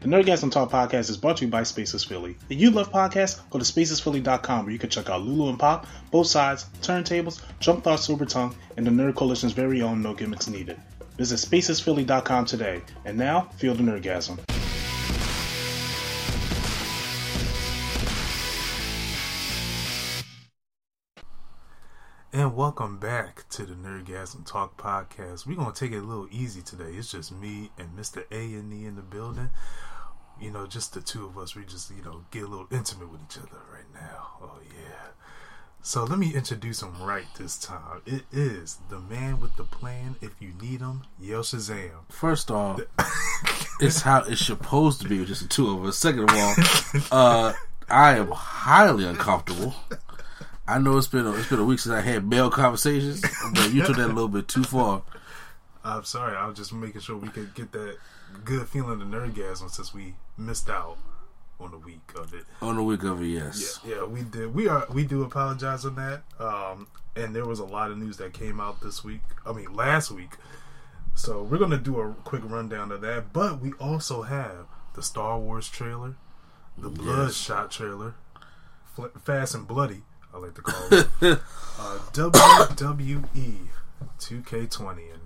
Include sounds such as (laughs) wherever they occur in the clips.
The Nerdgasm Talk podcast is brought to you by Spaces Philly. If you love podcasts, go to spacesphilly.com where you can check out Lulu and Pop, both sides, turntables, Jump Thought Super Tongue, and the Nerd Coalition's very own No Gimmicks Needed. Visit spacesphilly.com today. And now, feel the Nerdgasm. And welcome back to the Nerdgasm Talk podcast. We're gonna take it a little easy today. It's just me and Mr. A and E in the building. You know, just the two of us. We just you know get a little intimate with each other right now. Oh yeah. So let me introduce him right this time. It is the man with the plan. If you need him, yell Shazam. First off, (laughs) it's how it's supposed to be with just the two of us. Second of all, uh, I am highly uncomfortable. I know it's been a, it's been a week since I had male conversations, but you took that a little bit too far. I'm sorry. I was just making sure we could get that good feeling of nerdgasm since we missed out on the week of it. On the week of it, yes. Yeah, yeah, we did. We are. We do apologize on that. Um, and there was a lot of news that came out this week. I mean, last week. So we're gonna do a quick rundown of that. But we also have the Star Wars trailer, the Bloodshot trailer, Fast and Bloody. I like to call it uh, WWE 2K20, and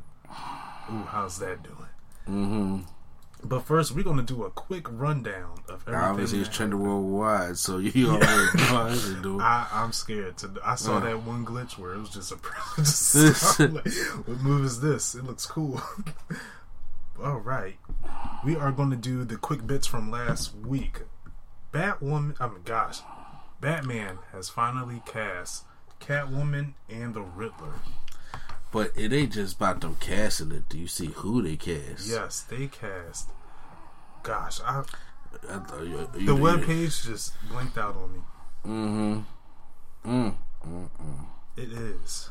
ooh, how's that doing? Mm-hmm. But first, we're gonna do a quick rundown of everything. Obviously, it's trending worldwide, so you (laughs) already know how it's doing. I, I'm scared to. I saw Uh. that one glitch where it was just a. (laughs) just, like, what move is this? It looks cool. (laughs) All right, we are going to do the quick bits from last week. Batwoman. I mean, gosh, Batman has finally cast Catwoman and the Riddler. But it ain't just about them casting it. Do you see who they cast? Yes, they cast. Gosh, I, I thought you, the you, webpage just blinked out on me. Mm-hmm. Mm. Mm-mm. It is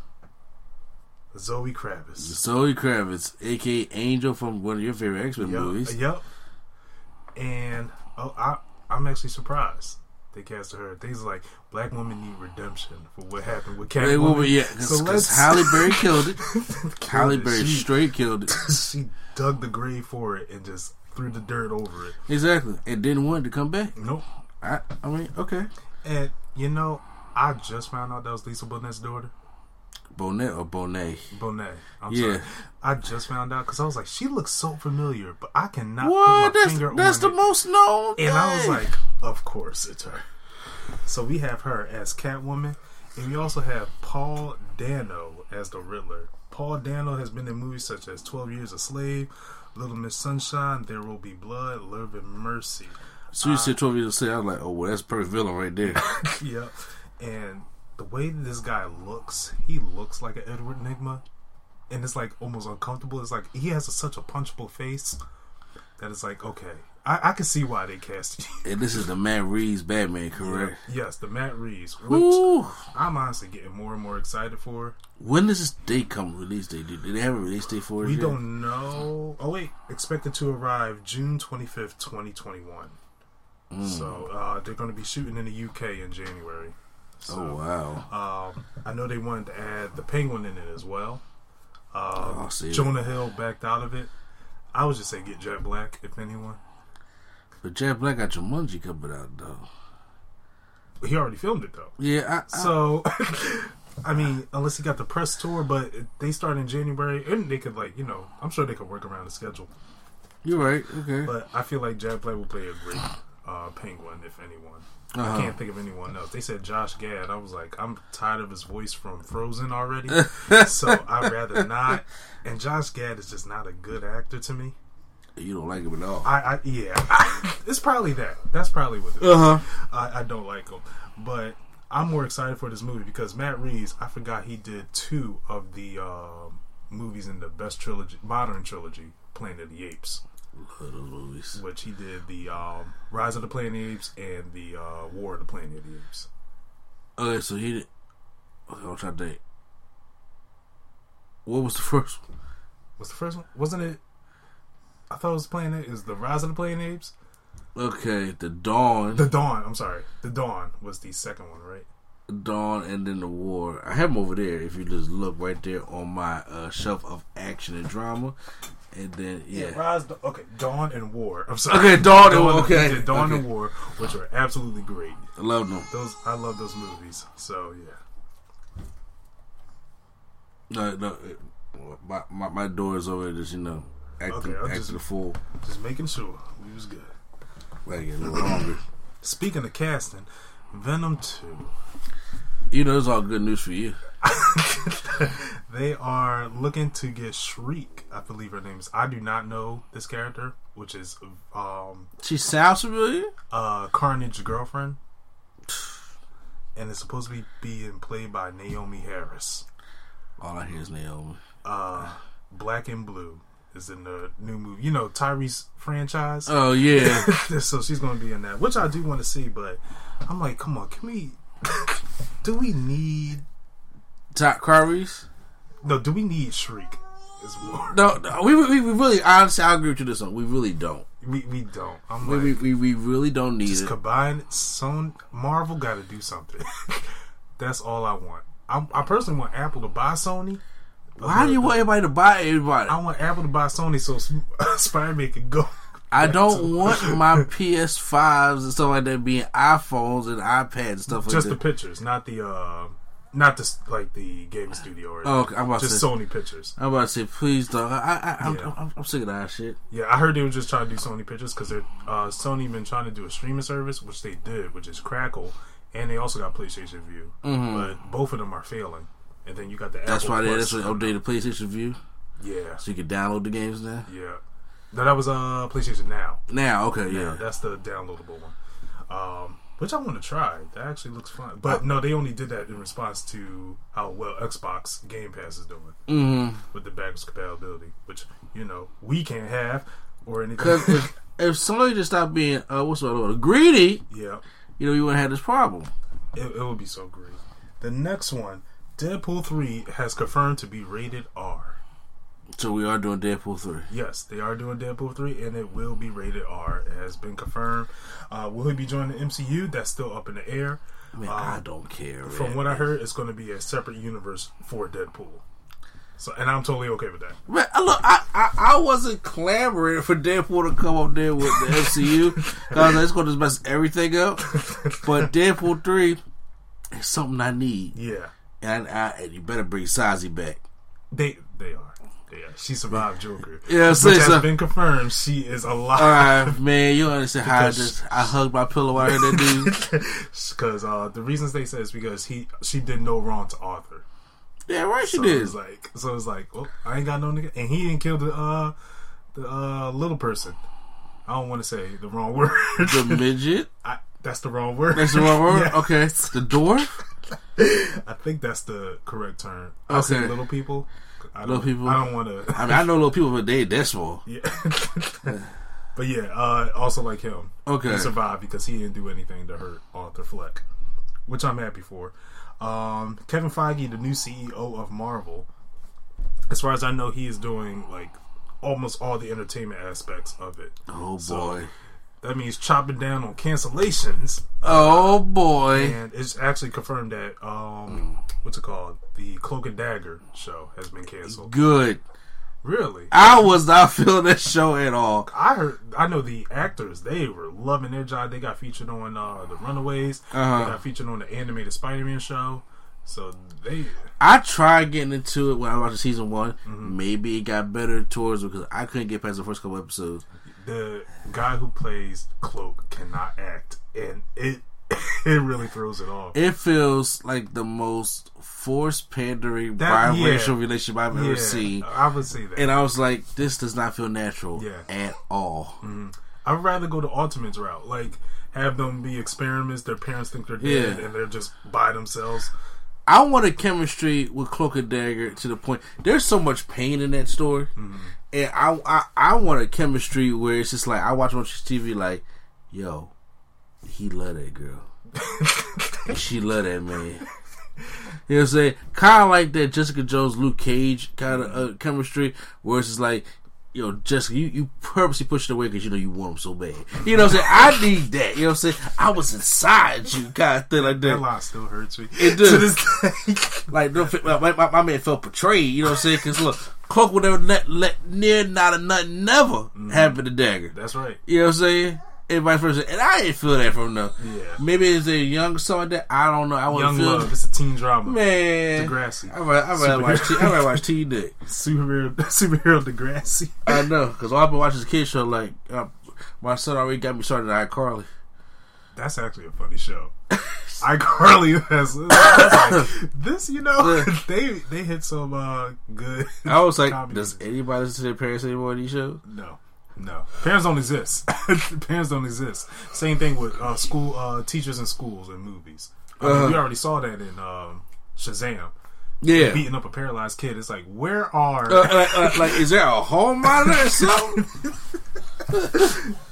Zoe Kravitz. Zoe Kravitz, aka Angel from one of your favorite X Men Yep, movies. Yep. And oh, I I'm actually surprised they casted her. Things like black women need redemption for what happened with Catwoman. woman, yeah, because So let's- Halle Berry (laughs) killed it. Halle it. Berry She- straight killed it. (laughs) she dug the grave for it and just threw the dirt over it. Exactly, and didn't want it to come back. Nope. I, I mean, okay, And you know, I just found out that was Lisa Bonet's daughter. Bonet or Bonet? Bonet. I'm Yeah. sorry. I just found out because I was like, she looks so familiar, but I cannot What? put my That's finger that's the on it. most known. And I was like, of course it's her. So we have her as Catwoman, and we also have Paul Dano as the Riddler. Paul Dano has been in movies such as 12 Years a Slave, Little Miss Sunshine, There Will Be Blood, Love and Mercy. so you said twelve years to say, I was like, oh, well, that's perfect villain right there. (laughs) yep. And the way this guy looks, he looks like an Edward Nygma. And it's like almost uncomfortable. It's like he has a, such a punchable face that it's like, okay, I, I can see why they cast you. and this is the Matt Reeves Batman, correct? Yes, the Matt Reeves, which Ooh. I'm honestly getting more and more excited for. When does this date come? Release date? Do they have a release date for it? We yet? don't know. Oh wait, expected to arrive June 25th, 2021. Mm. So uh, they're going to be shooting in the UK in January. So, Oh wow! Um, I know they wanted to add the Penguin in it as well. Um, Oh. Jonah Hill backed out of it. I would just say get Jack Black if anyone. But Jack Black got your Jumanji coming out though. He already filmed it though. Yeah, I, I, So, (laughs) I mean, unless he got the press tour, but they start in January, and they could like, you know, I'm sure they could work around the schedule. you're right. Okay. But I feel like Jack Black will play a great uh, Penguin, if anyone. Uh-huh. I can't think of anyone else. They said Josh Gad. I was like, I'm tired of his voice from Frozen already, (laughs) so I'd rather not. And Josh Gad is just not a good actor to me. You don't like him at all. I, I yeah, (laughs) it's probably that. That's probably what it is. Uh huh. I, I don't like him, but I'm more excited for this movie because Matt Reeves. I forgot he did two of the um movies in the best trilogy, modern trilogy, Planet of the Apes. Love those movies. which he did the um, Rise of the Planet of the Apes and the uh, War of the Planet of the Apes. Okay, so he did. Okay, I'm trying to think. What was the first one? What's the first one? Wasn't it? I thought it was Planet. Is the Rise of the Planet Apes? Okay, the Dawn, The Dawn. I'm sorry. The Dawn was the second one, right? Dawn, and then the War. I have them over there. If you just look right there on my uh, shelf of action and drama, and then yeah, Rise. Okay. Dawn and War. I'm sorry. Okay, Dawn and War, okay, Dawn okay. and War, which are absolutely great. I love them. Those I love those movies. So yeah. No, no, it- my my, my door is over. Just you know, acting Okay, acting the fool. Just making sure we was good. Like get a little longer. Speaking of casting, Venom Two. You know, it's all good news for you. (laughs) They are looking to get Shriek. I believe her name is. I do not know this character, which is um She sounds familiar. uh Carnage girlfriend, and it's supposed to be being played by Naomie Harris. All I hear is Naomi. Uh, Black and Blue is in the new movie. You know Tyrese franchise. Oh yeah, (laughs) so she's going to be in that, which I do want to see. But I'm like, come on, can we? (laughs) do we need? Top Clarice. No, do we need Shriek? Is more. No, no, we, we we really honestly, I agree with you this one. We really don't. We we don't. I'm We, like, we, we, we really don't need just it. combine Son Marvel got to do something. (laughs) That's all I want. I, I personally want Apple to buy Sony. Why do you want everybody to buy everybody? I want Apple to buy Sony so (laughs) Spider Man can go. I don't want (laughs) my PS5s and stuff like that being iPhones and iPads and stuff like just the pictures, not the uh, not the like the gaming studio or Oh, okay, I'm about to just say- Sony pictures. I'm about to say, please, dog. I, I, I'm, Yeah. I'm, I'm sick of that shit. Yeah, I heard they were just trying to do Sony pictures because they're uh, Sony been trying to do a streaming service, which they did, which is Crackle, and they also got PlayStation Vue, but both of them are failing. And then you got the Mm-hmm. That's Apple why they that's updated PlayStation Vue Yeah, so you can download the games now. yeah. No, that was uh PlayStation Now. Now, okay, Yeah, yeah. that's the downloadable one. Um, which I want to try. That actually looks fun. But no, they only did that in response to how well Xbox Game Pass is doing Mm-hmm. with the backwards compatibility, which you know we can't have or anything. Because if, (laughs) if somebody just stopped being uh, what's the word? Greedy, yeah, you know, you wouldn't have this problem. it, it would be so great. The next one, Deadpool three, has confirmed to be rated R. So we are doing Deadpool three. Yes, they are doing Deadpool 3, and it will be rated R. It has been confirmed. Uh, will he be joining the MCU? That's still up in the air. Man, Um, I don't care. From man. what I heard, it's going to be a separate universe for Deadpool. So, and I'm totally okay with that. Man, I- look, I, I I wasn't clamoring for Deadpool to come up there with the MCU because (laughs) it's going to mess everything up. But Deadpool three is something I need, Yeah, and, I, and you better bring Zazie back. they they are. Yeah, she survived Joker. Yeah, which has so. been confirmed. She is alive. All right, man, you understand how I just I hugged my pillow out here, that dude. (laughs) Because uh, the reasons they said is because he she did no wrong to Arthur. Yeah, right, she So did. it's like so it's like, well, I ain't got no nigga, and he didn't kill the uh the uh little person. I don't want to say the wrong (laughs) word. The midget. (laughs) I, that's the wrong word. That's the wrong word. Yeah. Okay, the dwarf. I think that's the correct term. I say Okay. little people. I don't, Little people. I don't want to. I mean, I know little people, but they small. Yeah. (laughs) but yeah, uh, also like him. Okay. He survived because he didn't do anything to hurt Arthur Fleck, which I'm happy for. Um, Kevin Feige, the new CEO of Marvel, as far as I know, he is doing like almost all the entertainment aspects of it. Oh So, boy. That means chopping down on cancellations, Oh boy. and it's actually confirmed that um, what's it called? The Cloak and Dagger show has been canceled. Good. Really? I was not (laughs) feeling that show at all. I heard. I know the actors. They were loving their job. They got featured on uh, the Runaways. Uh-huh. They got featured on the animated Spider-Man show. So they. I tried getting into it when I watched season one. Mm-hmm. Maybe it got better towards because I couldn't get past the first couple episodes. The guy who plays Cloak cannot act, and it (laughs) it really throws it off. It feels like the most forced pandering That- yeah. relationship I've ever seen. I would say that. And I was like, this does not feel natural Yeah. at all. I'd rather go the Ultimates route, like have them be experiments. Their parents think they're dead, Yeah. and they're just by themselves. I want a chemistry with Cloak and Dagger to the point. There's so much pain in that story, Mm-hmm. and I, I I want a chemistry where it's just like I watch on TV, like, yo, he love that girl, and she love that man. You know what I'm saying? Kind of like that Jessica Jones, Luke Cage kind of uh, chemistry, where it's just like, yo, Jessica, you, you purposely pushed it away because you know you want him so bad. You know what I'm saying? I need that. You know what I'm saying? I was inside you, kind of thing like That that. line still hurts me. It (laughs) To does. this. Like, don't my, my, my man felt betrayed. You know what I'm saying? Because look, Cloak would never let, let near not a nothing never happen to Dagger. That's right. You know what I'm saying? And vice versa. And I didn't feel that from them. Yeah. Maybe it's a young like that. I don't know. I Young wouldn't feel Love. It's a teen drama. Man, Degrassi. I rather, I rather watch. T- I rather watch T Dick. (laughs) Superhero, (laughs) superhero Degrassi. I know because all I've been watching is kids show. Like uh, my son already got me started on iCarly. That's actually a funny show. (laughs) iCarly has like, this, you know, they they hit some uh, good. I was like, does anybody listen to their parents anymore on these shows? No, no. Parents don't exist. (laughs) Parents don't exist. Same thing with uh, school uh, teachers in schools and movies. I mean, Uh-huh. we already saw that in um, Shazam. Yeah. Beating up a paralyzed kid. It's like, where are Uh, like, uh, like, is there a home monitor or something?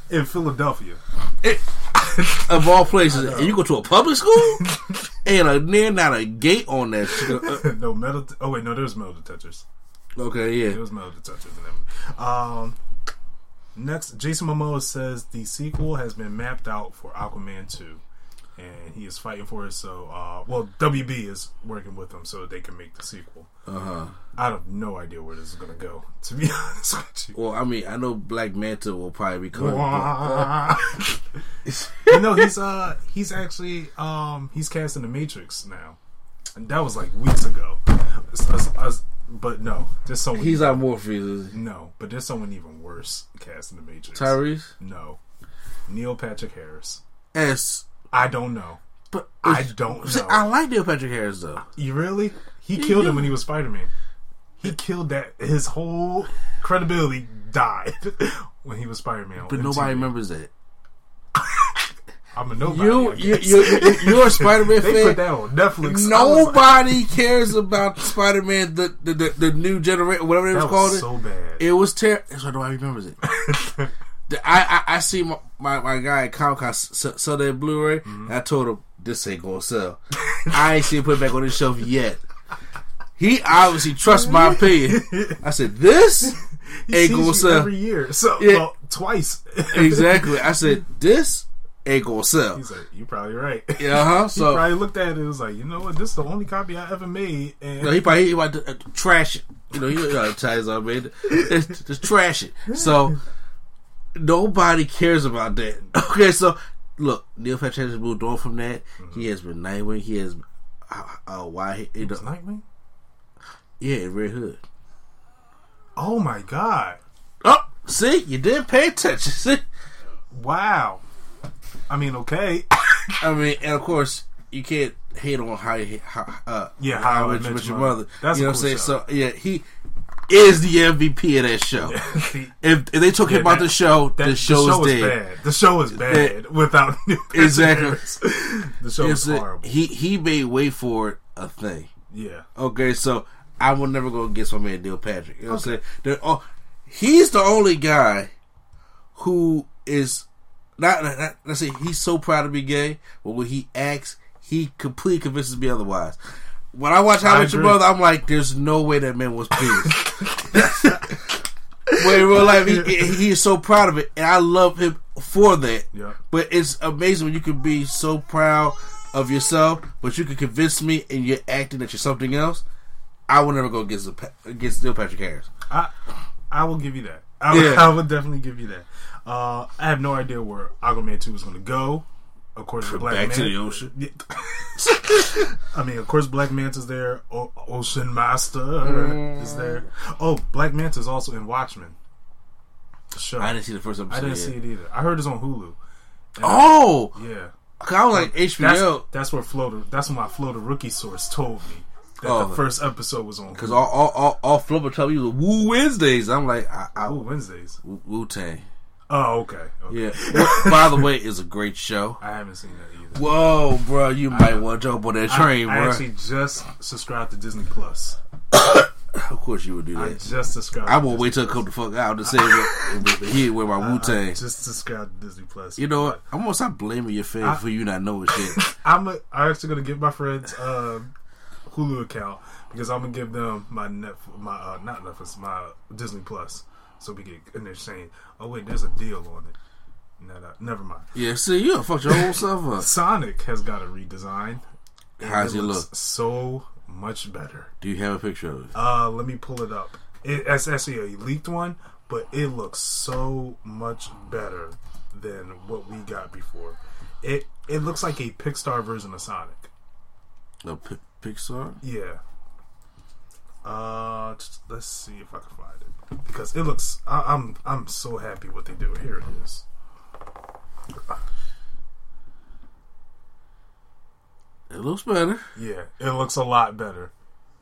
in Philadelphia? it, of all places, and you go to a public school, and a near not a gate on that shit. Uh, (laughs) no metal. oh wait, no, there's metal detectors. okay, yeah, There was metal detectors and everything. Um, next, Jason Momoa says the sequel has been mapped out for Aquaman two, and he is fighting for it. So, uh, well, WB is working with them so they can make the sequel. Uh huh. I have no idea where this is gonna go. (laughs) To be honest with you. Well, I mean, I know Black Manta will probably be coming. (laughs) you know he's uh he's actually um he's casting the Matrix now, and that was like weeks ago. But no, there's someone. He's not Morpheus. no, but there's someone even worse casting the Matrix. Tyrese No, Neil Patrick Harris. S. I don't know. But I don't See, know. I like Neil Patrick Harris though. You really? He killed him when he was Spider Man. He killed that. His whole credibility died (laughs) when he was Spider Man. But nobody remembers that. I'm a nobody. You you, you you you're a (laughs) Spider-Man they fan. put that on Netflix. I was like, Nobody cares about Spider-Man, the the, the, the new generation, whatever it was that called was it. so bad. It was terrible. That's why nobody remembers it. (laughs) The- I, I I see my, my, my guy at Comic Con s- sell that Blu-ray. Mm-hmm. I told him this ain't gonna sell. I ain't seen it put it back on the shelf yet. He obviously trusts my opinion. I said this (laughs) ain't gonna sell. every year. So Yeah. well, twice. exactly. I said this ain't gonna sell. He's like, you're probably right. Yeah, uh huh. (laughs) He So probably looked at it and was like, you know what? This is the only copy I ever made. And No, he probably he about to uh, trash it. You know, you know how Chinese are made. Just, just trash it. So nobody cares about that. (laughs) Okay, so look, Neil Patrick has moved on from that. He has been Nightwing. He has uh, uh why he, you know, It's Nightwing? yeah, Red Hood. Oh my god! Oh, see, you didn't pay attention. (laughs) See, Wow. I mean, okay. I mean, and of course you can't hate on how how uh Yeah, how, How I met, your mother. That's you know what I'm saying? show. So yeah, he is the MVP of that show. (laughs) If, if they took Yeah, him out that- the show, That, the show is is dead. bad. The show is bad without Neil (laughs) Patrick Exactly. The show is horrible. he he made way for a thing. yeah. Okay, so I will never go against my man Neil Patrick. You know what I'm saying? The- oh, he's the only guy who is not, not, let's say he's so proud to be gay, but when he acts, he completely convinces me otherwise. When I watch How I Met Your Brother, I'm like, there's no way that man was pleased. but (laughs) in real life, he, he is so proud of it, and I love him for that. Yeah. But it's amazing when you can be so proud of yourself, but you can convince me and you're acting that you're something else. I will never go against against Neil Patrick Harris. I I will give you that. I, Yeah. I would definitely give you that. Uh, I have no idea where Aquaman two is going to go. Of course, the (laughs) Black Back to Man- the ocean. Yeah. (laughs) I mean, of course, Black Manta's there. O- Ocean Master Mm. is there. Oh, Black Manta's also in Watchmen. The show. I didn't see the first episode. I didn't yet. see it either. I heard it's on Hulu. And- Oh, yeah. 'cause I was like That's, HBO that's where Flo. the- That's what my Flo the Rookie source told me that Oh. the first episode was on. because all all all, all Flubber tell me was Woo Wednesdays. I'm like, I, I, Ooh, Wednesdays. Wu Tang. Oh, okay. okay. Yeah. Which, by the way, is a great show. I haven't seen that either. Whoa, bro, you might want to jump on that train, I, I bro. actually just subscribed to Disney Plus. (coughs) of course, you would do that. I just subscribed. I won't wait till it come the fuck out to say it here with my. Wu I, I Tang. just subscribed to Disney Plus. You know what? I'm gonna stop blaming your fans for you not knowing shit. (laughs) I'm a, I'm actually gonna give my friends uh, Hulu account because I'm gonna give them my net my uh, not Netflix my Disney Plus so we get in there saying, oh wait, there's a deal on it. No, no, never mind. Yeah, see, you fucked your whole self up. (laughs) Sonic has got a redesign. How's it looks look? So much better. Do you have a picture of it? Uh, let me pull it up. It, it's actually a leaked one, but it looks so much better than what we got before. It it looks like a Pixar version of Sonic. A P- Pixar? Yeah. Uh, let's see if I can find it because it looks. I, I'm I'm so happy what they do. Here it is. It looks better, Yeah, it looks a lot better.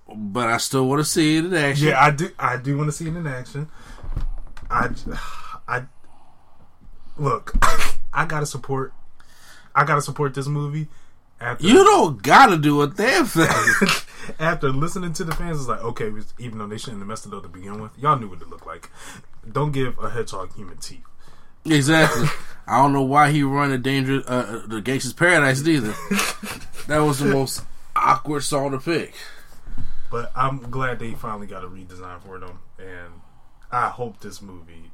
but I still want to see it in action. Yeah, I do. I do want to see it in action. I, I look. (laughs) I gotta support. I gotta support this movie. After You don't gotta do a damn thing. (laughs) after listening to the fans, it's like okay, even though they shouldn't have messed it up to begin with, y'all knew what it looked like. Don't give a hedgehog human teeth. exactly. I don't know why he run the dangerous, uh, uh, the Gangster's Paradise either. that was the most awkward song to pick. But I'm glad they finally got a redesign for them, and I hope this movie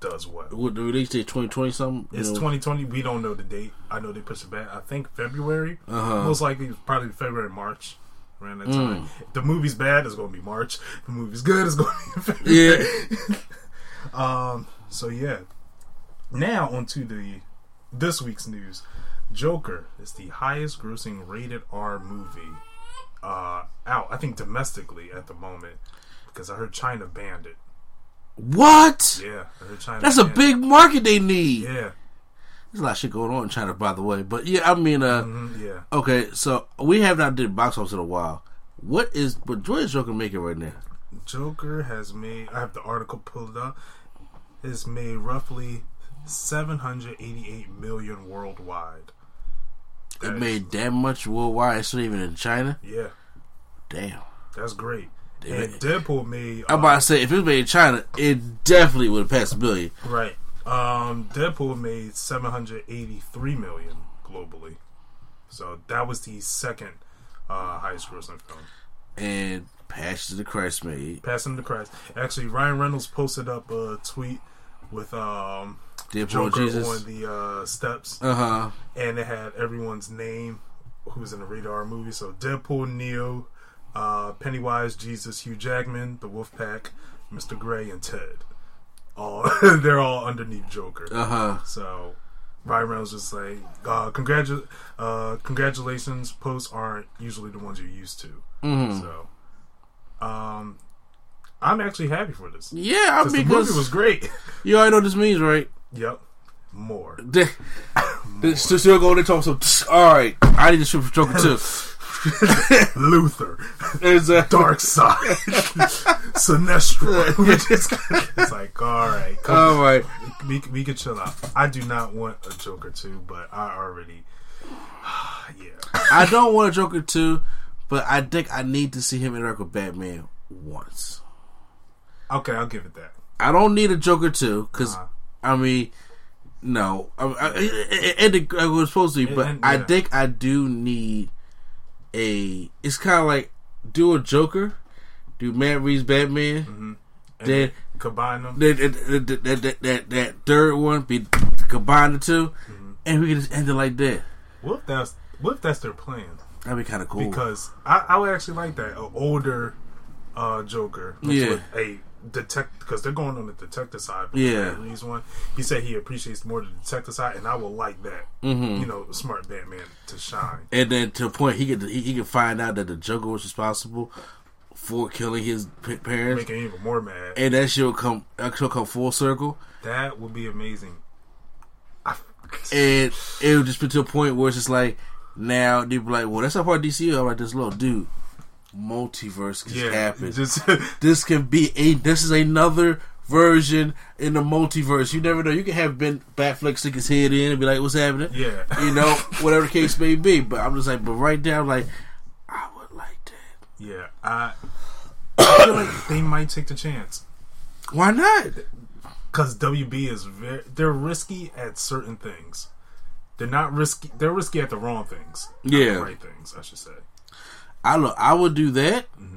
does well. What the release date? Twenty twenty something. It's know? 2020. We don't know the date. I know they pushed it back. I think February. Uh-huh. Most likely, probably February, March. Around that Mm. time. If the movie's bad, it's going to be March. If the movie's good, it's going to be (laughs) February. Yeah. (laughs) Um. So yeah. Now onto the this week's news. Joker is the highest grossing rated R movie uh, out. I think domestically at the moment because I heard China banned it. What? Yeah, I heard China. That's a big market they need. Yeah. There's a lot of shit going on in China, by the way. But yeah, I mean, uh, mhm, yeah. okay, so we have not did box office in a while. What is but what is Joker making right now? Joker has made. I have the article pulled up. Has made roughly 788 million worldwide. It That is- made that much worldwide. It's not even in China. Yeah, Damn. that's great. Damn And it. Deadpool made. I'm uh, about to say if it was made in China, it definitely would have passed a billion. Right. Um, Deadpool made 783 million globally. So that was the second uh, highest grossing film. And Passion of the Christ made Passing the Christ. Actually, Ryan Reynolds posted up a tweet with um, Deadpool Joker Jesus. on the uh, steps, Uh huh. and it had everyone's name who's in the radar movie. So Deadpool, Neo, uh, Pennywise, Jesus, Hugh Jackman, the Wolfpack, Mr. Grey, and Ted. All (laughs) they're all underneath Joker. Uh huh. So Ryan Reynolds just like, uh, congratu- uh, congratulations. Posts aren't usually the ones you're used to. hmm So, um, I'm actually happy for this Yeah, I mean, the movie was great. (laughs) you already know what this means, right? yep, more. (laughs) They still, still going to talk some. All right, I need to shoot for Joker too. (laughs) Luthor, Exactly. Darkseid, (laughs) Sinestro. (laughs) it's like, all right, come All right. we, we can chill out. I do not want a Joker too, but I already, (sighs) yeah. I don't want a Joker too, but I think I need to see him interact with Batman once. Okay, I'll give it that. I don't need a Joker too, because Uh-huh. I mean, no, I, I, it, it, it, it was supposed to be, but And- I yeah. think I do need a. It's kind of like do a Joker, do Matt Reeves Batman, Mm-hmm. Then combine them. that that, that, that, that, that, that third one be combine the 2 Mm-hmm. and we can just end it like that. What if that's what if that's their plan? That'd be kind of cool. Because I, I would actually like that an older uh, Joker. Yeah. with a detect because they're going on the detective side. but Yeah. he's one. He said he appreciates more the detective side, and I will like that. Mhm. You know, smart Batman to shine. and then to a point he could he, he could find out that the Joker was responsible for killing his parents, making him even more mad. and that shit will come that will come full circle, that would be amazing. I, (laughs) and it would just be to a point where it's just like now they be like, well, that's of DCU. I'm like, this little dude, multiverse can yeah, happen. just (laughs) (laughs) this can be a this is another version in the multiverse. You never know. You can have Ben Batfleck stick his head in and be like, "What's happening?" Yeah. (laughs) you know, whatever the case may be. But I'm just like, but right now, I'm like, I would like that. Yeah, I, I (coughs) feel like they might take the chance Why not? because WB is very they're risky at certain things. They're not risky. They're risky at the wrong things. Yeah. right things. I should say. I look, I would do that. Mm-hmm.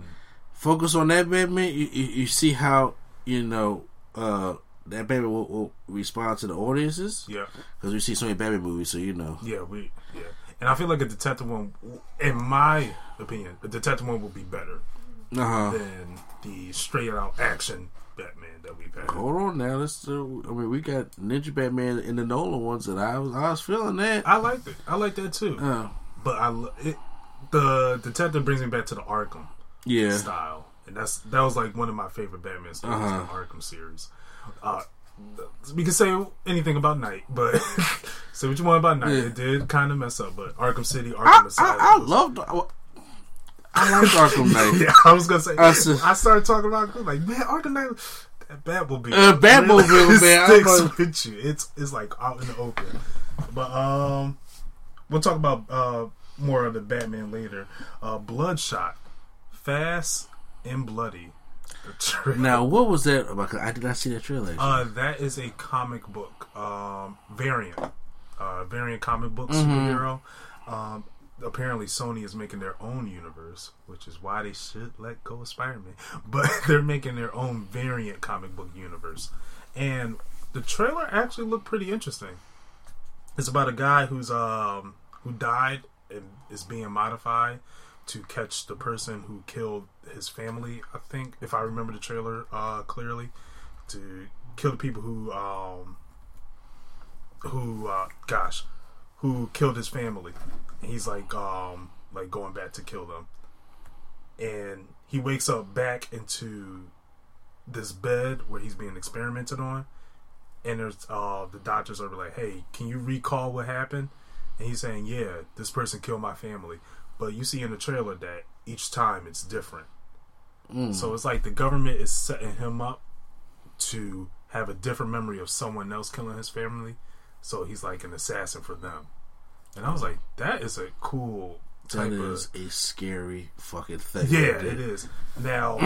Focus on that Batman. You, you, you see how you know uh, that Batman will, will respond to the audiences Yeah, because we see so many Batman movies, so you know. yeah, we yeah, and I feel like a detective one, in my opinion, a detective one will be better Uh huh. than the straight out action Batman that we've had. Hold on now. Let's. Uh, I mean, we got Ninja Batman in the Nolan ones, and I was I was feeling that. I liked it. I like that too. Uh, But I it, the detective brings me back to the Arkham. yeah. style, and that's that was like one of my favorite Batman stories Uh-huh. the Arkham series. Uh, we can say anything about Knight, but (laughs) say what you want about Knight. Yeah. It did kind of mess up, but Arkham City, Arkham I, Asylum. I, I loved. I liked Arkham (laughs) Knight. Yeah, I was gonna say. I I, started talking about like man, Arkham Knight. That Batmobile, Uh, Batmobile, (laughs) really man, sticks like- with you. It's it's like out in the open. But um, we'll talk about uh more of the Batman later. Uh, Bloodshot, Fast and Bloody. Now, what was that about? I did not see that trailer. Uh, that is a comic book um, variant, uh, variant comic book Mm-hmm. superhero. Um, apparently, Sony is making their own universe, which is why they should let go of Spider-Man. (laughs) But they're making their own variant comic book universe, and the trailer actually looked pretty interesting. It's about a guy who's um who died is being modified to catch the person who killed his family. I think, if I remember the trailer uh, clearly, to kill the people who um who uh, gosh who killed his family. And he's like um like going back to kill them, and he wakes up back into this bed where he's being experimented on and there's uh the doctors are like, "Hey, can you recall what happened?" And he's saying, "Yeah, this person killed my family." But you see in the trailer that each time it's different. So it's like the government is setting him up to have a different memory of someone else killing his family. So he's like an assassin for them. And I was like, that is a cool type that of a scary fucking thing. yeah, right it is. Now,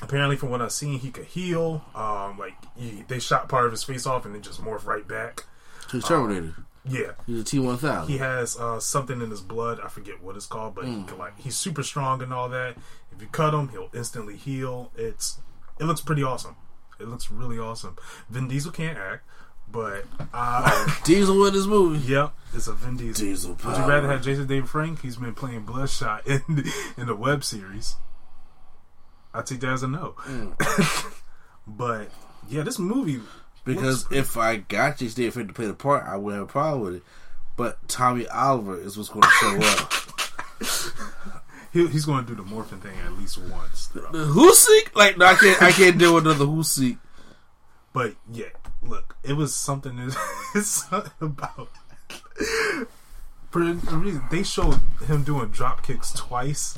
apparently, from what I've seen, he could heal. Um, like he, they shot part of his face off and then just morphed right back. He's Terminator. Yeah, He's a T one he has uh, something in his blood. I forget what it's called, but Mm. he can, like he's super strong and all that. If you cut him, he'll instantly heal. It's it looks pretty awesome. It looks really awesome. Vin Diesel can't act, but uh, (laughs) Diesel in this movie. yep, it's a Vin Diesel. Diesel Would you rather have Jason David Frank? He's been playing Bloodshot (laughs) in in the web series. I take that as a no. (laughs) but yeah, this movie Because if I got Jason Frank to play the part, I wouldn't have a problem with it. But Tommy Oliver is what's going to show up. (laughs) he, he's going to do the morphing thing at least once. the Hoosik? Like, no, I can't. I can't deal with another Hoosik. But yeah, look, it was something. that- (laughs) It's something about. For a reason, they showed him doing drop kicks twice,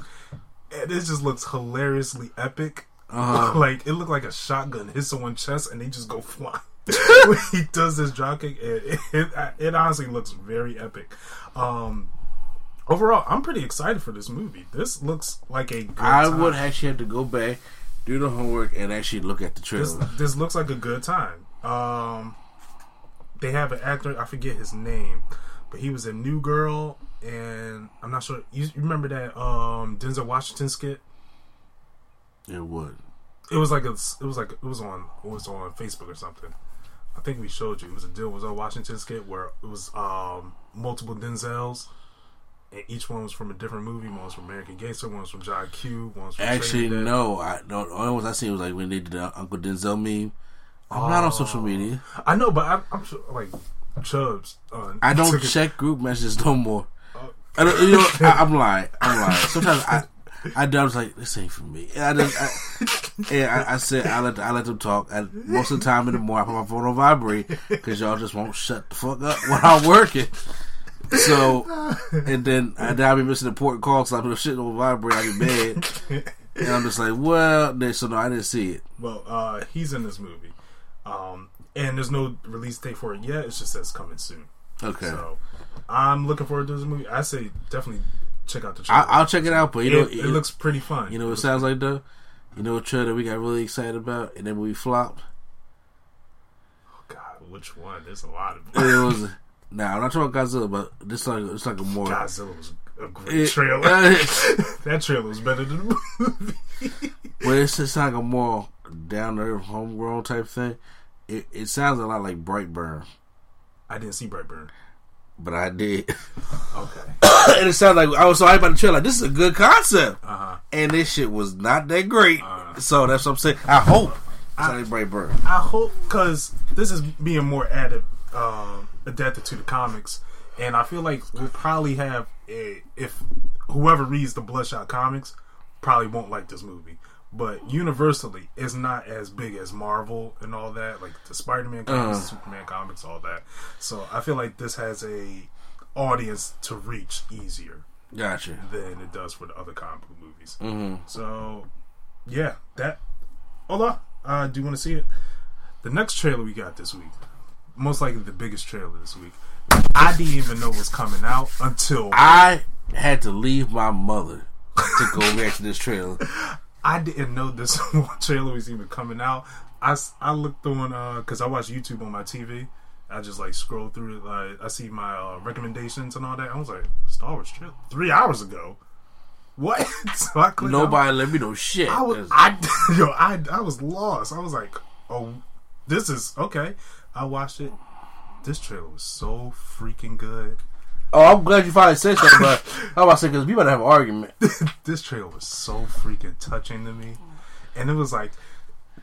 and it just looks hilariously epic. Uh-huh. (laughs) like it looked like a shotgun hit someone's chest, and they just go flying. (laughs) he does this drop kick, it, it, it honestly looks very epic. Um, overall, I'm pretty excited for this movie. This looks like a good I time. would actually have to go back, do the homework, and actually look at the this, trailer. this looks like a good time. Um, they have an actor, I forget his name, but he was a New Girl, and I'm not sure. You you remember that um, Denzel Washington skit? It would. It was like a, it was like it was on it was on Facebook or something. I think we showed you. It was a Denzel Washington skit where it was um, multiple Denzels. And each one was from a different movie. One was from American Gangster. One was from John Q. One was from Actually, no. I no. The only ones I seen was like when they did the Uncle Denzel meme. I'm not on social media. I know, but I, I'm sure like Chubbs. Uh, I don't it- check group messages no more. I don't, you know, I, I'm lying. I'm lying. Sometimes I, I, I was like, this ain't for me. And I just, I, and I, I said, I let, I let them talk. And most of the time in the morning, I put my phone on vibrate because y'all just won't shut the fuck up when I'm working. So, and then I, then I'll be missing important calls. So I put shit on vibrate. I be mad. and I'm just like, well, so no, I didn't see it. Well, uh, he's in this movie, um, and there's no release date for it yet. It's just says coming soon. Okay, So I'm looking forward to this movie. I say definitely check out the trailer. I, I'll check it out. But you know, it, it looks pretty fun. You know what it sounds like though? You know what trailer we got really excited about and then we flopped? Oh God, which one? There's a lot of It was (laughs) nah, I'm not talking about Godzilla, but this like it's like a more Godzilla was a great it, trailer. (laughs) uh, (laughs) that trailer was better than the movie. but it's just like a more down to earth homegrown type thing. It it sounds a lot like Brightburn, I didn't see Brightburn. But I did. Okay. (coughs) and it sounds like I was so hyped about the trailer. Like this is a good concept, Uh huh. and this shit was not that great. Uh. so that's what I'm saying. I hope like Brightburn. I hope because this is being more added, um, adapted to the comics, and I feel like we'll probably have a if whoever reads the Bloodshot comics probably won't like this movie. But universally, it's not as big as Marvel and all that, like the Spider-Man comics, Uh. Superman comics, all that. So I feel like this has a audience to reach easier Gotcha. than it does for the other comic book movies. hmm So, yeah, that. Hold on. Uh, do you want to see it? The next trailer we got this week, most likely the biggest trailer this week. I didn't even know was coming out until I had to leave my mother to go react to this trailer. (laughs) I didn't know this (laughs) trailer was even coming out. I, I looked on because I watch YouTube on my TV. I just like scroll through it. Like I see my uh, recommendations and all that. I was like, Star Wars trailer three hours ago. What? (laughs) so I clicked on- Nobody let me know shit. I was I (laughs) yo I I was lost. I was like, oh, this is okay. I watched it. This trailer was so freaking good. Oh, I'm glad you finally said something, but I was about to say because we about to have an argument. (laughs) this trailer was so freaking touching to me, and it was like,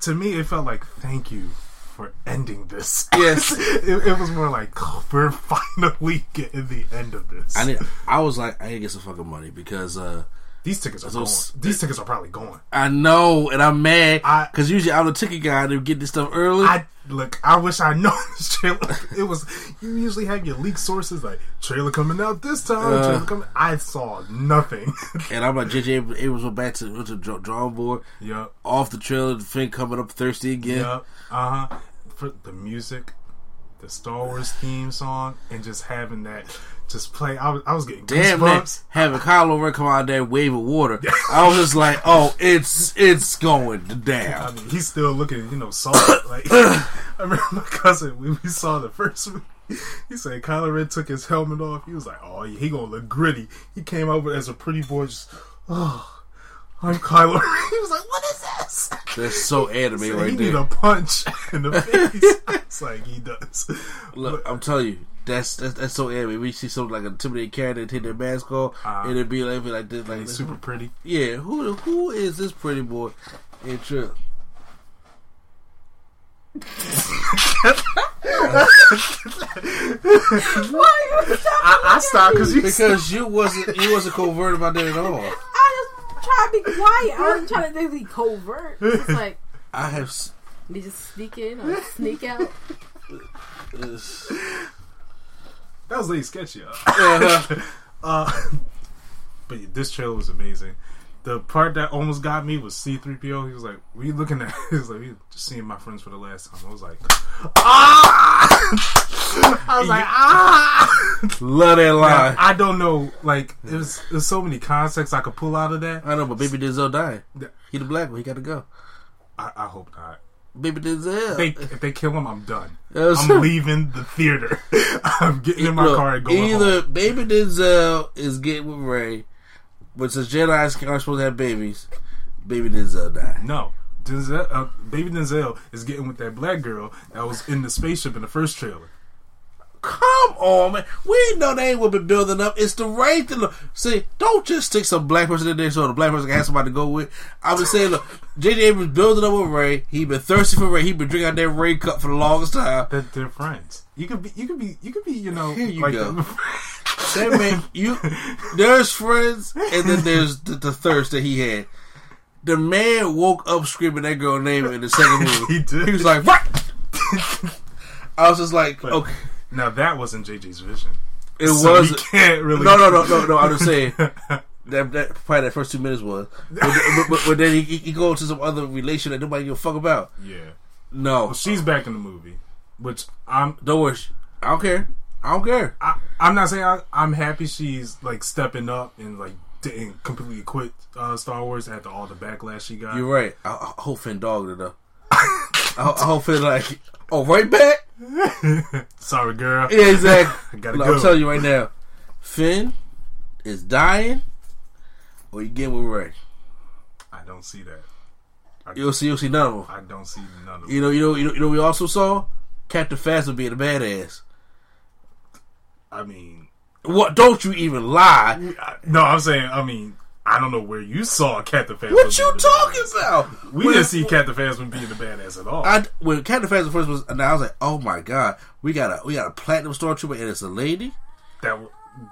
to me, it felt like thank you for ending this. (laughs) Yes. it, it was more like oh, (laughs) we're finally getting the end of this. I need, I was like, I need to get some fucking money because uh, These tickets are Those- going. These tickets are probably going. I know, and I'm mad I- because usually I'm the ticket guy to get this stuff early. I look. I wish I know (laughs) this trailer. It was. You usually have your leak sources like trailer coming out this time. Uh. trailer coming. I saw nothing. (laughs) and I'm like, JJ Abrams went back to, went to draw- drawing board yep. off the trailer. The thing coming up thirsty again. Yep. Uh huh. For the music, the Star Wars theme song, and just having that just play. I was. I was getting Damn man, having Kylo Ren come out there wave of water. (laughs) I was just like, oh, it's it's going I down. mean, he's still looking, you know, soft. (coughs) Like (laughs) I remember my cousin when we saw the first movie. He said Kylo Ren took his helmet off. He was like, "Oh, he gonna look gritty." He came over as a pretty boy, just, "Oh, I'm Kylo Ren." (laughs) He was like, "What is this?" That's so anime He right need there. He need a punch in the face. it's like he does. Look, I'm telling you, that's that's, that's so anime. We see something like a intimidating character take their mask off, Uh, and it'd be like, be like this, like He's super pretty. Yeah, who who is this pretty boy? in trip? (laughs) I, I stopped because you Because you wasn't you wasn't covert about that at all. I just try to be quiet. I wasn't trying to be covert. It's like, I have. s- they just sneak in or sneak out. (laughs) that was really sketchy. Huh? Uh-huh. (laughs) Uh, but this trailer was amazing. The part that almost got me was C3PO. He was like, "We looking at?" (laughs) He was like, "We just seeing my friends for the last time." I was like, "Ah!" (laughs) I was like, "Ah!" Love that line. I don't know. Like, there's there's so many concepts I could pull out of that. I know, but Baby Denzel died. He the black one. He got to go. I, I hope not. Baby Denzel. They, if they kill him, I'm done. (laughs) I'm leaving the theater. (laughs) I'm getting in my Look, car and going either home. Baby Denzel is getting with Rey, but since Jedi's aren't supposed to have babies, Baby Denzel died. No. Denzel, uh, baby Denzel is getting with that black girl that was in the spaceship in the first trailer. Come on, man. We know they ain't what been building up. It's the right thing. Look, See, don't just stick some black person in there so the black person can have somebody to go with. I was saying, look, J.J. Abrams building up with Rey. He been thirsty for Rey. He been drinking out that Rey cup for the longest time. That they're friends. You could be, you could be, you could be, you know, Here you like go. (laughs) That man, you there's friends, and then there's the, the thirst that he had. The man woke up screaming that girl name in the second (laughs) movie. He did. He was like, "What?" (laughs) I was just like, But- okay, now that wasn't JJ's vision. it So was. you can't really. No, no, no, (laughs) no, no. I'm just saying that, that probably that first two minutes was. But, but, but, then he, he go to some other relation that nobody give a fuck about. Yeah. No, Well, she's back in the movie, which I'm. don't worry. I don't care. I don't care. I, I'm not saying I, I'm happy she's like stepping up and like didn't completely quit uh, Star Wars after all the backlash she got. You're right. I, I hope Finn dogged it though. (laughs) I, I hope Finn like, oh, right back. (laughs) Sorry, girl. Yeah, exactly. (laughs) I Look, go. I'm telling you right now, Finn is dying, or you get with Rey. I don't see that. I, You'll see. You'll see none of them. I don't see none of them. You know. You know. You know. You know. We also saw Captain Phasma being a badass. I mean, What? Don't you even lie. I- no, I'm saying. I mean, I don't know where you saw Captain Phasma. What you talking badass. about? We When- didn't see Captain Phasma being the badass at all. I when Captain Phasma first was announced, I was like, oh my god, we got a we got a platinum stormtrooper and it's a lady. that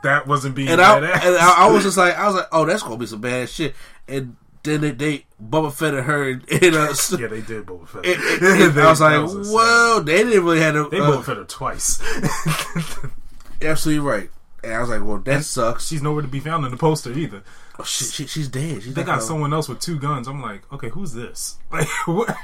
that wasn't being And I, and I, I was just like, I was like, oh, that's gonna be some bad shit. And then they, they Boba Fett and her in a. (laughs) yeah, they did Boba Fett. and- and- (laughs) and I was like, was insane. well, they didn't really have to. They uh, Boba Fett her twice. (laughs) absolutely right. And I was like, well, that sucks. She's nowhere to be found in the poster either. Oh, she, she, she's dead. She's They got someone else with two guns. I'm like, okay, who's this? (laughs) Like, what?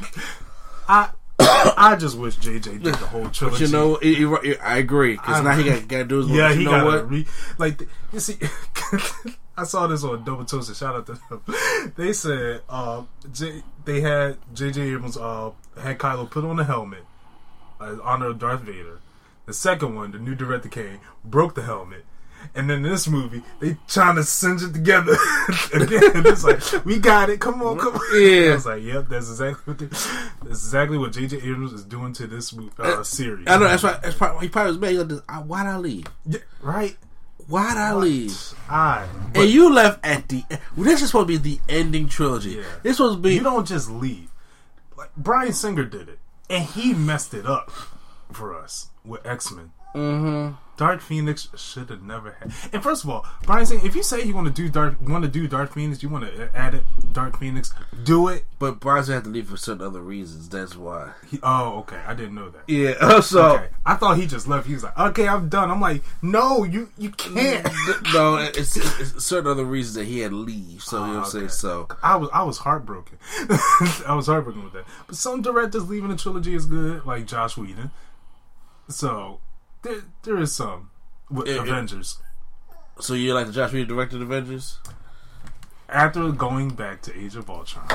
I (coughs) I just wish JJ did the whole But you know, it, it- it- I agree because now he got to do his yeah, he know got what? re like you see. (laughs) I saw this on Double Toasted. Shout out to them. (laughs) They said uh, J, they had JJ Abrams uh, had Kylo put on a helmet uh, in honor of Darth Vader. The second one, the new director came, broke the helmet. And then this movie, they trying to cinch it together (laughs) again. It's like we got it. Come on, come on. Yeah. I was like, yep, that's exactly what they, that's exactly what JJ Abrams is doing to this mo- uh, series. I know that's why. That's probably he probably was mad. Like, Why'd I leave? Yeah, right. Why'd I leave? I. and you left at the. Well, this is supposed to be the ending trilogy. Yeah. This supposed to be. You don't just leave. Like Bryan Singer did it, and he messed it up for us with X Men. Mm-hmm. Dark Phoenix should have never had. And first of all, Bryan Singer, if you say you want to do Dark, want to do Dark Phoenix, you want to add it Dark Phoenix, do it. but Bronson had to leave for certain other reasons. That's why. He, oh, okay, I didn't know that. Yeah. (laughs) So. Okay, I thought he just left. He was like, "Okay, I'm done." I'm like, "No, you you can't." (laughs) No, it's, it's certain other reasons that he had to leave. So know what I'm saying. So I was I was heartbroken. (laughs) I was heartbroken with that. But some directors leaving the trilogy is good, like Joss Whedon. So there there is some with It- it- Avengers. so you like the Joss Whedon directed Avengers? After going back to Age of Ultron,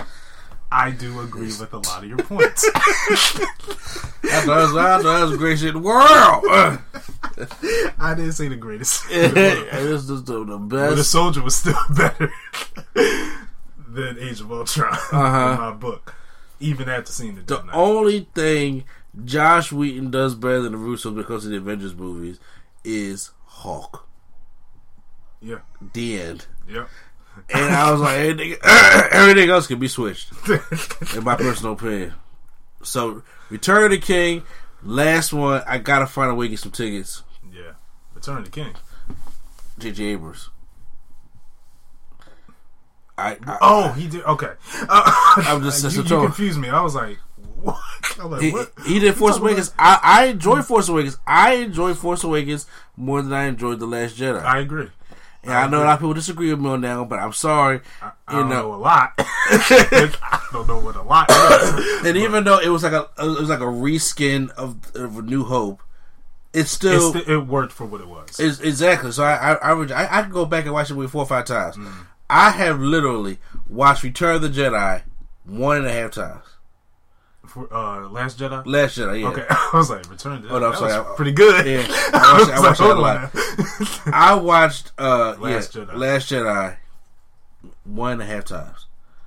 I do agree with a lot of your points. I thought it was, I thought it was the greatest shit in the world. I didn't say the greatest. (laughs) this is the, the But the soldier was still (laughs) better than Age of Ultron Uh-huh. in my book. Even after seeing the The only thing Joss Whedon does better than the Russos because of the Avengers movies is Hulk. Yeah. The end. Yeah. And I was like, everything, (coughs) everything else can be switched, (laughs) in my personal opinion. So, Return of the King, last one. I gotta find a way to get some tickets. yeah. Return of the King. J.J. Abrams. I, I Oh, he did. Okay. Uh, I'm just- (laughs) you, you confused me. I was like, what? (laughs) I like, he, what? he did Force Awakens. I, I enjoy Force Awakens. I enjoy Force Awakens more than I enjoyed The Last Jedi. I agree. and I know a lot of people disagree with me on that one, but I'm sorry. I You don't know. know a lot. (laughs) I don't know what a lot is. (coughs) And even though it was like a it was like a reskin of, of A New Hope, It's still st- it worked for what it was. exactly. So I I, I I I could go back and watch it with four or five times. Mm. I have literally watched Return of the Jedi one and a half times. For, uh, Last Jedi. Last Jedi, yeah. Okay, (laughs) I was like, Return the Oh, no, I'm that sorry. was I- pretty good. Yeah, I (laughs) I watched, I like, that a lot. I watched uh Last yeah, Jedi. Last Jedi one and a half times.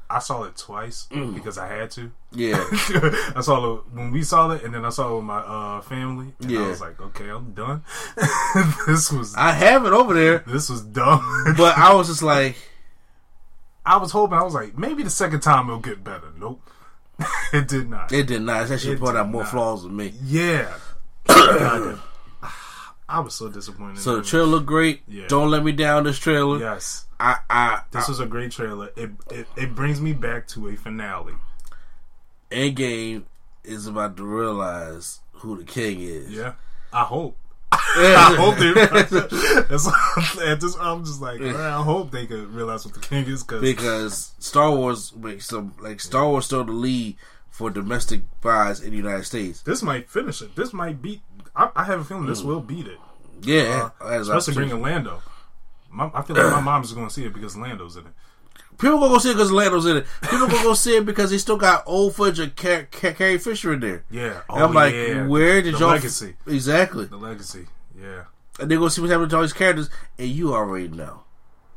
I saw it twice Mm. because I had to. Yeah. (laughs) I saw it when we saw it, and then I saw it with my uh, family. And Yeah. I was like, okay, I'm done. this was I have it over there, this was dumb. but I was just like, I was hoping I was like, maybe the second time it'll get better. Nope, (laughs) it did not. it did not. It actually It brought out more not. flaws than me. yeah, (clears throat) ah, I was so disappointed. So the trailer looked great. Yeah. Don't let me down. This trailer. Yes, I, I, this I was a great trailer. It, it it brings me back to a finale. Endgame is about to realize who the king is. Yeah, I hope. I hope they. (laughs) That's, at this, I'm just like, man, I hope they could realize what the king is because because Star Wars makes some like Star Wars still the lead for domestic buys in the United States. this might finish it. This might beat. I, I have a feeling this will beat it, Yeah, uh, especially bringing Lando. My, I feel like my mom's going to see it because Lando's in it. People gonna go see it because Lando's in it. People gonna go see it because he still got old footage of Car- Car- Carrie Fisher in there. Yeah, And oh, I'm Oh, like, yeah. where did the y'all legacy? exactly? The legacy. Yeah. And they gonna see what's happening to all these characters, and you already know.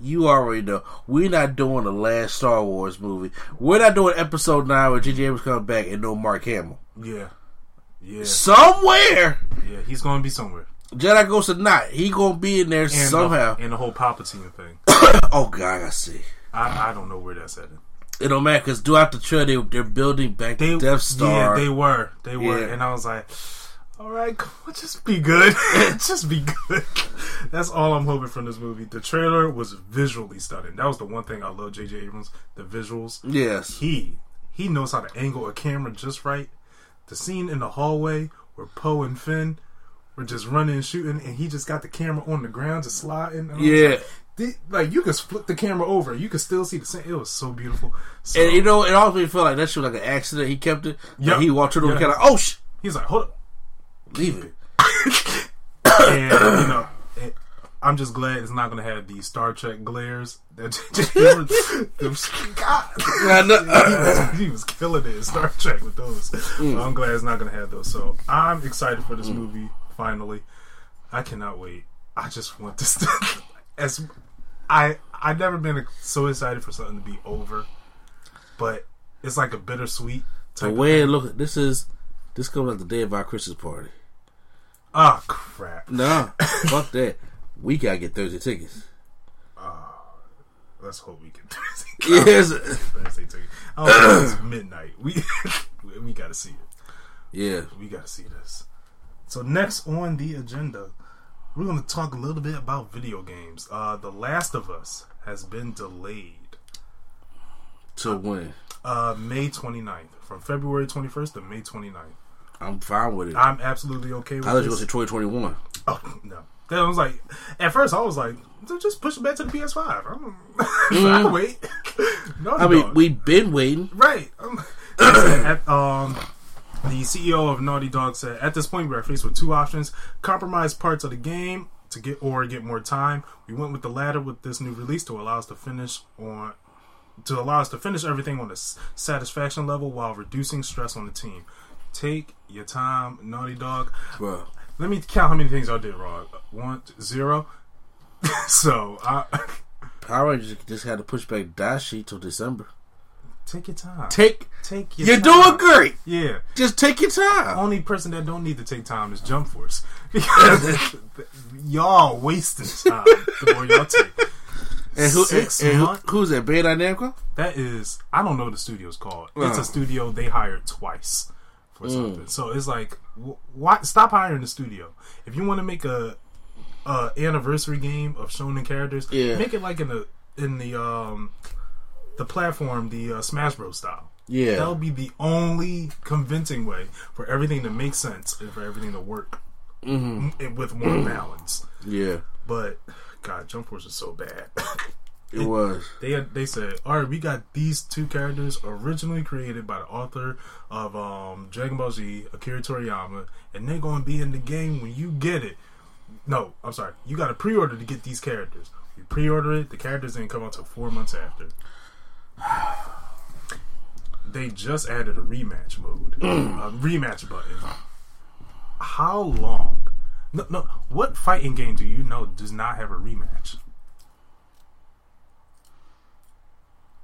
You already know. We're not doing the last Star Wars movie. We're not doing Episode Nine where J.J. Abrams comes back and no Mark Hamill. Yeah. Yeah. Somewhere, Yeah. He's going to be somewhere. Jedi Ghost or not, he gonna be in there And somehow. The, and the whole Palpatine thing. (coughs) oh God, I see. I, I don't know where that's headed. It don't matter because throughout the trailer they, they're building back They, the Death Star. Yeah, they were. They were. Yeah. And I was like, all right, come on, just be good. (laughs) just be good. That's all I'm hoping from this movie. The trailer was visually stunning. That was the one thing I love J.J. Abrams. The visuals. yes, He he knows how to angle a camera just right. The scene in the hallway where Poe and Finn were just running and shooting, and he just got the camera on the ground just sliding. And yeah. like, like you could flip the camera over, you could still see the same. It was so beautiful. So, And you know, it me feel like that shit was like an accident. He kept it. Yeah, Yep. he walked through the Yeah. kind of oh sh, he's like, hold up. leave it. and you know, I'm just glad it's not going to have the Star Trek glares. That (laughs) (laughs) God, I know. he was killing it in Star Trek with those. Mm. I'm glad it's not going to have those. So I'm excited for this movie. Finally, I cannot wait. I just want this. To, (laughs) as I I've never been so excited for something to be over, but it's like a bittersweet. The Type way it look, this is this comes like the day of our Christmas party. Ah crap. No, fuck (laughs) that. We gotta get Thursday tickets. Oh. Let's hope we (laughs) can. Yes. (laughs) Thursday ticket. I don't (coughs) it's midnight. We we got to see it. Yeah. We got to see this. So next on the agenda, we're going to talk a little bit about video games. Uh, the Last of Us has been delayed. To when? Uh, May 29th. From February 21st to May 29th. I'm fine with it. I'm absolutely okay with it. I thought you were going to say 2021. Oh, no. Then I was like, at first I was like, just push it back to the PS5. (laughs) I don't, I can wait. (laughs) no. I mean, we've been waiting. Right. Um, (laughs) at, um, the CEO of Naughty Dog said, "At this point, we are faced with two options: compromise parts of the game to get or get more time. We went with the latter with this new release to allow us to finish on." To allow us to finish everything on a satisfaction level while reducing stress on the team. Take your time, Naughty Dog. Well, Let me count how many things I did wrong. One, zero. (laughs) so I Power Rangers just had to push back Dai Shi till December. Take your time. Take. Take your time. You're time. doing great. Yeah. Just take your time. only person that don't need to take time is Jump Force because (laughs) y'all wasting time the more y'all take. And who? Six and who who's that? Bandai Namco? That is, I don't know what the studio's called. It's a studio they hired twice for something. So it's like, wh- why stop hiring the studio if you want to make a, a anniversary game of shonen characters? Yeah. make it like in the in the um the platform, the uh, Smash Bros style. Yeah. That would be the only convincing way for everything to make sense and for everything to work mm with more balance. Yeah. But God, Jump Force is so bad. (laughs) It was. they they said, all right, we got these two characters originally created by the author of um, Dragon Ball Z, Akira Toriyama, and they're going to be in the game when you get it. No, I'm sorry, you got to pre-order to get these characters. You pre-order it, the characters didn't come out until four months after. (sighs) They just added a rematch mode, (clears throat) a rematch button. How long? No, no. What fighting game do you know does not have a rematch?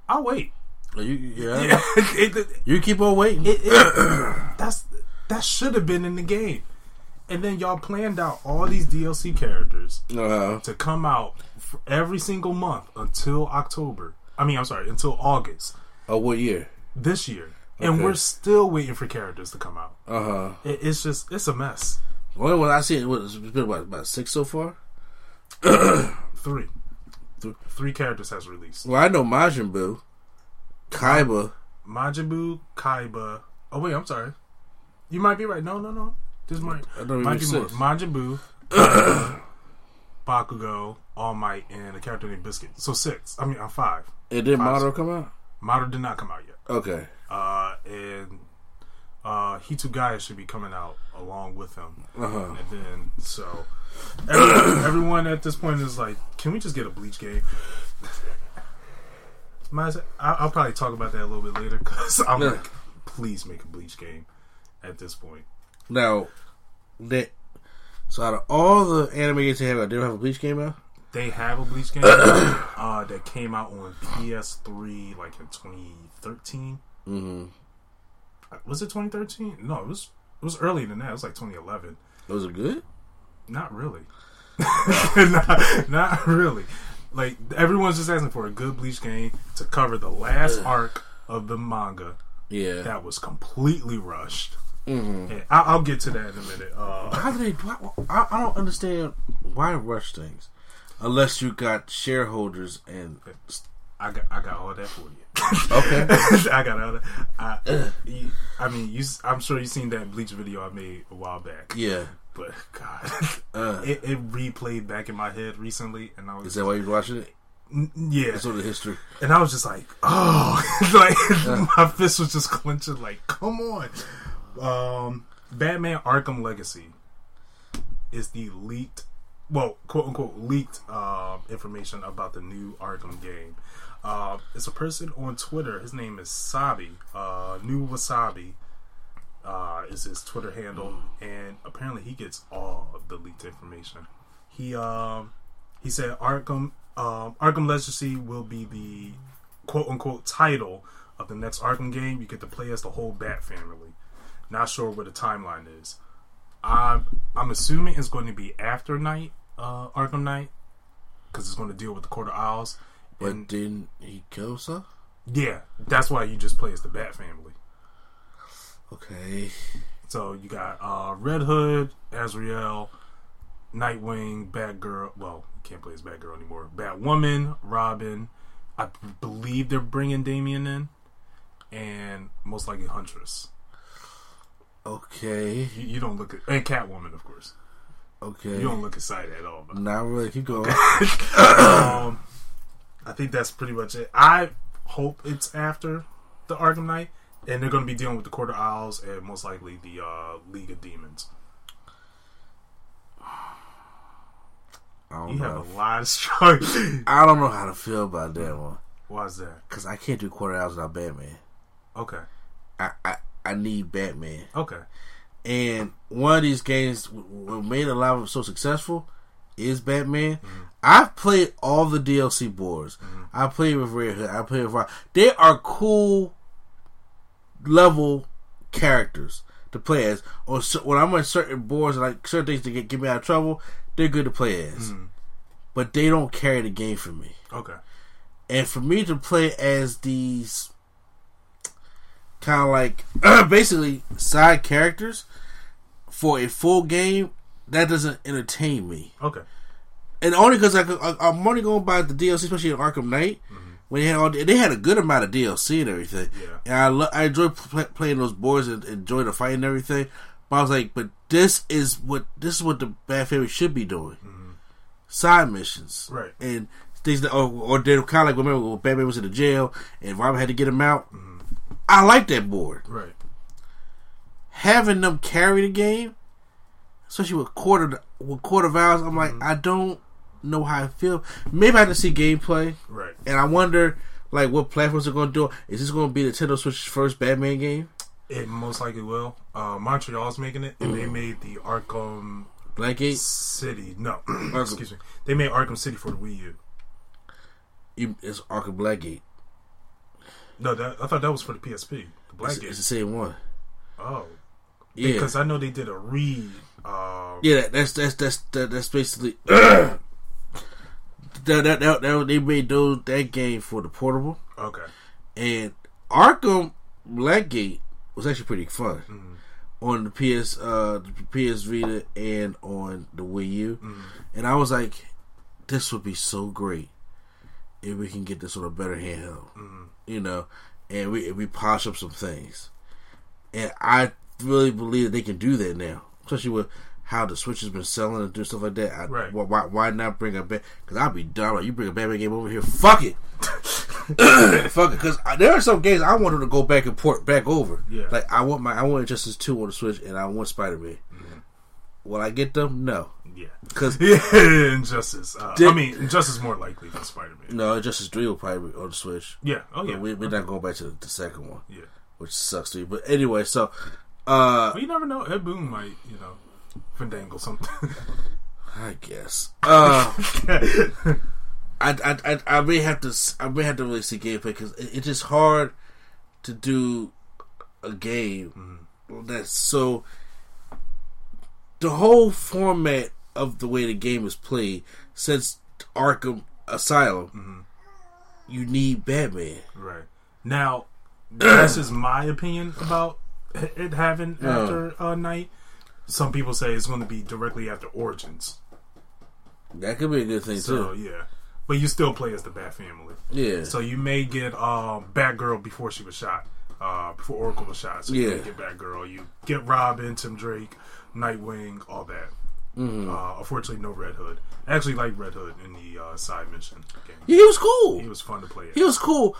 I'll wait. You, yeah. (laughs) Yeah, it, it, You keep on waiting. it, it- (clears throat) that's that should have been in the game. And then y'all planned out all these DLC characters uh, to come out for every single month until October. I mean, I'm sorry, until August oh, what year? this year, and we're still waiting for characters to come out. Uh huh. It, it's just it's a mess. Only one I seen was it's been about about six so far. (coughs) Three, Th- three characters has released. Well, I know Majin Buu, Kaiba. Majin Buu, Kaiba. Oh wait, I'm sorry. You might be right. No, no, no. This might I don't might be more. Majin Buu, (coughs) Bakugo, All Might, and a character named Biscuit. So six. I mean, I'm five. It did Five. Model come out? Mario did not come out yet. Okay. Uh, and uh, Hitsugaya should be coming out along with him. Uh-huh. And then, so everyone, (coughs) everyone at this point is like, can we just get a Bleach game? Might I'll probably talk about that a little bit later because I'm Yeah. like, please make a Bleach game at this point. Now, that so out of all the anime games they have, they don't have a Bleach game out. They have a Bleach game (coughs) uh, that came out on PS3 like in 2013. Mm-hmm. Was it 2013? No, it was it was earlier than that. It was like 2011. Was it good? Not really. (laughs) not, not really. Like everyone's just asking for a good Bleach game to cover the last arc of the manga Yeah. that was completely rushed. Mhm. And I, I'll get to that in a minute. Uh, How do they? Why, I, I don't understand why rush things, unless you got shareholders and I got I got all that for you. okay. (laughs) I got all that. I, you- I mean, you. I'm sure you've seen that Bleach video I made a while back. yeah. But God, Uh, (laughs) it, it replayed back in my head recently, and I was is that why you're watching it? Yeah, That's sort of history. and I was just like, oh, (laughs) like my fist was just clenching. Like, come on. Um, Batman Arkham Legacy is the leaked, well, quote unquote leaked uh, information about the new Arkham game. Uh, it's a person on Twitter. His name is Sabi. Uh, new Wasabi uh, is his Twitter handle, and apparently he gets all of the leaked information. He um he said Arkham um, Arkham Legacy will be the quote unquote title of the next Arkham game. You get to play as the whole Bat family. Not sure what the timeline is. I'm I'm assuming it's going to be after Knight uh, Arkham Knight because it's going to deal with the Court of Owls. But And didn't he kill some? yeah, that's why you just play as the Bat family. Okay. So you got uh, Red Hood, Azrael, Nightwing, Batgirl. Well, you can't play as Batgirl anymore. Batwoman, Robin. I believe they're bringing Damian in, and most likely Huntress. Okay. You, you don't look at and Catwoman, of course. Okay. You don't look excited at all. But, Not really. Keep going. (laughs) um, I think that's pretty much it. I hope it's after the Arkham Knight, and they're going to be dealing with the Court of Owls and most likely the uh, League of Demons. (sighs) I don't You have know. a lot of (laughs) strong. I don't know how to feel about that one Why's that? because I can't do Court of Owls without Batman. Okay. I, I I need Batman. Okay. And one of these games what made a lot of them so successful is Batman. Mm-hmm. I've played all the DLC boards. Mm-hmm. I played with Red Hood. I played with Rock. They are cool level characters to play as. Or so, when I'm on certain boards, and like certain things to get, get me out of trouble, they're good to play as. Mm-hmm. But they don't carry the game for me. Okay. And for me to play as these kind of like (clears throat) basically side characters for a full game, that doesn't entertain me. Okay. And only because I, I, I'm only going by the DLC, especially in Arkham Knight. Mm-hmm. When they had all, they had a good amount of DLC and everything. Yeah. And I lo- I enjoy pl- playing those boards and enjoy the fight and everything. But I was like, but this is what this is what the Bat Family should be doing. Mm-hmm. Side missions, Right. And things that, or, or they're kind of like remember when Batman was in the jail and Robin had to get him out. Mm-hmm. I like that board. Right. Having them carry the game, especially with quarter with Court of Owls, I'm like, I don't know how I feel. Maybe I have to see gameplay, Right. and I wonder like what platforms are going to do. Is this going to be Nintendo Switch's first Batman game? It most likely will. Uh, Montreal's making it, and they made the Arkham Blackgate, City. No, (clears throat) excuse me. They made Arkham City for the Wii U. You- it's Arkham Blackgate. No, that, I thought that was for the PSP. The Black It's, Game. it's the same one. Oh, Yeah, because I know they did a re. Uh, yeah. that- That's that's that's that, that's basically (clears throat) that, that, that, that they made those that game for the portable. Okay. And Arkham Blackgate was actually pretty fun on the PS, uh, the PS Vita, and on the Wii U. And I was like, this would be so great if we can get this on a better handheld, you know, and we we polish up some things. And I really believe that they can do that now, especially with how the Switch has been selling and doing stuff like that. I, Right. Why, why, not bring a bat? Because I'll be done. Like, you bring a Batman game over here, fuck it. (laughs) fuck it. Because there are some games I want them to go back and port back over. Yeah. Like I want my I want Injustice Two on the Switch, and I want Spider Man. Mm-hmm. Will I get them? No. Yeah. Because (laughs) Yeah, Injustice. Uh, I mean, Injustice is more likely than Spider Man. no, Injustice Three will probably be on the Switch. Yeah. Oh yeah. We, we're not going back to the, the second one, yeah. which sucks to you. But anyway, so uh, But you never know. Ed Boon might, you know, fandangle something. I guess. Uh, (laughs) I, I, I, I may have to I may have to really see gameplay because it, it's just hard to do a game that's so. The whole format of the way the game is played since Arkham Asylum, you need Batman. right. Now, this is my opinion about it having after a night. Some people say it's going to be directly after Origins. That could be a good thing So too. yeah, but you still play as the Bat Family. Yeah. So you may get um, Batgirl before she was shot, uh, before Oracle was shot. So you Yeah. may get Batgirl. You get Robin, Tim Drake, Nightwing, all that. Mm-hmm. Uh, unfortunately, no Red Hood. I actually like Red Hood in the uh, side mission game. he was cool. He was fun to play. He was cool.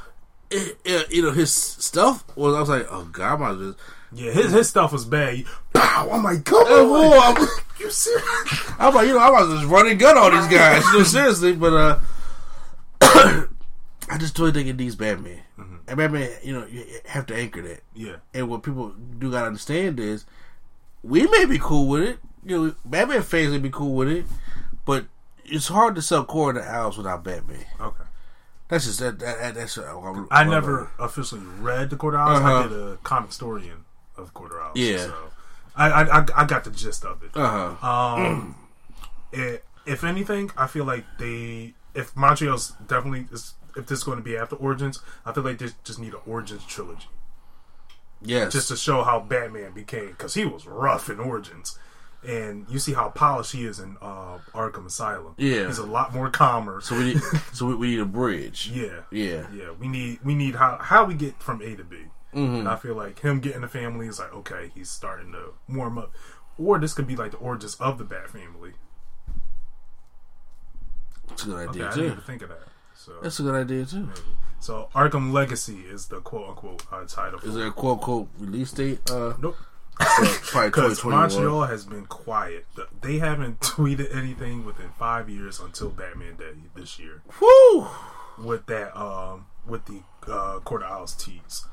It- it- you know his stuff was. I was like, oh god, I as well- Yeah, his his stuff was bad. Pow! I'm like, come Oh, on, I'm, (laughs) you serious? I'm like, you know, I was just running gun on these guys. You know, (laughs) seriously, but uh, (coughs) I just totally think it needs Batman. And Batman, you know, you have to anchor that. Yeah, And what people do gotta understand is, we may be cool with it. You know, Batman fans may be cool with it, but it's hard to sell core in the house without Batman. okay. That's just that. that, that that's. Uh, I never officially read the Quarter. I Uh-huh. did a comic historian of Court of Owls. Yeah. So I, I I I got the gist of it. Uh huh. Um, (clears throat) it, if anything, I feel like they, if Montreal's definitely is, if this is going to be after Origins, I feel like they just need an Origins trilogy Yes. just to show how Batman became because he was rough in Origins, and you see how polished he is in uh, Arkham Asylum. Yeah. he's a lot more calmer. so we need. (laughs) so we, we need a bridge. yeah, Yeah. yeah. We need we need how how we get from A to B. Mm-hmm. And I feel like him getting the family is like okay, he's starting to warm up, or this could be like the origins of the Bat family. That's a good Okay, idea I didn't too. even think of that. So, That's a good idea too. So Arkham Legacy is the quote unquote uh, title. Is there a quote unquote release date? Uh, Nope. Because (laughs) Montreal has been quiet. They haven't (laughs) tweeted anything within five years until Batman Day this year. Woo! With that, um, with the uh, Court of Owls tease.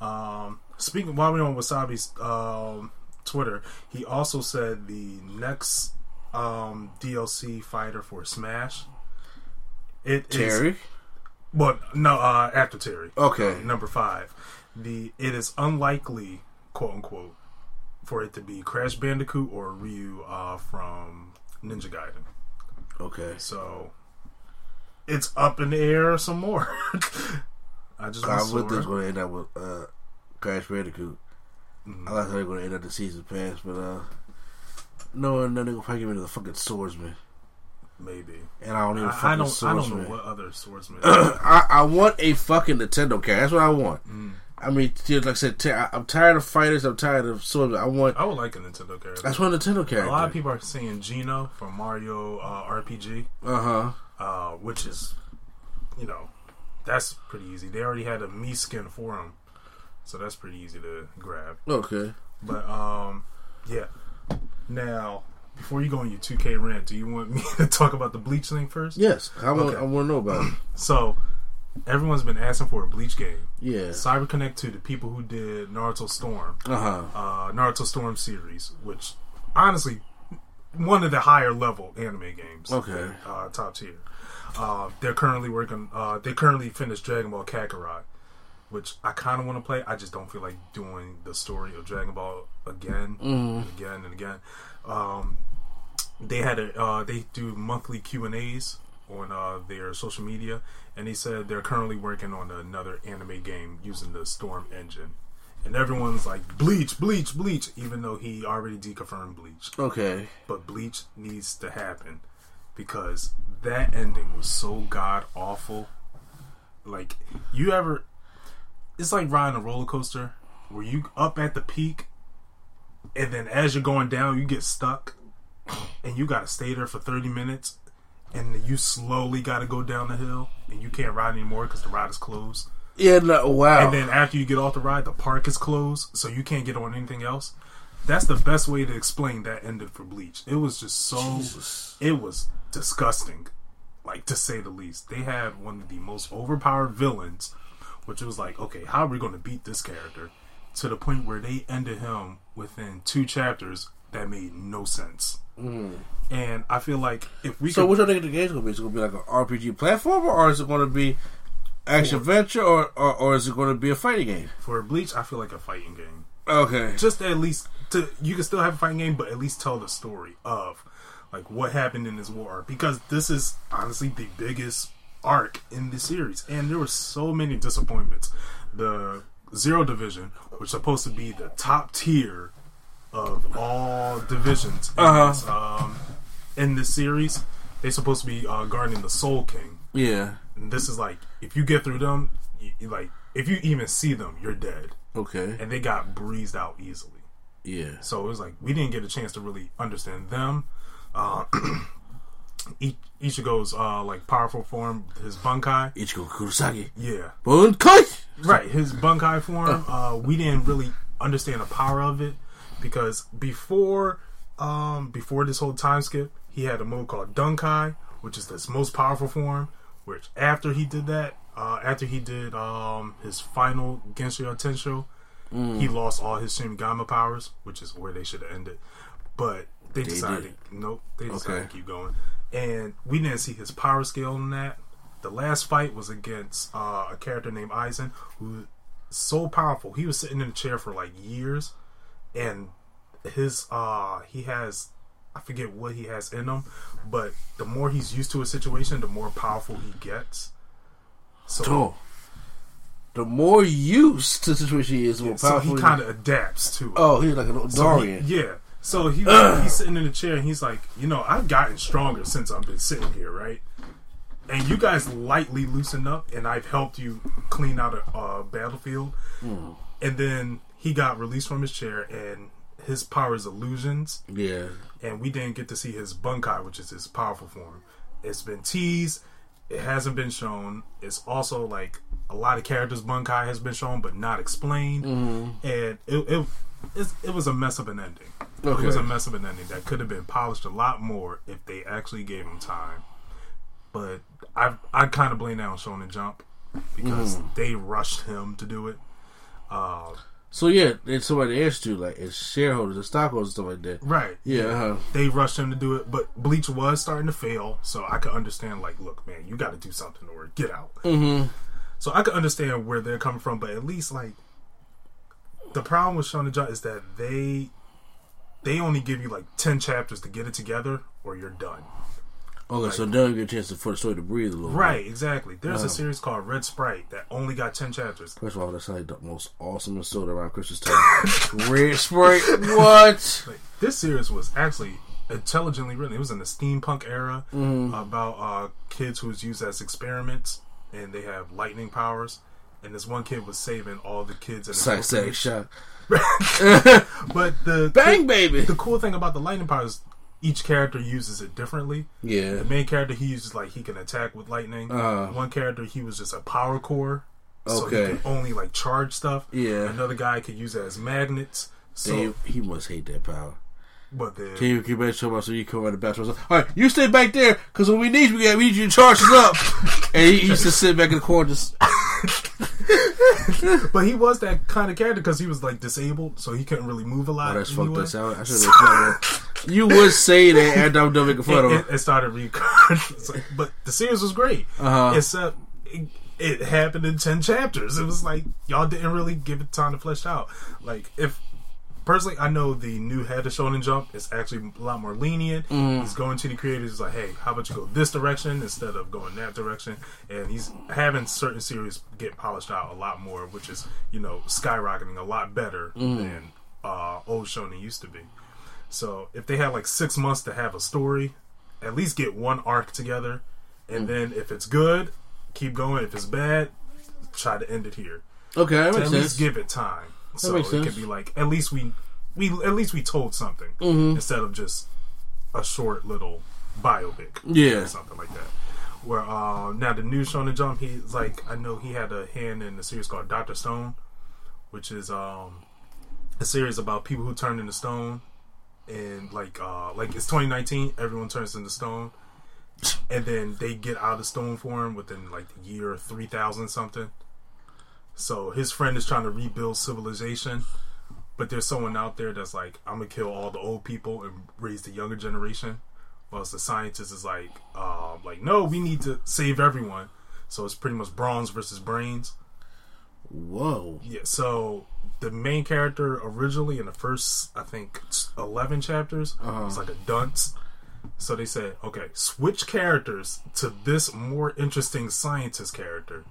Um, speaking while we're on Wasabi's um, Twitter, he also said the next um, DLC fighter for Smash. It Terry. Well, no, uh, after Terry. Okay. Number five. The it is unlikely, quote unquote, for it to be Crash Bandicoot or Ryu uh, from Ninja Gaiden. Okay. So it's up in the air some more. (laughs) I just I would think going to end up with uh, Crash Bandicoot. Mm-hmm. I like how they're going to end up the season pass, but uh, no, no, they're going to probably give me the fucking swordsman, maybe. and I don't even I, I fucking don't. I don't know what other swordsman. (clears throat) I, I want a fucking Nintendo character. That's what I want. Mm. I mean, like I said, t- I'm tired of fighters. I'm tired of swordsmen. I want. I would like a Nintendo character. That's what a Nintendo character. a lot of people are saying Geno from Mario uh, RPG. Uh huh. uh, which is, you know, that's pretty easy. They already had a Mii skin for him, so that's pretty easy to grab. Okay. But um, yeah. Now, before you go on your 2K rant, do you want me (laughs) to talk about the Bleach thing first? Yes, I want. Okay. I want to know about it. (clears throat) So, everyone's been asking for a Bleach game. Yeah. CyberConnect2 the people who did Naruto Storm, Uh huh. uh, Naruto Storm series, which honestly, one of the higher level anime games. Okay. uh, top tier. Uh, they're currently working. Uh, they currently finished Dragon Ball Kakarot, which I kind of want to play. I just don't feel like doing the story of Dragon Ball again and again and again. Um, they had a uh, they do monthly Q and A's on uh, their social media, and they said they're currently working on another anime game using the Storm engine. And everyone's like Bleach, Bleach, Bleach, even though he already deconfirmed Bleach Okay. but Bleach needs to happen because that ending was so god awful. Like you ever, it's like riding a roller coaster where you up at the peak, and then as you're going down, you get stuck. and you gotta stay there for thirty minutes, and you slowly gotta go down the hill, and you can't ride anymore because the ride is closed. Yeah, no, wow. And then after you get off the ride, the park is closed, so you can't get on anything else. That's the best way to explain that ended for Bleach. It was just so. Jesus. It was disgusting, like to say the least. They had one of the most overpowered villains, which was like, okay, how are we going to beat this character? To the point where they ended him within two chapters that made no sense. Mm. And I feel like if we so, could, which one think the game's gonna be? Is it gonna be like an RPG platformer, or is it gonna be action adventure, or, or or is it gonna be a fighting game? for Bleach, I feel like a fighting game. Okay. just at least to you can still have a fighting game, but at least tell the story of like what happened in this war because this is honestly the biggest arc in the series, and there were so many disappointments. The Zero Division, which is supposed to be the top tier of all divisions in, Uh-huh. this, um, in this series, they're supposed to be uh, guarding the Soul King. Yeah. And this is like if you get through them, you, you like if you even see them, you're dead, Okay. and they got breezed out easily. Yeah. So it was like we didn't get a chance to really understand them. Uh, (clears throat) Ichigo's uh, like powerful form, his Bankai. Ichigo Kurosaki. Yeah, Bankai. Right. His Bankai form. Uh, we didn't really understand the power of it because before, um, before this whole time skip, he had a move called Dunkai, which is this most powerful form. Which after he did that, uh, after he did um, his final Getsuga Tensho, he lost all his Shinigami powers, which is where they should have ended. But they decided, nope, they decided Okay. to keep going. And we didn't see his power scale in that. The last fight was against uh, a character named Aizen, who so powerful. He was sitting in a chair for like years, and his uh he has I forget what he has in him, but the more he's used to a situation, the more powerful he gets. So, Oh. The more used to the situation he is, the more powerful. so he kind of adapts to it. Oh, he's like an So he- Dorian. yeah. So he (clears throat) he's sitting in a chair and he's like, you know, I've gotten stronger since I've been sitting here, right? And you guys lightly loosened up, and I've helped you clean out a uh, battlefield. And then he got released from his chair, and his power is illusions, Yeah. and we didn't get to see his bankai, which is his powerful form. It's been teased. It hasn't been shown. It's also like a lot of characters' bankai has been shown, but not explained. And it it, it was a mess of an ending. It was a mess of an ending that could have been polished a lot more if they actually gave him time. But I I kind of blame that on Shonen Jump because they rushed him to do it. Uh, So yeah, and somebody asked you like as shareholders and stockholders stuff like that. right. Yeah. Uh-huh. they rushed him to do it, but Bleach was starting to fail, so I could understand. Like, look, man, you got to do something or get out. Mm-hmm. So I could understand where they're coming from, but at least like the problem with Shonen Jump is that they they only give you like ten chapters to get it together, or you're done. Okay, so now you get a chance for the story to breathe a little. bit. Right? Exactly. There's a series called Red Sprite that only got ten chapters. First of all, that's like the most awesome soda around Christmas time. (laughs) Red Sprite. What? Like, this series was actually intelligently written. It was in the steampunk era Mm-hmm. about uh, kids who was used as experiments, and they have lightning powers. And this one kid was saving all the kids in the Psych, psych, shock. (laughs) But the Bang, baby. the cool thing about the lightning powers, each character uses it differently. Yeah. The main character he uses like he can attack with lightning. Uh-huh. One character he was just a power core, so Okay. he can only like charge stuff. Yeah. Another guy could use it as magnets. So, Dave, he must hate that power. but the Can you keep that show about so you come out the bathroom? All right, you stay back there because when we need you, we need you to charge us up. (laughs) and he, he used to sit back in the corner, just (laughs) But he was that kind of character because he was like disabled, so he couldn't really move a lot. oh, that's anyway. fucked us out. I should have. (laughs) You would say that, and I'm done making fun of It, it, started recurring. (laughs) Like- but the series was great, Uh-huh. except it, it happened in ten chapters. It was like y'all didn't really give it time to flesh out. Like if personally, I know the new head of Shonen Jump is actually a lot more lenient. Mm. He's going to the creators, like, hey, how about you go this direction instead of going that direction? And he's having certain series get polished out a lot more, which is you know skyrocketing a lot better Mm. than uh, old Shonen used to be. So if they had like six months to have a story, at least get one arc together, and then if it's good, keep going. If it's bad, try to end it here. Okay, that To makes at sense. least give it time, so makes it sense. can be like at least we we at least we told something Mm-hmm. instead of just a short little biopic, Yeah. or something like that. Where uh, now the new Shonen Jump, he's like I know he had a hand in a series called Doctor Stone, which is um a series about people who turned into stone, and like uh like it's 2019, everyone turns into stone, and then they get out of stone form within like the year 3000 something. So his friend is trying to rebuild civilization, but there's someone out there that's like, I'm gonna kill all the old people and raise the younger generation. Whilst the scientist is like, uh, like, no, we need to save everyone. So it's pretty much bronze versus brains. Whoa. Yeah. So the main character originally in the first, I think, eleven chapters uh-huh. was like a dunce. So they said, okay, switch characters to this more interesting scientist character,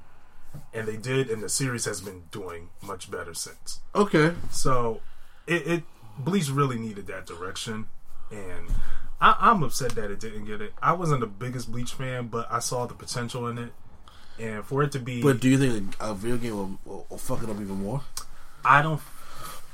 and they did, and the series has been doing much better since. Okay. So it, it Bleach really needed that direction, and I, I'm upset that it didn't get it. I wasn't the biggest Bleach fan, but I saw the potential in it, and for it to be, But do you think a video game will, will, will fuck it up even more? I don't.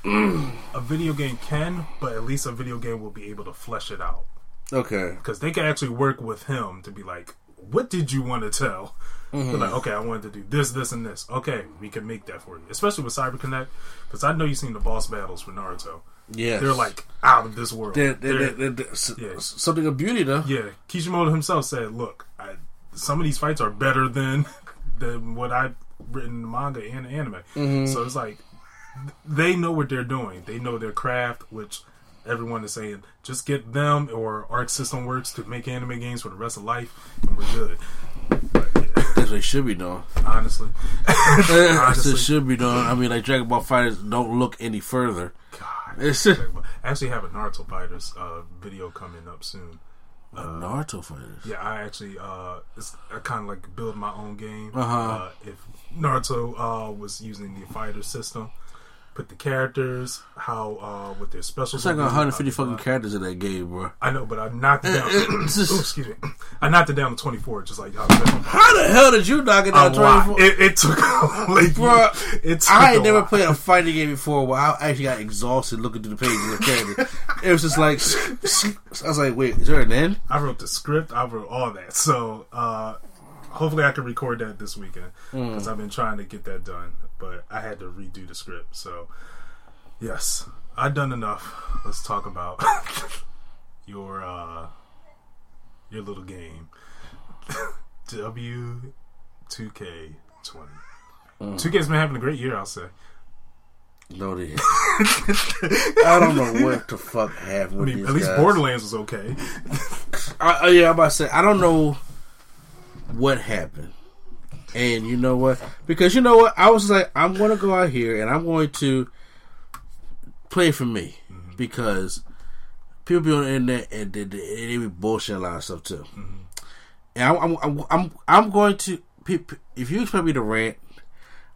a video game can, but at least a video game will be able to flesh it out Okay. because they can actually work with him to be like, "What did you want to tell?" They're like, "Okay, I wanted to do this, this, and this. Okay, we can make that for you." Especially with Cyber Connect, because I know you've seen the boss battles for Naruto. Yeah, They're like out of this world. They're, they're, They're- they're, they're- s- Yeah. something of beauty, though. yeah, Kishimoto himself said, "Look, I, some of these fights are better than (laughs) than what I've written in the manga and the anime." Mm-hmm. So it's like they know what they're doing. They know their craft, which everyone is saying, just get them or Arc System Works to make anime games for the rest of life, and we're good. But yeah, That's what it should be doing. honestly, That's (laughs) what it should be doing. I mean, like Dragon Ball Fighters don't look any further. God, It's I actually have a Naruto Fighters uh, video coming up soon. a Naruto Fighters. Yeah, I actually uh, it's, I kind of like build my own game. Uh-huh. Uh, if Naruto uh, was using the fighter system, put the characters, how uh, with their special. It's like abilities, 150 fucking characters in that game, bro. I know, but I knocked it down. It- (clears throat) just- Ooh, excuse me. I knocked it down to twenty four, just like how How the hell did you knock it down lot. 24? It, it took (laughs) like Bruh, it took I ain't never lot. played a fighting game before where I actually got exhausted looking through the pages of the character. It was just like, (laughs) I was like, wait, is there an end? I wrote the script. I wrote all that. So uh, hopefully I can record that this weekend because I've been trying to get that done, but I had to redo the script. So yes, I've done enough. Let's talk about (laughs) your uh, your little game, (laughs) W two K twenty. Two K's been having a great year, I'll say. No, they (laughs) I don't know what the fuck happened I with mean, at least guys. Borderlands was okay. I, I- yeah, I'm about to say I don't know what happened, and you know what? Because you know what, I was like, I'm going to go out here and I'm going to play for me mm-hmm. because people be on the internet and they, they, they be bullshitting a lot of stuff too. Mm-hmm. And I'm, I'm, I'm, I'm, going to. If you expect me to rant,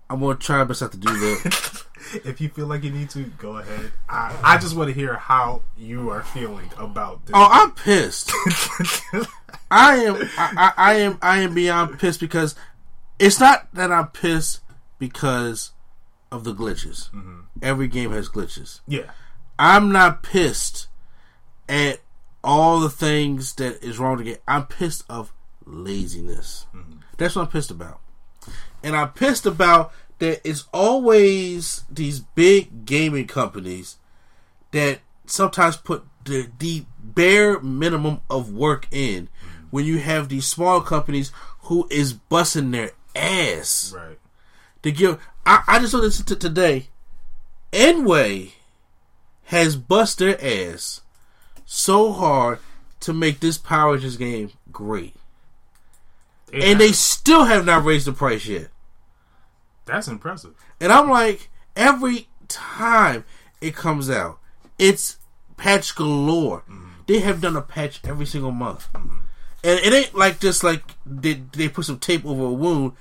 I'm going to try my best not to do that. (laughs) (laughs) If you feel like you need to, go ahead. I, I just want to hear how you are feeling about this. Oh, I'm pissed. (laughs) I am. I, I, I am. I am beyond pissed because it's not that I'm pissed because of the glitches. Mm-hmm. Every game has glitches. yeah. I'm not pissed at all the things that is wrong to get. I'm pissed of laziness. Mm-hmm. That's what I'm pissed about. And I'm pissed about that it's always these big gaming companies that sometimes put the, the bare minimum of work in when you have these small companies who is busting their ass Right. to give. I, I just saw this t- today. nWay has bust their ass so hard to make this Power Rangers game great, and they still have not raised the price yet. That's impressive. And I'm like, every time it comes out, it's patch galore. Mm-hmm. They have done a patch every single month. And it ain't like just like they, they put some tape over a wound.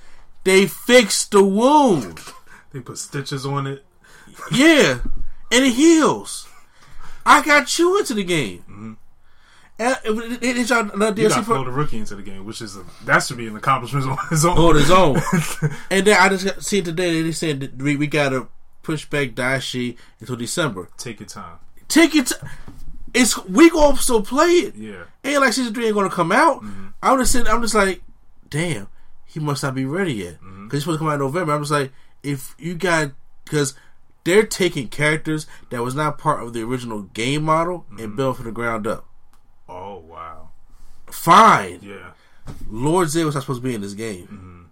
They fixed the wound. (laughs) They put stitches on it. Yeah. And it heals. I got you into the game. Mm-hmm. And it, it, it's another You DLC got for, the Rookie into the game, which is a, that should be an accomplishment on his own. on his own. (laughs) and then I just got, see today that they said that we, we gotta push back Dai Shi until December. Take your time. Take it. To, it's we gonna still play it. Yeah. Ain't like season three ain't gonna come out. Mm-hmm. I'm just sitting. I'm just like, damn, he must not be ready yet mm-hmm. because he's supposed to come out in November. I'm just like, if you got because they're taking characters that was not part of the original game model and mm-hmm. built from the ground up. Oh wow. Fine, Yeah. Lord Zedd was not supposed to be in this game.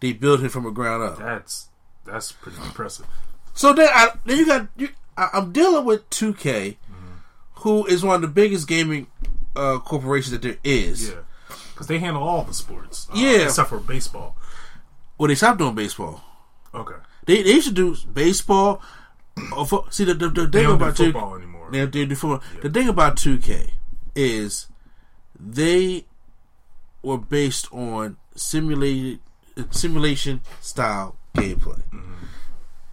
They built him from the ground up. That's that's pretty impressive. So then, I, then you got you, I, I'm dealing with 2K, who is one of the biggest gaming uh, corporations that there is. Yeah. Because they handle all the sports. uh, Yeah. Except for baseball. Well, they stopped doing baseball. Okay. They they used to do baseball. Or fo- see the the, the They thing don't do about 2K, football anymore. They, they do football. The thing about 2K is they were based on simulated simulation style gameplay. Mm-hmm.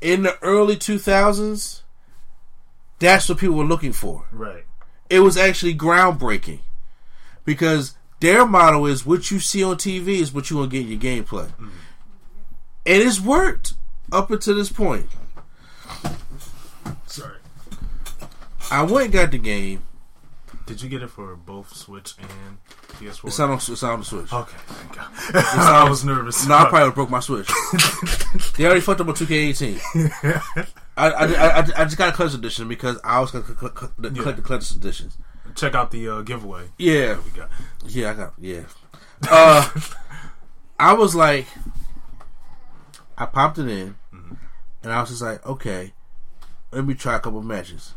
In the early 2000s, that's what people were looking for. Right. It was actually groundbreaking because their motto is what you see on TV is what you want to get in your gameplay. Mm-hmm. And it's worked up until this point. Sorry. I went and got the game. Did you get it for both Switch and PS4? It's not on, it's not on the Switch. Okay, thank God. (laughs) I was nervous. No, I probably broke my Switch. they already fucked up on 2K18. (laughs) I, I, I, I just got a collector's edition because I was going to collect the collector's editions. Check out the uh, giveaway Yeah. we got. Yeah, I got yeah. Uh, I was like, I popped it in, and I was just like, okay, let me try a couple matches.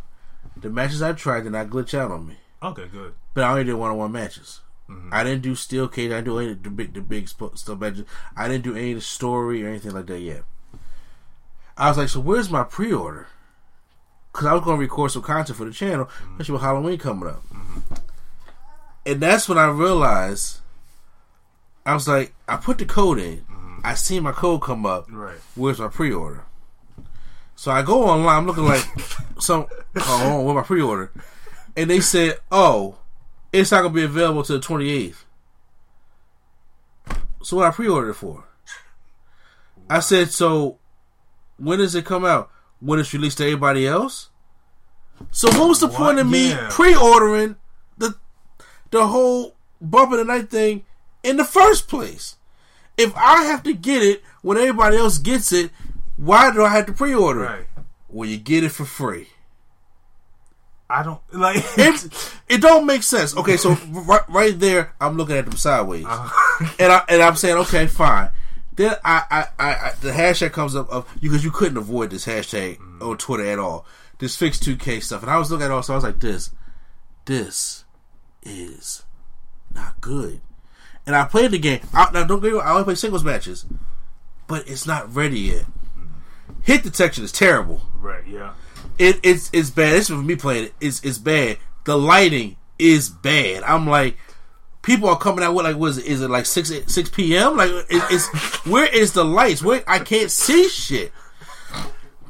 The matches I tried did not glitch out on me, Okay, good. but I only did one on one matches. Mm-hmm. I didn't do steel cage. I didn't do any of the big, the big stuff matches. I didn't do any of the story or anything like that yet. I was like, so where's my pre-order? Because I was going to record some content for the channel, mm-hmm. especially with Halloween coming up. Mm-hmm. And that's when I realized I was like, I put the code in. I see my code come up. Right. Where's my pre-order? So I go online. I'm looking like (laughs) some. Oh, where my pre-order? And they said, "Oh, it's not gonna be available till the 28th." So what I pre-ordered it for? I said, "So when does it come out? When it's released to everybody else?" So what was the What? point of me Yeah. pre-ordering the the whole bump of the night thing in the first place? If I have to get it when everybody else gets it, why do I have to pre-order it? Right. Well, you get it for free. I don't (laughs) like. It, it don't make sense. Okay, so (laughs) right, right there, I'm looking at them sideways, uh-huh. (laughs) and I and I'm saying, okay, fine. Then I, I, I, I the hashtag comes up of because you couldn't avoid this hashtag mm-hmm. on Twitter at all. This fix 2K stuff, and I was looking at it all, so I was like, this, this is not good. And I played the game. I, now don't get me wrong, I only play singles matches, but it's not ready yet. Mm-hmm. Hit detection is terrible. right. Yeah. It, it's it's bad. This is for me playing it. It's it's bad. The lighting is bad. I'm like, people are coming out with like, what is it? Is it like six six p.m. Like, it, it's where is the lights? Where I can't see shit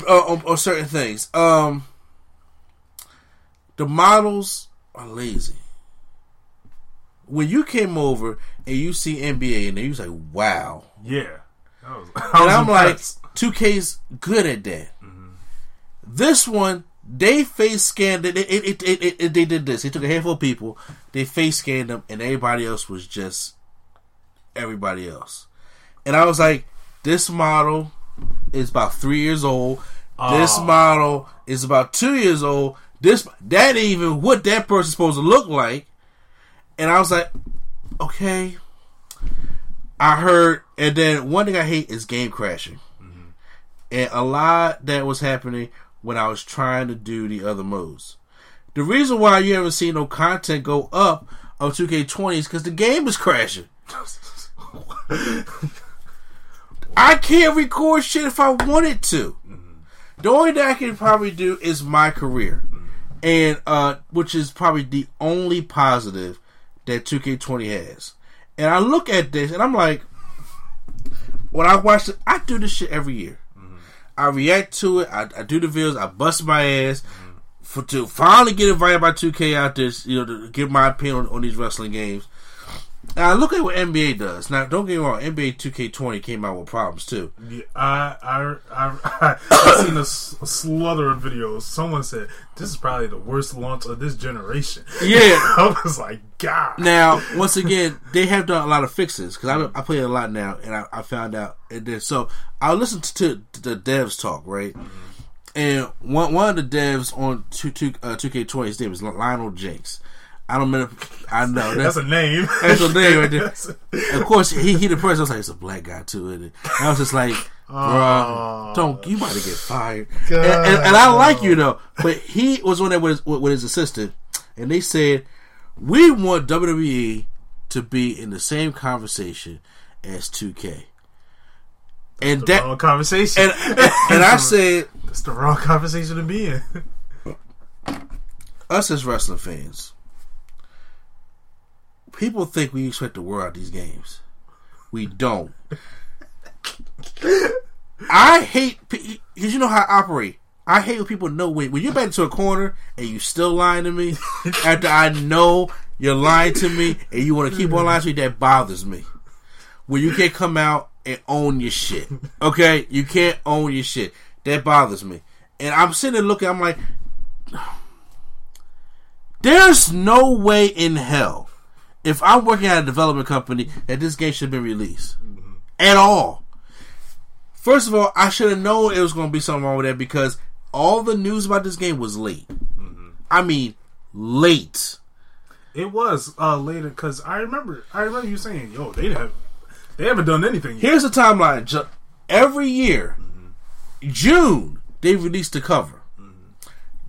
uh, on, on certain things. Um, the models are lazy. When you came over and you see NBA and you was like, wow, Yeah. Was, (laughs) and was I'm like, impressed. 2K's good at that. This one, they face scanned it. It, it, it, it, They did this. They took a handful of people, they face scanned them, and everybody else was just everybody else. And I was like, this model is about three years old. This Oh. model is about two years old. This that ain't even what that person's supposed to look like. And I was like, okay. I heard, and then one thing I hate is game crashing, mm-hmm. and a lot that was happening when I was trying to do the other modes. The reason why you haven't seen no content go up of 2K20 is because the game is crashing. (laughs) I can't record shit if I wanted to. The only thing I can probably do is my career, and uh, which is probably the only positive that 2K20 has. And I look at this and I'm like, when I watch it, I do this shit every year. I react to it. I, I do the videos. I bust my ass for to finally get invited by 2K out there, you know, to give my opinion on, on these wrestling games. Now look at what NBA does. Now don't get me wrong, NBA 2K20 came out with problems too. Yeah, I, I, I, I, seen a, s- a slaughter of videos. Someone said this is probably the worst launch of this generation. Yeah. (laughs) I was like, God. Now, once again, they have done a lot of fixes because I, I play it a lot now, and I, I found out it did. So I listened to, to the devs talk, right? And one one of the devs on two two uh, K twenty, his name is Lionel Jenks. I don't remember. I know That's a name. That's a name right there. That's- of course, he he the person I was like, it's a black guy too. And I was just like, bro, oh. don't you about to get fired? And, and, and I like you though, but he was on there with his, with, his assistant, and they said we want WWE to be in the same conversation as 2K, and the that wrong conversation. and and I said It's the wrong conversation to be in. us as wrestling fans, people think we expect the world out these games. We don't. I hate because you know how I operate. I hate when people know when, when you're back into a corner and you still lying to me (laughs) after I know you're lying to me and you want to keep on lying to me. That bothers me. When you can't come out and own your shit, okay? You can't own your shit. That bothers me. And I'm sitting there looking. I'm like, (sighs) there's no way in hell, if I'm working at a development company, that this game should have been released mm-hmm. at all. First of all, I should have known it was going to be something wrong with that because all the news about this game was late. Mm-hmm. I mean, late. It was uh, later because I remember. I remember you saying, "Yo, they have, they haven't done anything." Yet. Here's the timeline. Ju- Every year, mm-hmm. June they release the cover.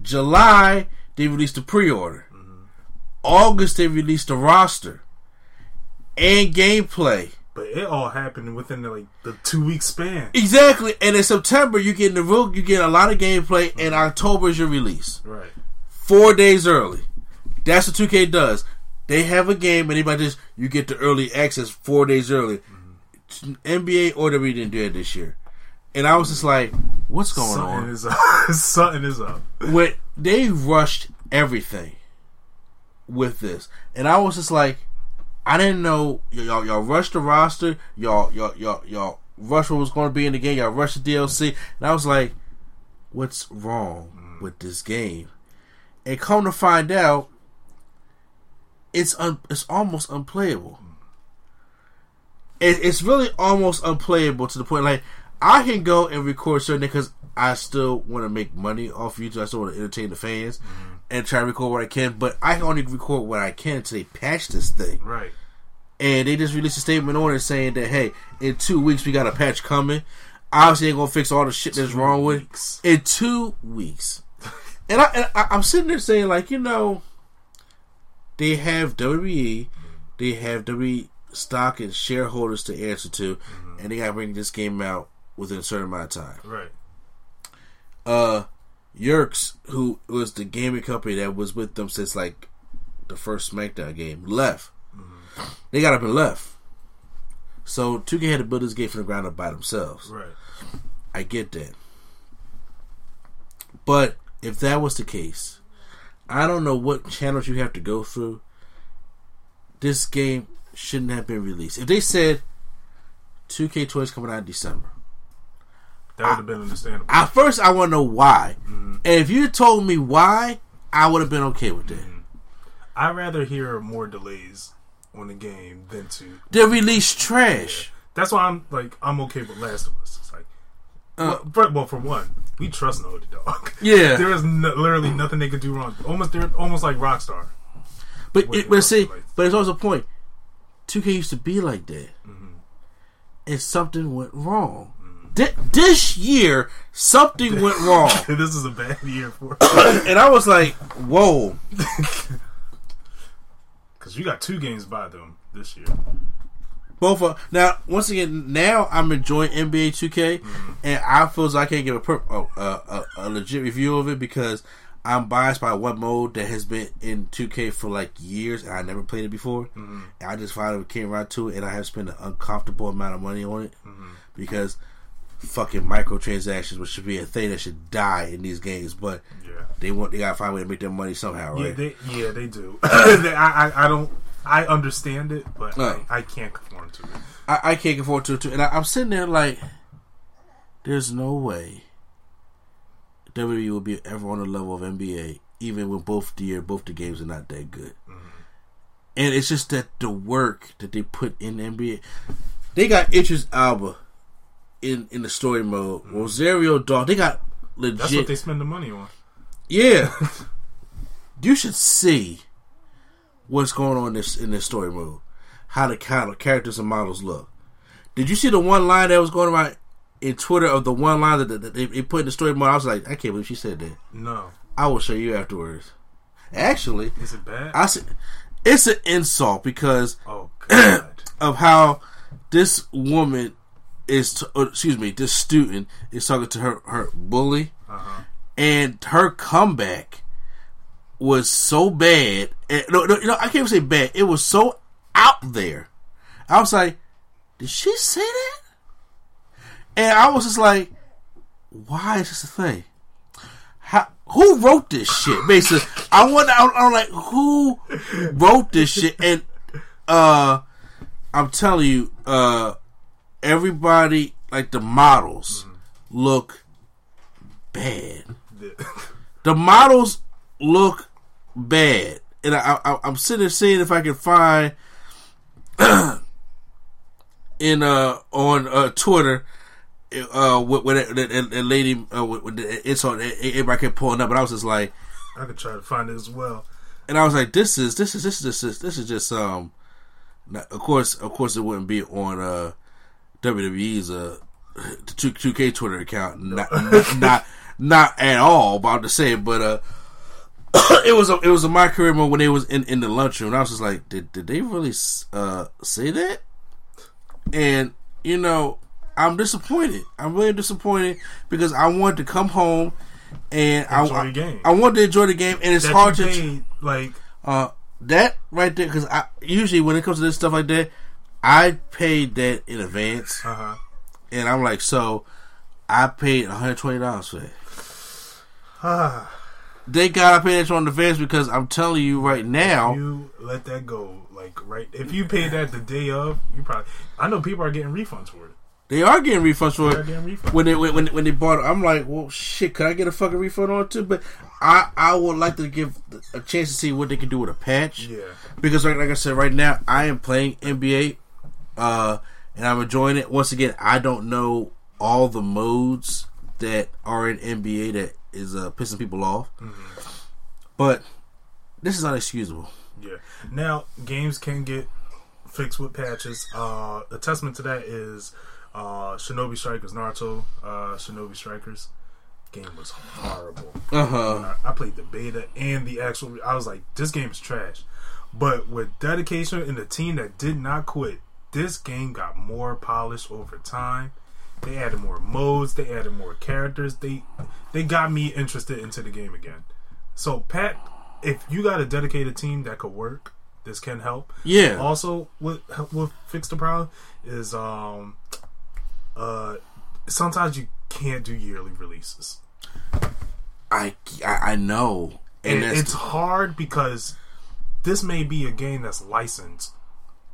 July they release the pre-order. August they released the roster and gameplay. But it all happened within the, like the two week span. Exactly. And in September you get in the real you get a lot of gameplay and mm-hmm. October is your release. Right. Four days early. That's what 2K does. They have a game and anybody just you get the early access four days early. Mm-hmm. NBA or WWE didn't do it this year. And I was just mm-hmm. like, what's going Something on? is up. (laughs) Something is up. when they rushed everything with this, and I was just like, I didn't know y'all y'all rushed the roster, y'all y'all y'all y'all rushed what was going to be in the game, y'all rushed the DLC, and I was like, what's wrong with this game? And come to find out, it's un- it's almost unplayable. It, it's really almost unplayable to the point like I can go and record certain because I still want to make money off YouTube. I still want to entertain the fans mm-hmm. And try to record what I can. But I can only record what I can until they patch this thing. Right. And they just released a statement on it saying that hey, in two weeks we got a patch coming. Obviously, they're gonna fix all the shit that's wrong with weeks. in two weeks. (laughs) and I, and I I'm sitting there saying like you know, they have WWE, they have WWE stock and shareholders to answer to, and they got to bring this game out within a certain amount of time. Right. Uh, Yuke's, who was the gaming company that was with them since like the first SmackDown game, left. Mm-hmm. They got up and left. So 2K had to build this game from the ground up by themselves. Right. I get that. But if that was the case, I don't know what channels you have to go through. This game shouldn't have been released. If they said 2K toys coming out in December, That would have been understandable. at first I want to know why. Mm-hmm. And if you told me why, I would have been okay with that. Mm-hmm. I'd rather hear more delays on the game than to. They released trash. That's why I'm like I'm okay with Last of Us. It's like, Uh, well, for, well, for one, we trust Naughty Dog. (laughs) Yeah. there is no, literally nothing they could do wrong. Almost, they're almost like Rockstar. But it, but see, like- but it's also a point. 2K used to be like that, mm-hmm. and something went wrong. Thi- This year, something went wrong, (laughs) this is a bad year for (coughs) and I was like, "Whoa!" (laughs) because you got two games by them this year. Both of now, once again, now I'm enjoying NBA 2K, mm-hmm. and I feel as I can't give a, per, oh, a, a, a legit review of it because I'm biased by one mode that has been in 2K for like years, and I never played it before. Mm-hmm. And I just finally came right to it, and I have spent an uncomfortable amount of money on it mm-hmm. because fucking microtransactions, which should be a thing that should die in these games, but Yeah. they want they gotta find a way to make their money somehow, Yeah, right? they yeah they do. (coughs) (laughs) I, I I don't I understand it, but. I, I can't conform to it. I, I can't conform to, to and I, I'm sitting there like, there's no way WWE will be ever on the level of NBA, even when both the year both the games are not that good. Mm-hmm. And it's just that the work that they put in NBA, they got Idris Elba in in the story mode. Mm-hmm. Rosario Dawson, they got legit. That's what they spend the money on. Yeah. (laughs) you should see what's going on in this in this story mode. How the kind of characters and models look. Did you see the one line that was going around in Twitter of the one line that, that they, they put in the story mode? I was like, I can't believe she said that. No, I will show you afterwards. Actually, is it bad? I said it's an insult because oh God. (clears throat) of how this woman is. T- uh, excuse me, this student is talking to her her bully, Uh-huh. and her comeback was so bad. And, no, no, no, I can't even say bad. It was so out there. I was like, did she say that? And I was just like, why is this a thing? How, who wrote this shit? Basically, I wonder. I'm, I'm like, who wrote this shit? And uh, I'm telling you, uh, everybody like the models look bad. (laughs) The models look bad, and I, I, I'm sitting there seeing if I can find (clears throat) in uh on uh Twitter uh with, with that, lady uh, with, with the insult everybody kept pulling up, but I was just like, I could try to find it as well. and I was like, this is this is this is just this is just um, not- of course of course it wouldn't be on uh WWE's uh two two K Twitter account, not not, not not at all. About to say, but uh. (coughs) it was a it was a my career moment when they was in, in the lunchroom. And I was just like, did did they really uh, say that? And you know, I'm disappointed. I'm really disappointed because I wanted to come home and Enjoy I the game. I wanted to enjoy the game, and it's That hard to paid, like uh, that right there, because I usually when it comes to this stuff like that, I paid that in advance, uh huh. and I'm like, so I paid 120 dollars for that. Ah, (sighs) They got to pay that on the advance because I'm telling you right now, you let that go. Like right, if you paid that the day of, you probably. I know people are getting refunds for it. they are getting refunds for it. refunds. When they when when they bought it, I'm like, well, shit, could I get a fucking refund on it too? But I I would like to give a chance to see what they can do with a patch. Yeah. because like, like I said, right now I am playing NBA, uh, and I'm enjoying it. Once again, I don't know all the modes that are in NBA that is uh, pissing people off, but this is unexcusable. Yeah. Now games can get fixed with patches. Uh, a testament to that is uh, Shinobi Strikers, Naruto uh, Shinobi Strikers. Game was horrible. Uh huh. I, I played the beta and the actual. I was like, this game is trash. But with dedication and a team that did not quit, this game got more polished over time. They added more modes. They added more characters. They they got me interested into the game again. So Pat, if you got a dedicated team that could work, this can help. Yeah. Also, what what fix the problem is um uh sometimes you can't do yearly releases. I, I I know, and And it's hard because this may be a game that's licensed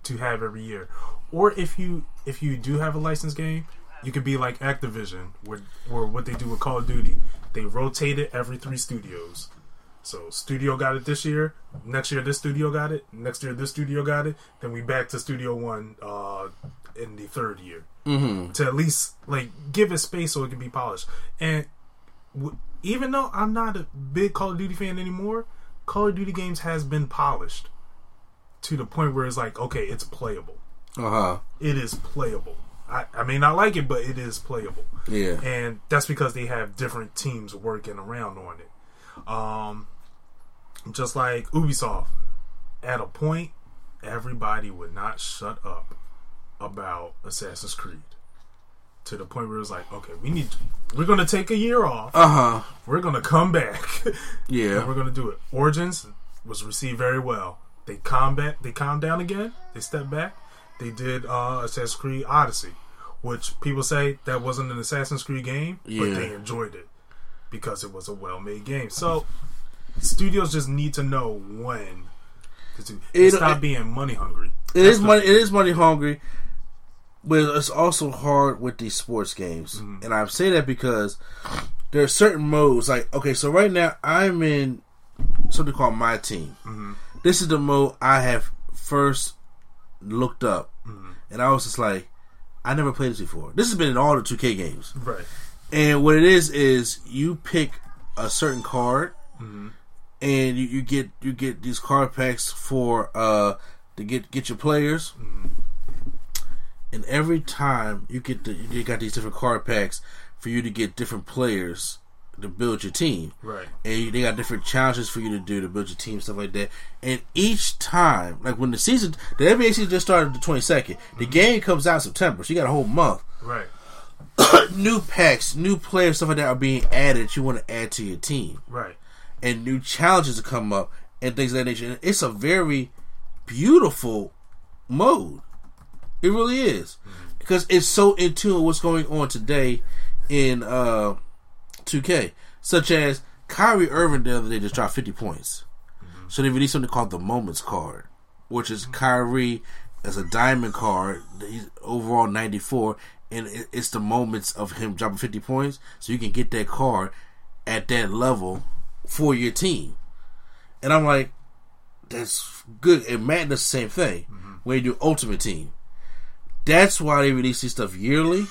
to have every year. Or if you if you do have a licensed game, you could be like Activision, where where what they do with Call of Duty, they rotate it every three studios. So studio got it this year, next year this studio got it, next year this studio got it, then we back to Studio One uh, in the third year mm-hmm. to at least like give it space so it can be polished. And w- even though I'm not a big Call of Duty fan anymore, Call of Duty games has been polished to the point where it's like, okay, it's playable. uh huh. It is playable. I, I may not like it, but it is playable. Yeah. And that's because they have different teams working around on it. Um, just like Ubisoft, at a point, everybody would not shut up about Assassin's Creed. To the point where it's like, okay, we need, we're gonna take a year off. Uh huh. We're gonna come back. (laughs) and Yeah. we're gonna do it. Origins was received very well. They combat, they calmed down again. They stepped back. They did uh, Assassin's Creed Odyssey, which people say that wasn't an Assassin's Creed game, but they enjoyed it because it was a well-made game. So studios just need to know when to It- stop it- being money hungry. It is money. It is money hungry, but it's also hard with these sports games. And I say that because there are certain modes. Like, okay, so right now I'm in something called my team. This is the mode I have first looked up, mm-hmm. and I was just like, I never played this before. This has been in all the 2K games. Right. And what it is is you pick a certain card, mm-hmm. and you, you get you get these card packs for uh to get get your players. Mm-hmm. And every time you get the you got these different card packs for you to get different players to build your team. Right. And they got different challenges for you to do to build your team, stuff like that. And each time, like when the season, the NBA season just started the 22nd, the game comes out in September, so you got a whole month Right. (coughs) new packs, new players, stuff like that are being added. You want to add to your team, Right. and new challenges to come up, and things of that nature. And it's a very beautiful mode. It really is because it's so in tune with what's going on today in uh 2K, such as Kyrie Irving the other day just dropped 50 points. Mm-hmm. So they released something called the Moments card, which is mm-hmm. Kyrie as a diamond card. He's overall 94, and it's the moments of him dropping 50 points. So you can get that card at that level for your team. And I'm like, that's good. And Madden does the same thing mm-hmm. when you do Ultimate Team. That's why they release this stuff yearly,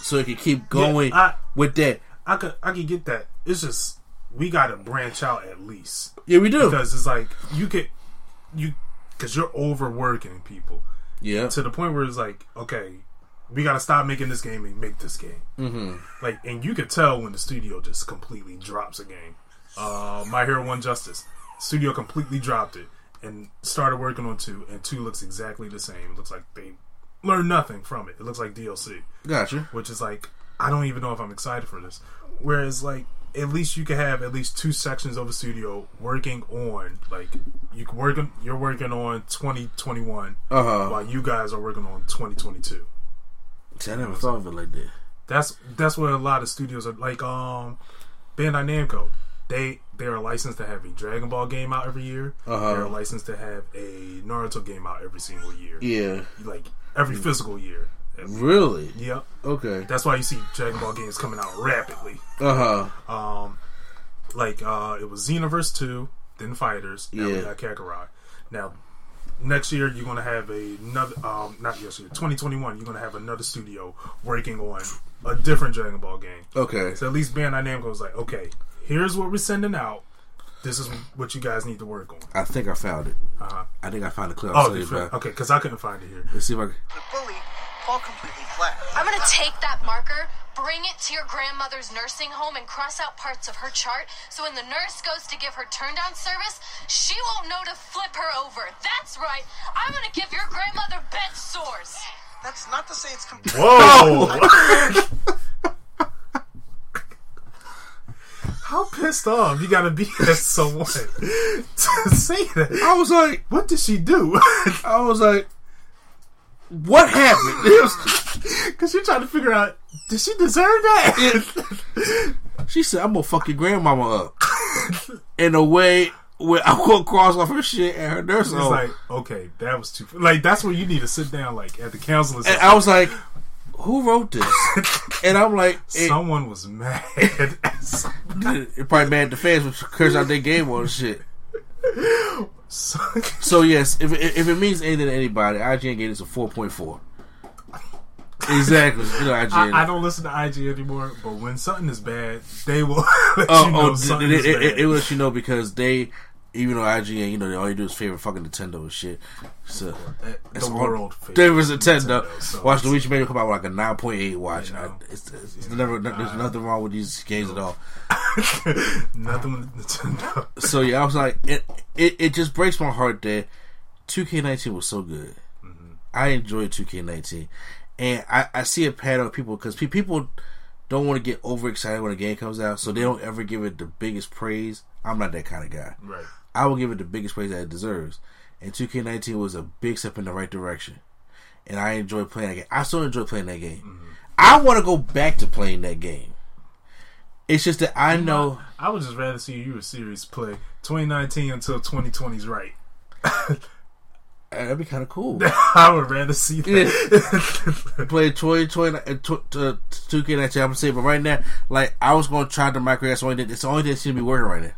so it can keep going I- with that. I could I could get that. It's just we got to branch out at least. Yeah, we do. because it's like you could you because you're overworking people. Yeah, to the point where it's like okay we got to stop making this game and make this game. Mm-hmm. like and you could tell when the studio just completely drops a game. Uh my hero one justice. Studio completely dropped it and started working on two and two looks exactly the same. It looks like they learned nothing from it. It looks like dlc gotcha. which is like I don't even know if I'm excited for this. Whereas like at least you could have at least two sections of a studio working on like you can work on you're working on 2021 Uh huh. while you guys are working on 2022. See, I never thought of it like that. That's that's what a lot of studios are like. Um, Bandai Namco, they they are licensed to have a Dragon Ball game out every year. Uh-huh. They're licensed to have a Naruto game out every single year. Yeah, Like every physical year. Really. Yep. Okay. That's why you see Dragon Ball games coming out rapidly. Uh huh. Um, like uh, it was Xenoverse two, then Fighters. Now we Yeah. got Kakarot. Now next year you're gonna have another. Um, not this year, 2021. You're gonna have another studio working on a different Dragon Ball game. Okay. So at least Bandai Namco was like, okay, here's what we're sending out. This is what you guys need to work on. I think I found it. Uh-huh. I think I found the clip. Oh, I'll you okay, because I couldn't find it here. Let's see if I can. The bully fall completely flat. I'm gonna take that marker, bring it to your grandmother's nursing home, and cross out parts of her chart so when the nurse goes to give her turn down service, she won't know to flip her over. That's right. I'm gonna give your grandmother bed sores. That's not to say it's completely. Whoa! How pissed off you gotta be at someone (laughs) to say that? I was like, What did she do? I was like, what happened? Because you're trying to figure out, did she deserve that? (laughs) she said, "I'm gonna fuck your grandmama up," in a way where I'm gonna cross off her shit and her nursing It's home. like, okay, that was too. Like, that's where you need to sit down, like, at the counselor's. and I was like, "Who wrote this?" (laughs) and I'm like, it, Someone was mad. (laughs) it probably mad at the fans out their game on shit. So- So yes, if it, if it means anything to anybody, IGN gave this a four point four. Exactly, you know IGN. I, I don't listen to IG anymore, but when something is bad, they will (laughs) let Oh, you know oh, something it, is it, bad. it, it will let you know because they, even though IGN, you know, they all you do is favorite fucking Nintendo and shit. So the that's all- world There was Nintendo. so Watch it's- Luigi Mario come out with like a nine point eight. Watch, You know. I, it's, it's, it's never. There's uh, nothing wrong with these games at all. (laughs) Nothing with Nintendo. So yeah, I was like, it, it, it just breaks my heart that 2K19 was so good. Mm-hmm. I enjoyed 2K19, and I, I see a pattern of people because pe- people don't want to get overexcited when a game comes out, so they don't ever give it the biggest praise. I'm not that kind of guy. Right. I will give it the biggest praise that it deserves. And 2K19 was a big step in the right direction. And I enjoy playing that game. I still enjoy playing that game. Mm-hmm. I want to go back to playing that game. It's just that I know. I would just rather see you a series play 2019 until 2020's right. Uh, that'd be kind of cool. (laughs) I would rather see that. Play Toy Toy uh, uh, Two K Night I'm saying, but right now, like I was gonna try the micro. That's the only thing. It's the only thing that seems to be working right now.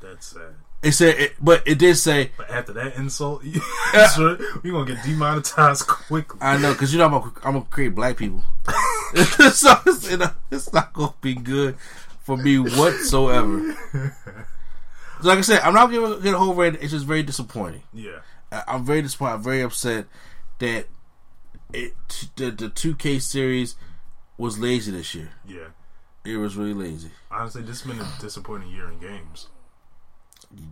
That's sad. It said, it, but it did say. But after that insult, (laughs) uh, sure, we gonna get demonetized quickly. I know because you know I'm gonna, I'm gonna create black people, (laughs) so it's, you know, it's not gonna be good for me whatsoever. (laughs) So like I said, I'm not gonna get a whole rating. It's just very disappointing. Yeah, I'm very disappointed. I'm very upset that it the the 2K series was lazy this year. yeah. It was really lazy. Honestly, this has been a disappointing year in games.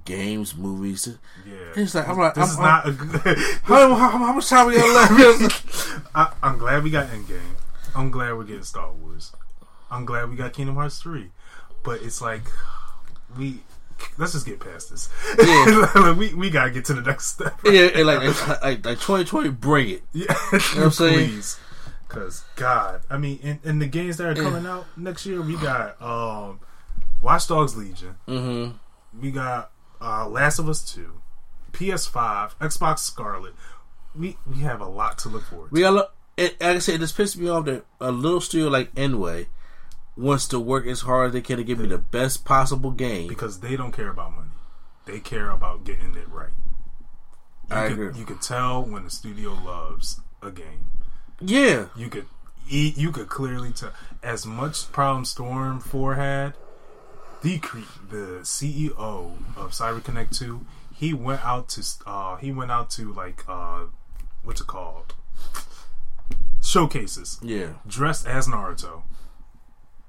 Games, movies. Yeah, It's like I'm like this I'm, is I'm- not a good. (laughs) (laughs) how, how, how much time we got left? (laughs) I, I'm glad we got Endgame. I'm glad we're getting Star Wars. I'm glad we got Kingdom Hearts three. But it's like we let's just get past this. Yeah. Like, we we gotta get to the next step. yeah, and like, like like like 2020, bring it. Yeah, what I'm saying? please. Cause God, I mean, in, in the games that are coming out next year, we got um, Watch Dogs Legion. Mm-hmm. We got uh, Last of Us Two, PS5, Xbox Scarlett. We we have a lot to look forward. to. We got look. It, like I said, just pissed me off that a little studio like nWay wants to work as hard as they can to give me the best possible game. because they don't care about money. They care about getting it right. You I could, agree. You could tell when the studio loves a game. Yeah, You could. You could clearly tell. As much problem Storm Four had, the the CEO of CyberConnect Two, he went out to uh he went out to like uh what's it called showcases yeah. dressed as Naruto.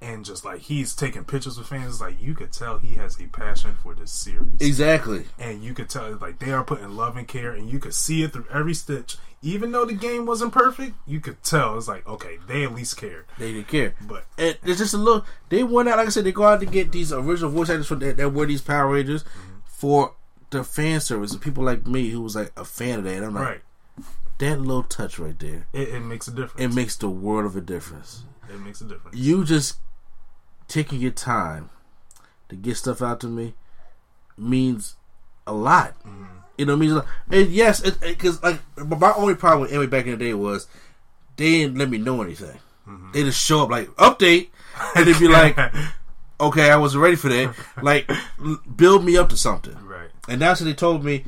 And just like he's taking pictures with fans, it's like you could tell he has a passion for this series Exactly. and you could tell like they are putting love and care and you could see it through every stitch even though the game wasn't perfect you could tell it's like okay they at least cared They didn't care. but And it's just a little. They went out, like I said, they go out to get these original voice actors for that, that were these Power Rangers mm-hmm. for the fan service. And people like me who was like a fan of that. I'm like, right that little touch right there, it, it makes a difference. it makes the world of a difference. it makes a difference You just taking your time to get stuff out to me means a lot. Mm-hmm. You know, what I mean, a lot. and yes, because like my only problem with Emmy back in the day was they didn't let me know anything. Mm-hmm. They just show up like update, and they'd be (laughs) like, "Okay, I wasn't ready for that." Like, build me up to something. right And that's what they told me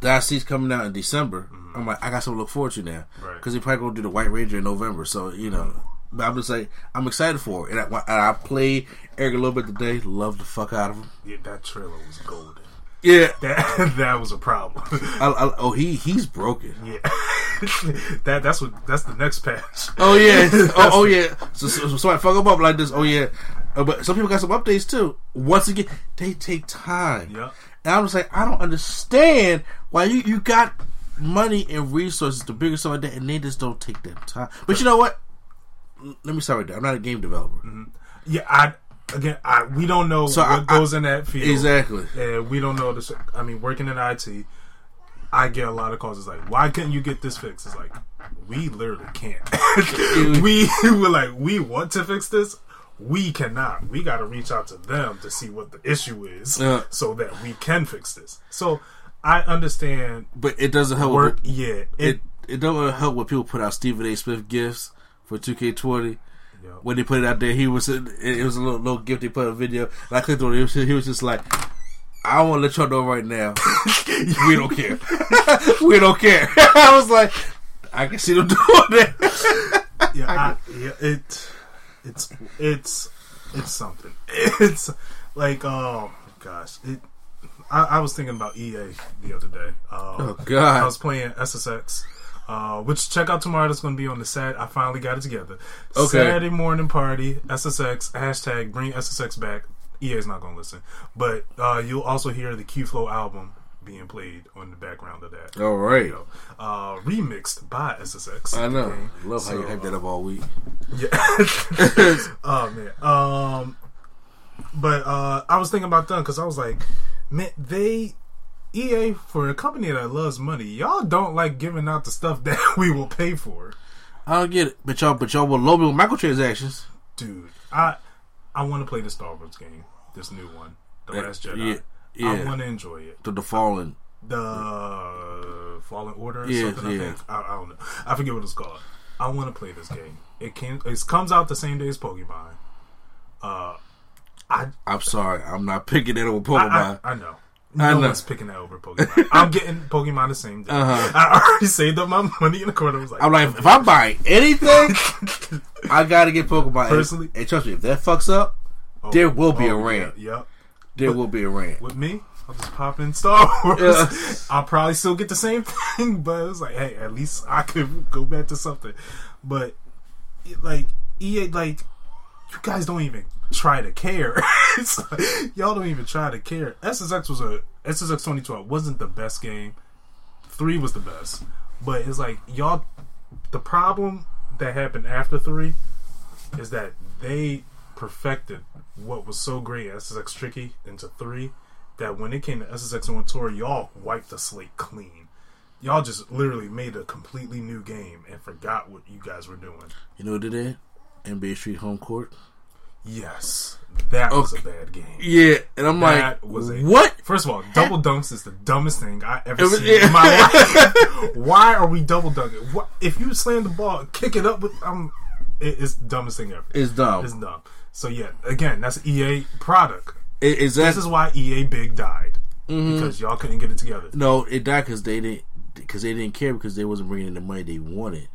that I see's coming out in December. Mm-hmm. I'm like, I got something to look forward to now. Right. Because they probably going to do the White Ranger in November. So, you know, but I'm just like, I'm excited for it. And I, and I played Eric a little bit today. Love the fuck out of him. yeah that trailer was golden Yeah. (laughs) that that was a problem I, I, oh, he he's broken. yeah (laughs) that that's what that's the next patch Oh, yeah. (laughs) oh, oh, yeah. So, so, so somebody fuck him up like this. Oh, yeah. Uh, but some people got some updates too. Once again, they take time. Yep. And I'm just like, I don't understand why you, you got money and resources to bigger stuff like that, and they just don't take that time. But you know what? Let me start with that. I'm not a game developer. Mm-hmm. yeah i again i we don't know So what I- goes in that field Exactly. and we don't know this. I mean, working in IT, I get a lot of calls. It's like, why couldn't you get this fixed? It's like, we literally can't. (laughs) we (laughs) were like, we want to fix this. We cannot. We got to reach out to them to see what the issue is, Yeah. so that we can fix this. So I understand. But it doesn't help. Work, With, yeah. It, it it don't help when people put out Stephen A. Smith gifts for 2K20. Yeah. When they put it out there, he was it, it was a little, little gift they put a video. And I clicked on it. He was, he was just like, "I want to let y'all know right now, (laughs) we don't care. (laughs) we don't care." (laughs) I was like, "I can see them doing that." yeah, I, yeah, it, it's, it's, it's something. It's like, oh gosh, it. I, I was thinking about EA the other day. Um, Oh, God. I was playing SSX, uh, which check out tomorrow. That's going to be on the set. I finally got it together. Okay. Saturday morning party. SSX hashtag bring SSX back. EA is not going to listen, but uh, you'll also hear the Q Flow album being played on the background of that. All right. Uh, remixed by SSX. I know. Okay. Love how you So, hype that up all week. yeah. (laughs) (laughs) oh man. Um, but uh, I was thinking about them because I was like, man, they EA for a company that loves money, y'all don't like giving out the stuff (laughs) that we will pay for, I don't get it, but y'all, but y'all will with microtransactions. dude. I I want to play the Star Wars game, this new one, The Yeah, Last Jedi. yeah, I want to enjoy it. To the fallen. the Fallen Order or Yeah, something. I yeah. think I, I don't know. I forget what it's called. I want to play this game. It came. It comes out the same day as Pokemon. Uh, I I'm sorry, I'm not (laughs) picking it over I, Pokemon. I, I know. I No know. one's picking that over Pokemon. (laughs) I'm getting Pokemon the same day. Uh-huh. I already saved up my (laughs) money in the corner. I was like, I'm like, if I'm buying anything, (laughs) I gotta get Pokemon. Personally- and, and trust me, if that fucks up, oh, there will be a oh, rant. Yeah, yep. there will be a rant. With me, I'll just pop in Star Wars. Yeah. I'll probably still get the same thing, but it's like, hey, at least I could go back to something. But it, like EA, like you guys don't even try to care. (laughs) like, y'all don't even try to care. SSX was a SSX 2012 wasn't the best game. Three was the best, but it's like y'all. The problem that happened after three is that they perfected what was so great SSX Tricky into three that when it came to SSX on tour, y'all wiped the slate clean. Y'all just literally made a completely new game and forgot what you guys were doing. You know what they did? NBA Street Home Court. Yes, that was a bad game. Yeah, and I'm That like, was a what? First of all, double dunks is the dumbest thing I ever was- seen in my (laughs) life. Why are we double dunking? What, if you slam the ball, kick it up with um, it, it's the dumbest thing ever. It's dumb. It's dumb. So yeah, again, that's an EA product. It- is that This is why EA Big died Mm-hmm. because y'all couldn't get it together. no? It died because they didn't because they didn't care because they wasn't bringing in the money they wanted.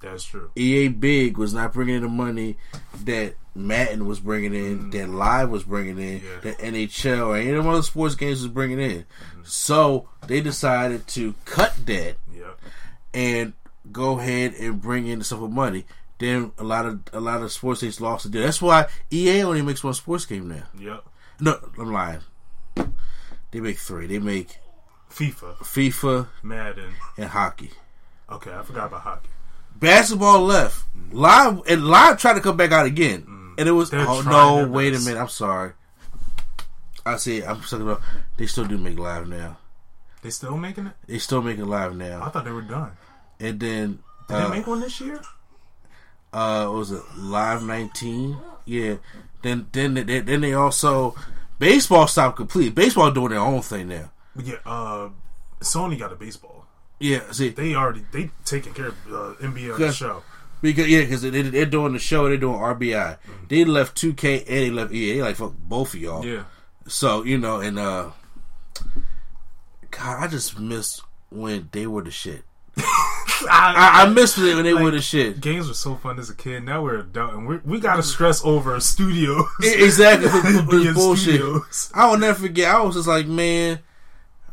That's true. EA Big was not bringing in the money that Madden was bringing in, mm-hmm. that Live was bringing in. Yeah. that NHL or any of the other sports games was bringing in. Mm-hmm. So they decided to cut that Yep. and go ahead and bring in the stuff with money. Then a lot of a lot of sports games lost the deal. That's why EA only makes one sports game now. Yep. No, I'm lying. They make three. They make FIFA, FIFA Madden. and hockey. Okay, I forgot about hockey. Basketball left. Live and live tried to come back out again, and it was Mm. They're oh no! Wait a minute. I'm sorry. I see. I'm talking about. They still do make live now. They still making it? They still make it live now. I thought they were done. And then Did uh, they make one this year? uh, what was it live 19? Yeah. Then then they, then they also baseball stopped completely. Baseball doing their own thing now. Yeah, uh, Sony got a baseball. Yeah. See, They already they taking care of uh, NBA on the show. Because yeah, because they, they're doing the show, they're doing RBI. They left 2K and they left EA. They like fuck both of y'all. Yeah. So you know, and uh, God, I just missed when they were the shit. (laughs) I, I missed it when they were the shit. Games were so fun as a kid. Now we're adult, and we we got to stress over studios. Exactly, for- for Being this bullshit. studios. I will never forget. I was just like, man,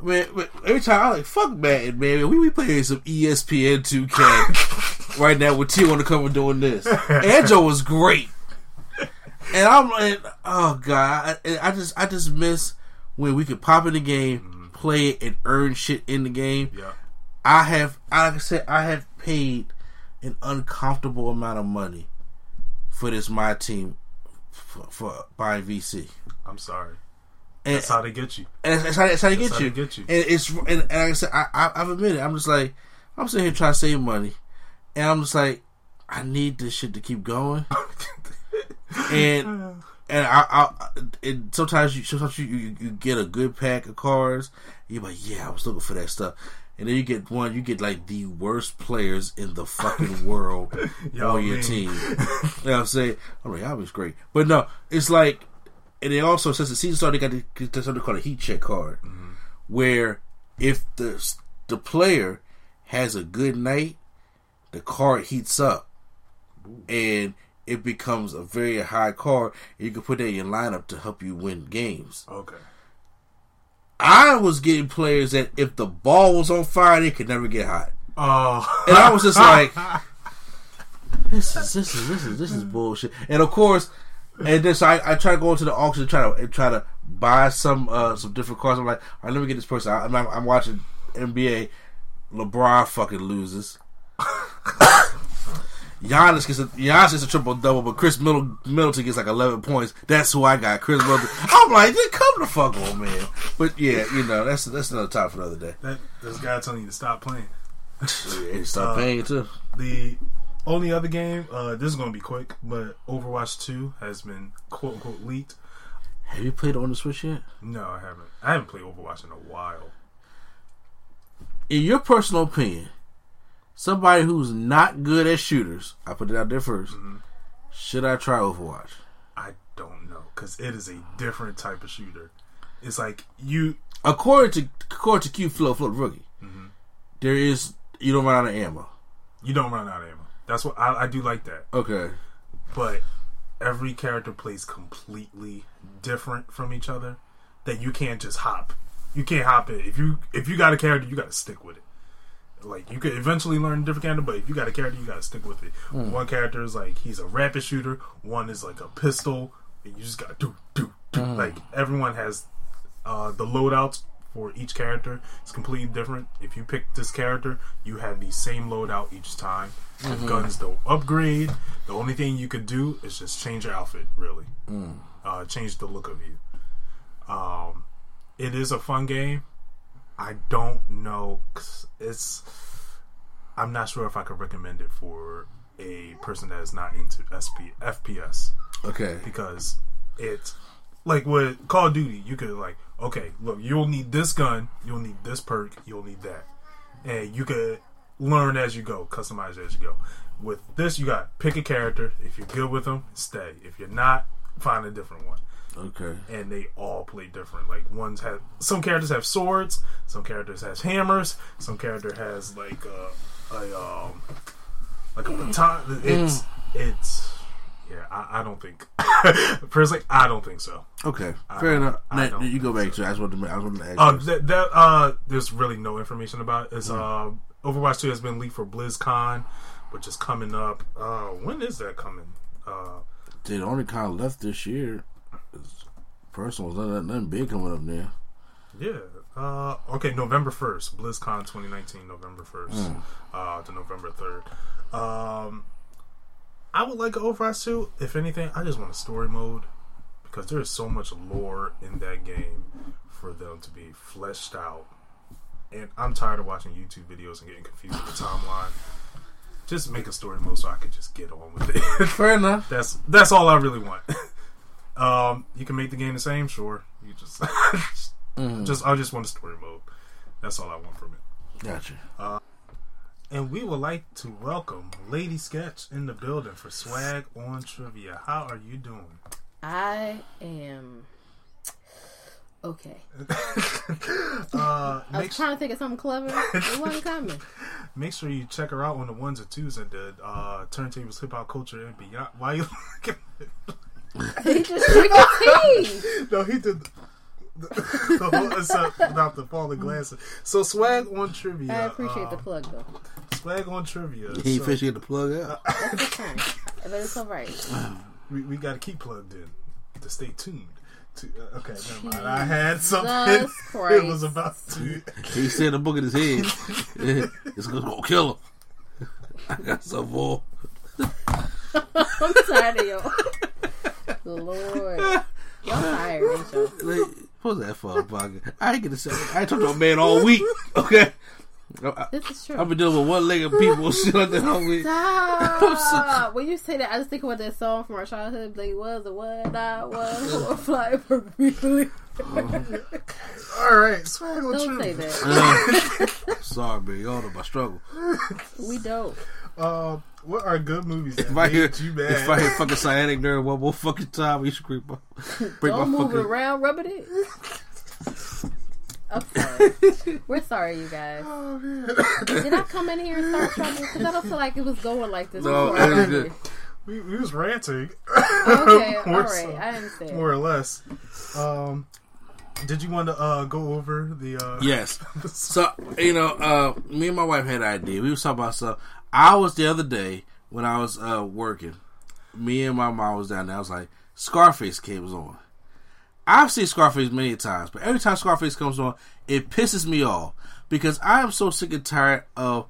man. but Every time I like fuck Madden, man. We be playing some ESPN 2K (laughs) right now with T on the cover doing this. Anjo was great, and I'm like, oh god, I, I just I just miss when we could pop in the game, mm-hmm. play it, and earn shit in the game. Yeah. I have, like I said, I have paid an uncomfortable amount of money for this my team for, for buying VC. I'm sorry. And, That's how they get you. and that's, how, that's how they get how you. they get you. And it's and, and like I said, I, I, I've admitted, I'm just like, I'm sitting here trying to save money, and I'm just like, I need this shit to keep going. (laughs) and and I, I and sometimes you sometimes you, you you get a good pack of cards. You're like, yeah, I was looking for that stuff. And then you get one, you get like the worst players in the fucking (laughs) world on your mean. team. (laughs) you know what I'm saying? I'm like, that was great. But no, it's like, and they also, since the season started, they got something called a heat check card, where if the the player has a good night, the card heats up, and it becomes a very high card. And you can put that in your lineup to help you win games. Okay. I was getting players that if the ball was on fire, they could never get hot, Oh. and I was just like, (laughs) this is this is this is this is bullshit. And of course, and then so I, I try to go into the auction and try to and try to buy some uh some different cars. I'm like, all right, let me get this person. I, I'm, I'm watching NBA. LeBron fucking loses. (coughs) Giannis gets a Giannis gets a triple double, but Khris Middleton, gets like eleven points. That's who I got, Khris Middleton. I'm like, come the fuck on, man. But yeah, you know, that's that's another topic for another day. that, this guy telling you to stop playing. (laughs) Yeah, stop paying too. The only other game, uh, this is going to be quick, but Overwatch 2 has been quote unquote leaked. Have you played on the Switch yet? No, I haven't. I haven't played Overwatch in a while. in your personal opinion, somebody who's not good at shooters, I put it out there 1st should I try Overwatch? I don't know because it is a different type of shooter. It's like you According to according to Q Flow Flow Rookie, there is you don't run out of ammo. you don't run out of ammo. That's what I, I do like that. Okay. But every character plays completely different from each other. That you can't just hop. You can't hop it. If you if you got a character, you got to stick with it. Like you could eventually learn a different character, but if you got a character, you got to stick with it. One character is like he's a rapid shooter. One is like a pistol. And you just got to do do do. Like everyone has uh, the loadouts for each character is completely different. If you pick this character, you have the same loadout each time. The guns don't upgrade. The only thing you could do is just change your outfit, really. Uh, change the look of you. Um, it is a fun game. I don't know. It's. I'm not sure if I could recommend it for a person that is not into SP, FPS Okay. because it's like with Call of Duty, you could like, okay, look, you'll need this gun, you'll need this perk, you'll need that, and you could learn as you go, customize as you go. With this, you got pick a character. If you're good with them, stay. If you're not, find a different one. Okay. And they all play different. Like ones have some characters have swords, some characters has hammers, some character has like a, a um like a baton. It's it's yeah. I, I don't think (laughs) personally. I don't think so. Okay. Fair I- enough. I Now, you go back to. I just wanted to. I just wanted to ask. Uh, that, that uh, there's really no information about it. It's uh, Overwatch 2 has been leaked for BlizzCon, which is coming up. Uh, when is that coming? Uh, They only kind of left this year. It's Personal, nothing, nothing big coming up there. yeah. Uh, okay, November 1st. BlizzCon 2019, November 1st uh, to November 3rd. Um, I would like an Overwatch 2. If anything, I just want a story mode because there is so much lore in that game for them to be fleshed out. And I'm tired of watching YouTube videos and getting confused with the timeline. Just make a story mode so I could just get on with it. (laughs) Fair enough. that's that's all I really want. (laughs) um, you can make the game the same, sure. You just (laughs) just I just want a story mode. That's all I want from it. Gotcha. And we would like to welcome Lady Sketch in the building for Swag on Trivia. How are you doing? I am okay. (laughs) Uh, I was trying to think of something clever. It wasn't (laughs) coming. make sure you check her out on the ones and twos at the uh, Turntables Hip Hop Culture and Beyond. Why you (laughs) looking? He just tea. no, he did. The, (laughs) the whole, except without the falling glasses. So swag on trivia. I appreciate the plug though. swag on trivia. He ain't So- fish get the plug out. That's fine. But it's all right. (sighs) we, we got to keep plugged in to stay tuned. To, uh, okay, never mind. I had something. (laughs) (laughs) it was about to. He said the book in his head. it's gonna kill him. I got some more. I'm tired of y'all. Lord. Y'all tired, ain't y'all? Like, what's that for? Fucker? I ain't gonna say. I ain't talked to a man all week. Okay. I, This is true. I've been dealing with one legged people and (laughs) shit like that all week. Stop. When you say that, I just think about that song from our childhood. Like, was a what I was, or fly for people. Oh. All right, swag on Don't say trivia. that. Uh, (laughs) sorry, man. Y'all know my struggle. We don't. Uh, what are good movies that If I hear, you mad? if I hear fucking cyanic during one more fucking time, you should creep (laughs) my, break Don't my move fucking. around, rub it. I'm sorry. (laughs) We're sorry, you guys. Oh, Did I come in here and start trouble? Because I don't feel like it was going like this. No, before it was good. we, we was ranting. Okay, (laughs) all More right. so. I understand. more or less. Um, did you want to uh, go over the? Uh, Yes. So you know, uh, me and my wife had an idea. We was talking about stuff. I was the other day when I was uh, working. Me and my mom was down there. I was like, Scarface came on. I've seen Scarface many times, but every time Scarface comes on, it pisses me off because I am so sick and tired of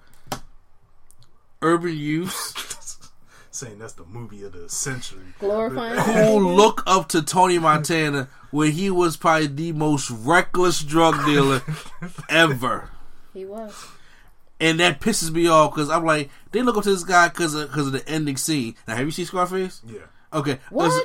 urban youth (laughs) saying that's the movie of the century. Glorifying. (laughs) who look up to Tony Montana when he was probably the most reckless drug dealer (laughs) ever. He was. And that pisses me off because I'm like, they look up to this guy because of, cause of the ending scene. Now, have you seen Scarface? Yeah, Okay, What? listen,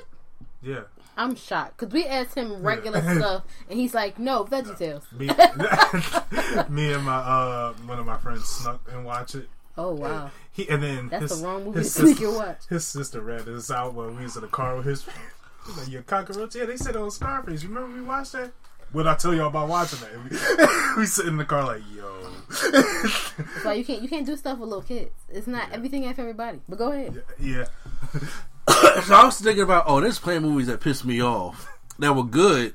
yeah. I'm shocked because we asked him regular (laughs) stuff, and he's like, "No, Veggie Tales." Me, (laughs) (laughs) me and my uh one of my friends snuck and watch it. Oh wow, He and then that's his, the wrong movie to his sneak sister- and watch. His sister read this out when we was in the car with his. He's like, "You cockroach? Yeah, they said it on Scarface. Remember we watched that? What I tell y'all about watching that? We, we sit in the car like, yo, It's like you can't you can't do stuff with little kids. It's not everything ain't for everybody. But go ahead. yeah. (coughs) So I was thinking about, oh, there's playing movies that pissed me off that were good,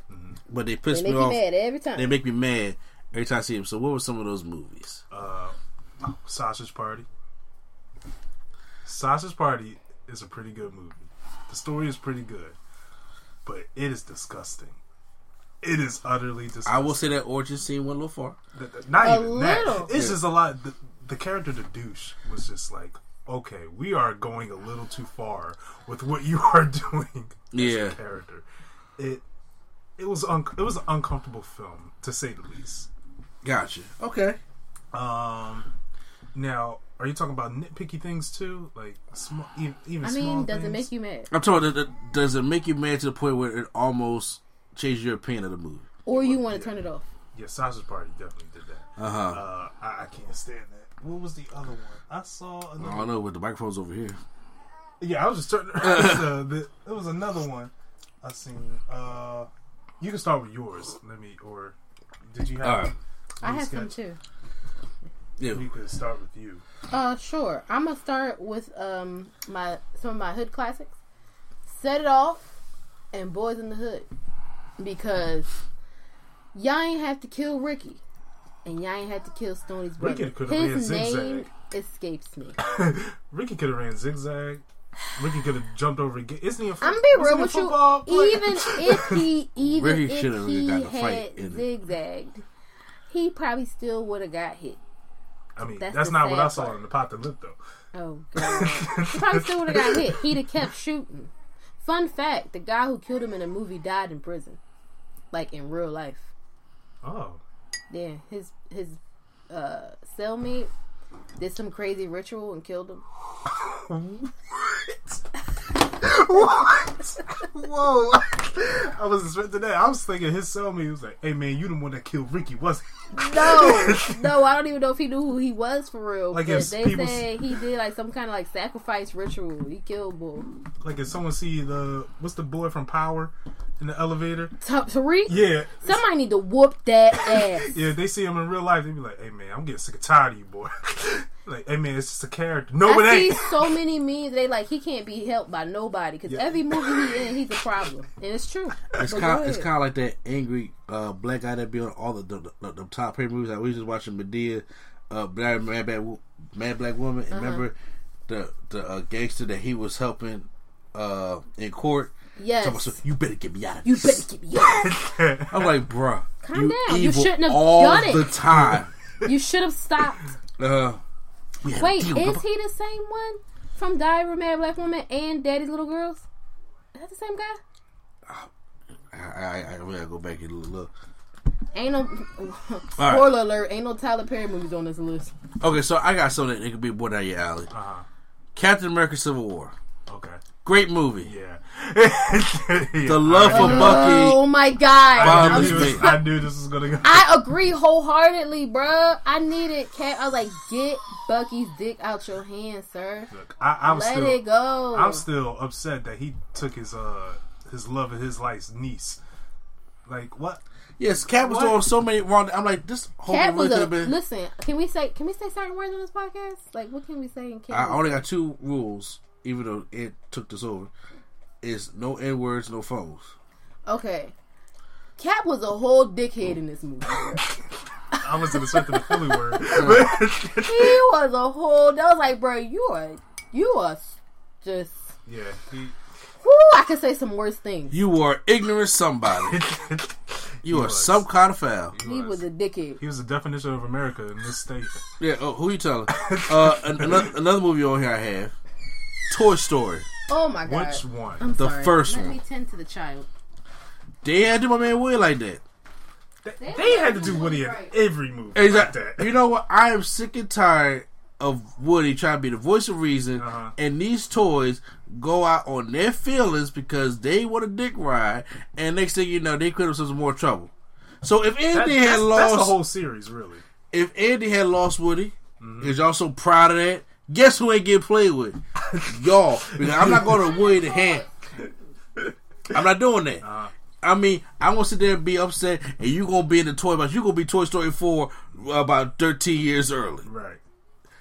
but they They pissed make me off. mad every time. They make me mad every time I see them. So what were some of those movies? Uh, Sausage Party. Sausage Party is a pretty good movie. The story is pretty good, but it is disgusting. It is utterly disgusting. I will say that origin scene went a little far. Th- th- Not A even that. little. It's Yeah. just a lot. The, the character, the douche, was just like, okay, we are going a little too far with what you are (laughs) doing. As Yeah. a character. It it was un- it was an uncomfortable film to say the least. Gotcha. Okay. Um, now, are you talking about nitpicky things too, like small, even, even I small mean, does it things? make you mad, I'm talking. About, does it make you mad to the point where it almost changes your opinion of the movie? or you want to turn it off? Yeah, Sausage Party definitely did that. Uh huh. Uh, I, I can't stand that. What was the other one? I saw another. I don't know, but the microphone's over here. Yeah, I was just turning. (laughs) uh, the, there was another one I seen. Uh, you can start with yours. Let me. Or did you have? All right. I any have some too. Yeah. We could start with you. Uh, sure. I'm gonna start with um my some of my hood classics. Set it off and Boys in the Hood because y'all ain't have to kill Ricky and y'all ain't have to kill Stoney's brother. Ricky could've ran His name zigzag. escapes me. (laughs) Ricky could have ran zigzag. Ricky could have jumped over. a Isn't he a? I'm gonna be real a with you. football player? Even if he, (laughs) even Ricky if should've he got had zigzagged, he probably still would have got hit. I mean, That's that's, not what I saw part. in the pot to lip though. Oh (laughs) god, he probably still would have got hit. He'd have kept shooting. Fun fact: the guy who killed him in the movie died in prison, like in real life. Oh, Yeah, his his uh, cellmate did some crazy ritual and killed him. (laughs) what? what? Whoa! I was expecting that. I was thinking his cellmate was like, "Hey man, you the one that killed Ricky, wasn't?" No, (laughs) no, I don't even know if he knew who he was for real. Like, if they people- say he did like some kind of like sacrifice ritual. He killed bull. Like if someone see the what's the boy from Power in the elevator? Ta- Tariq, Yeah, somebody need to whoop that (laughs) ass. yeah. They see him in real life. They be like, "Hey man, I'm getting sick and tired of you, boy." (laughs) like, "Hey man, it's just a character." No, I it see ain't. so many memes. They like he can't be helped by nobody because Yeah. every movie he in, he's a problem, and it's true. It's But kind. go It's kind of like that angry uh, black guy that be on all the the, the, the top paid movies. Like we was just watching Madea, uh, Mad, Mad, Bad Wo- Mad Black Woman. Uh-huh. Remember the the uh, gangster that he was helping uh, in court. Yes. Talking about, "So you better get me out of You better get me up. (laughs) I'm like, bruh, Calm you down. You shouldn't have all done it. the time. You should have stopped. (laughs) Uh, we had a Wait, deal, is brother. he the same one from Diary of a Mad Black Woman and Daddy's Little Girls? Is that the same guy? I, I, I gotta go back and look. Ain't no (laughs) right. spoiler alert. Ain't no Tyler Perry movies on this list. Okay, so I got something that could be more down your alley. Uh-huh. Captain America: Civil War, Okay. Great movie. (laughs) Yeah. The love for Bucky. Oh my god! I knew, this, I knew this was gonna go. I agree wholeheartedly, bruh. I needed Cap. I was like, get Bucky's dick out your hand, sir. Look, I, I'm Let still. it go. I'm still upset that he took his uh his love of his life's niece. Like what? Yes, Cap was What? doing so many wrong. I'm like, this whole Cap movie could have been. listen. Can we say can we say certain words on this podcast? Like, what can we say in Cap? I only got two rules, even though it took this over. Is no n words, no phones. Okay. Cap was a whole dickhead in this movie. (laughs) I wasn't expecting the Philly word. (laughs) he was a whole. That was like, bro, you are you are just. yeah, he, Whoo, I could say some worse things. You are ignorant somebody. (laughs) You are was. some kind of foul. He was a dickhead. he was the definition of America in this state. Yeah. Oh, who you telling? uh, another, another movie on here I have, Toy Story. Oh my god. Which one? I'm The sorry. first Let one. me tend to the child. They had to do my man Will like that. They, they had to do Woody in every movie Exactly. like that. You know what? I am sick and tired of Woody trying to be the voice of reason, Uh-huh. and these toys go out on their feelings because they want a dick ride, and next thing you know, they put themselves in more trouble. So if Andy That- had that's, lost, that's the whole series, really. if Andy had lost Woody, Mm-hmm. is y'all so proud of that? Guess who ain't getting played with? (laughs) y'all. Because I'm not going to Woody the hand. I'm not doing that. Uh-huh. I mean, I want to sit there and be upset, and you gonna be in the toy box. You gonna be Toy Story four about 13 years early. Right.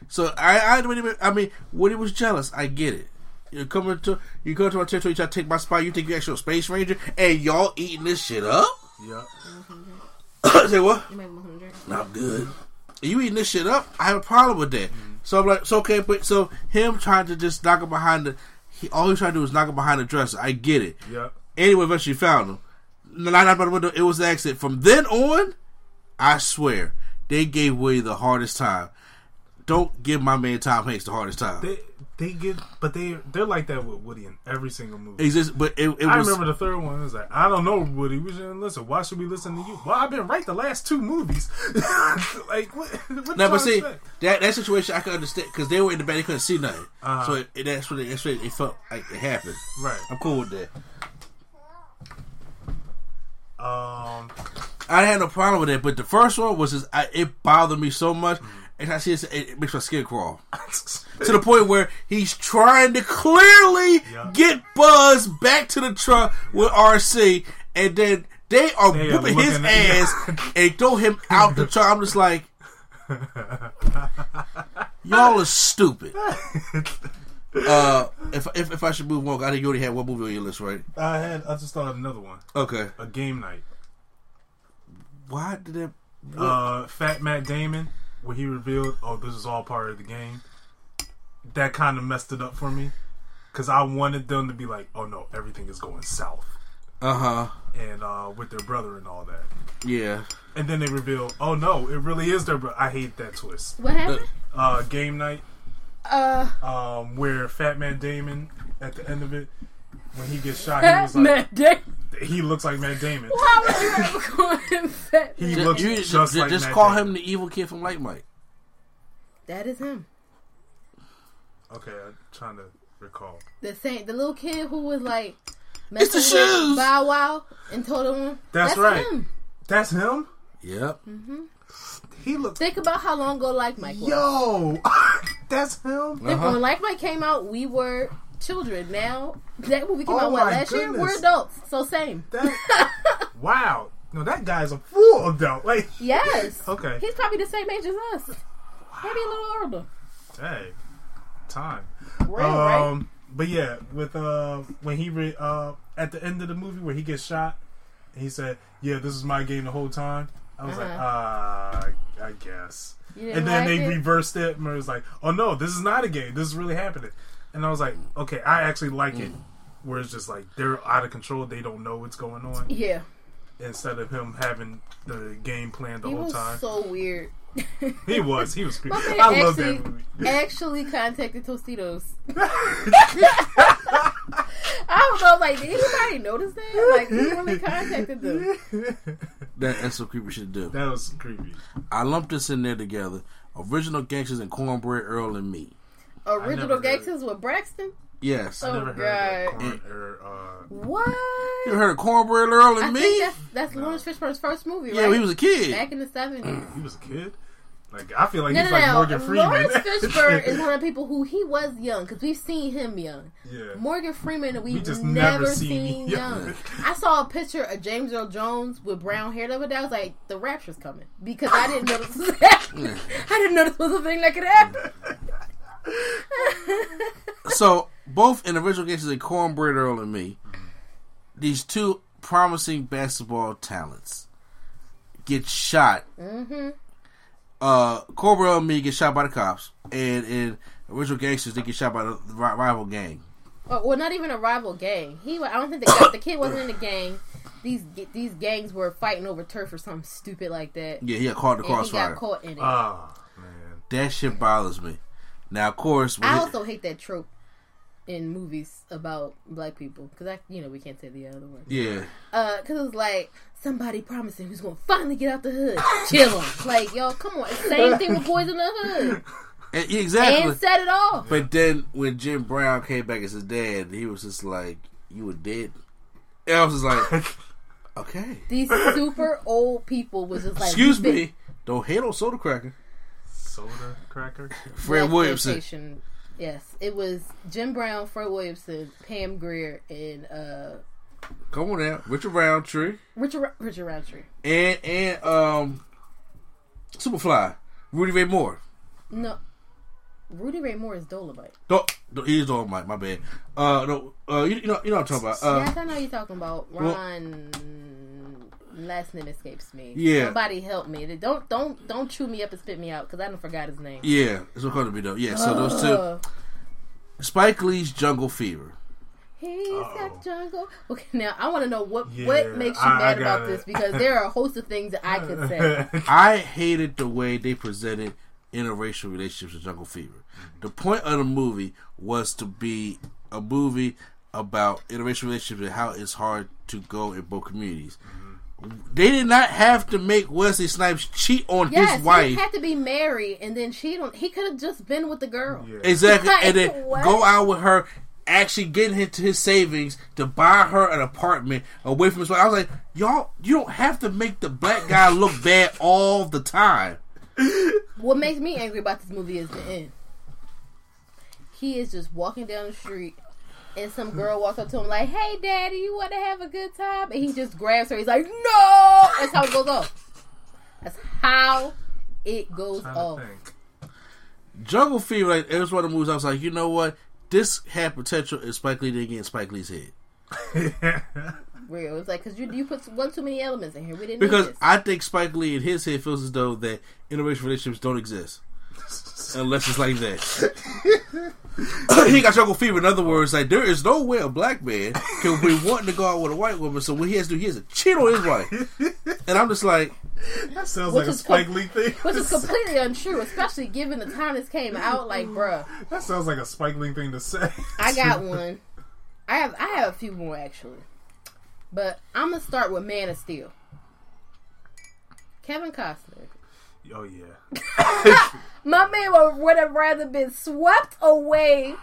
So I, I, don't even- I mean, Woody was jealous. I get it. You're coming to, you come to my territory, you try to take my spot. You think you're actual space ranger, and y'all eating this shit up? Yeah. (coughs) Say what? You make 100. Not good. You eating this shit up? I have a problem with that. So I'm like, so okay, but so him trying to just knock him behind the, he all he's trying to do is knock him behind the dresser. I get it. Yeah. Anyway, eventually found him. Not out by the window. It was the accident. From then on, I swear they gave way the hardest time. Don't give my man Tom Hanks the hardest time. They they get, but they they're like that with Woody in every single movie. It's just, but it, it I was. remember the third one. It was like, I don't know, Woody. We shouldn't listen. Why should we listen to you? Well, I've been right the last two movies. (laughs) like, what? what No, you but see expect? that that situation I can understand because they were in the back, they couldn't see nothing. Uh-huh. So it, it, that's what it, that's what it felt like it happened. Right. I'm cool with that. Um. I had no problem with it, but the first one was just I, it bothered me so much, and I see it, it makes my skin crawl (laughs) to the point where he's trying to clearly Yeah. get Buzz back to the truck with RC, and then they are They are whooping his at- ass (laughs) and throw him out the truck. I'm just like, y'all are stupid. (laughs) Uh, if, if if I should move on, I think you already had one movie on your list, right? I had. I just thought of another one. Okay. A game night. Why did that? Uh, Fat Matt Damon, where he revealed, "Oh, this is all part of the game." That kind of messed it up for me, because I wanted them to be like, "Oh no, everything is going south," Uh huh. and uh, with their brother and all that. Yeah. And then they reveal, "Oh no, it really is their brother." I hate that twist. What happened? Uh, game night, Uh, um, where Fat Matt Damon at the end of it, when he gets shot, he was like, Matt Damon. He looks like Matt Damon. Why would you ever (laughs) call him fat? He Man? looks You- just, just like just Matt call Damon. him the evil kid from Like Mike. That is him. Okay, I'm trying to recall. The same, the little kid who was like It's the with shoes. Bow Wow and told him That's right. Him. That's him. Yep. Mm-hmm. He looks. Think about how long ago Like Mike was. Yo, (laughs) that's him. Think Uh-huh. When Like Mike came out, we were children. Now that movie came Oh out what last year? We're adults, so same. That, (laughs) wow. No, that guy's a full adult. Like, Yes. (laughs) Okay. He's probably the same age as us. Maybe a little older. hey, time. Real, right? Um, but yeah, with uh, when he re- uh at the end of the movie where he gets shot, and he said, "Yeah, this is my game the whole time." I was like, Uh-huh. ah, I guess. And then like they it? reversed it, and it was like, "Oh no, this is not a game. This is really happening." And I was like, "Okay, I actually like it." Where it's just like they're out of control, they don't know what's going on. Yeah. Instead of him having the game plan the He whole time, so weird. (laughs) he was he was (laughs) creepy. My man I love actually, that movie. (laughs) actually contacted Tostitos. I don't know, like, did anybody notice that? Like, he really contacted them. That, that's some creepy shit to do. That was creepy. I lumped this in there together. Original Gangsters and Cornbread Earl and me. Original never heard Gangsters with Braxton? Yes. Oh, Never heard that God. corn, or, uh, What? You heard of Cornbread Earl I and think me? that's, that's Laurence Fishburne's first movie, Yeah, right? when he was a kid. Back in the 70s. (clears throat) he was a kid. Like I feel like No, he's no, like no. Morgan Freeman. Laurence (laughs) Fishburne is one of the people who he was young because we've seen him young. yeah. Morgan Freeman, we've We just never, never seen, seen young. young. I saw a picture of James Earl Jones with brown hair the other day. I was like, the rapture's coming because I didn't know this was happening. (laughs) (laughs) I didn't know this was a thing that could happen. (laughs) So, both in Original Gangsters and Cornbread Earl and me, these two promising basketball talents get shot. Mm-hmm. Uh, Cornbread Earl and me get shot by the cops. And in Original Gangsters, they get shot by the rival gang. Well, well, not even a rival gang. He, I don't think the, guy, the kid wasn't in the gang. These these gangs were fighting over turf or something stupid like that. Yeah, he got caught in the and he crossfire. got caught in it. Oh man. That shit bothers me. Now, of course, I he- also hate that trope in movies about black people because I, you know, we can't say the other word. yeah, Uh, cause it's like somebody promising who's gonna finally get out the hood, chill 'em. Like, yo, come on. Same thing with boys in the hood. And- exactly. and set it off. But then when Jim Brown came back as his dad, he was just like, "You were dead." And I was just like, (laughs) "Okay, These super old people was just like, excuse "You've been- me, don't hate on Soda Cracker." Soda cracker. Fred Williamson. Blaxploitation. Yes, it was Jim Brown, Fred Williamson, Pam Grier, and uh, Come on now, Richard Roundtree Richard Richard Roundtree. and and um, Superfly, Rudy Ray Moore. No, Rudy Ray Moore is Dolomite. Don't, don't he's on my my bad. Uh, no, uh, you, you know you know what I'm talking about. Uh, yes, I know you're talking about well- Ron. Last name escapes me. Yeah. somebody help me. Don't don't don't chew me up and spit me out because I don't forgot his name. yeah, it's what going to be though. Yeah, so those two. Oh. Spike Lee's Jungle Fever. He's oh. got jungle. Okay, now I want to know what Yeah, what makes you I- I mad about got this because there are a host of things that I could say. (laughs) I hated the way they presented interracial relationships in Jungle Fever. The point of the movie was to be a movie about interracial relationships and how it's hard to go in both communities. Mm-hmm. They did not have to make Wesley Snipes cheat on Yes, his wife. he had to be married and then cheat on. He could have just been with the girl. Yeah. Exactly, Like, and then (laughs) what? go out with her, actually getting into his savings to buy her an apartment away from his wife. I was like, y'all, you don't have to make the black guy look (laughs) bad all the time. What makes me angry about this movie is the end. He is just walking down the street, and some girl walks up to him like, "Hey, daddy, you want to have a good time?" And he just grabs her. He's like, "No!" That's how it goes off. That's how it goes off. Jungle Fever, like, it was one of the movies I was like, you know what? This had potential if Spike Lee didn't get in Spike Lee's head. (laughs) Real. It's like because you you put one too many elements in here. We didn't Because. I think Spike Lee in his head feels as though that interracial relationships don't exist. Unless it's like that. (coughs) he got jungle fever. In other words, like there is no way a black man can be wanting to go out with a white woman. So what he has to do, he has to cheat on his wife. And I'm just like, That sounds like a is Spike com- Lee thing. Which is (laughs) completely untrue, especially given the time this came out. Like, bruh, That sounds like a Spike Lee thing to say. I got (laughs) one. I have I have a few more actually, but I'm gonna start with Man of Steel. Kevin Costner. Oh yeah. (laughs) My man would, would have rather been swept away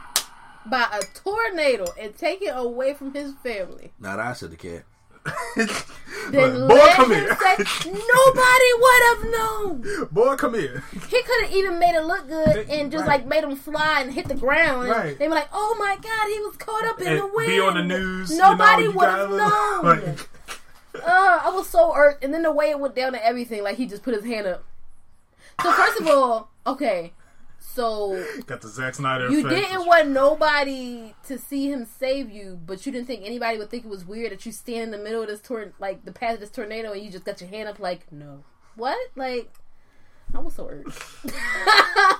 by a tornado and taken away from his family not I said the cat. than Boy, let come him here. say nobody (laughs) would have known. Boy, come here. He could have even made it look good and just Right. like made him fly and hit the ground. Right. They were like, "Oh my god, he was caught up in And the wind." be on the news. Nobody would have known. (laughs) like, Uh, I was so irked, and then the way it went down and everything, like he just put his hand up. So first of all, okay, so got the Zack Snyder. you effect. didn't want nobody to see him save you, but you didn't think anybody would think it was weird that you stand in the middle of this tor- like the path of this tornado, and you just got your hand up, like no, what? Like I was so irked. (laughs)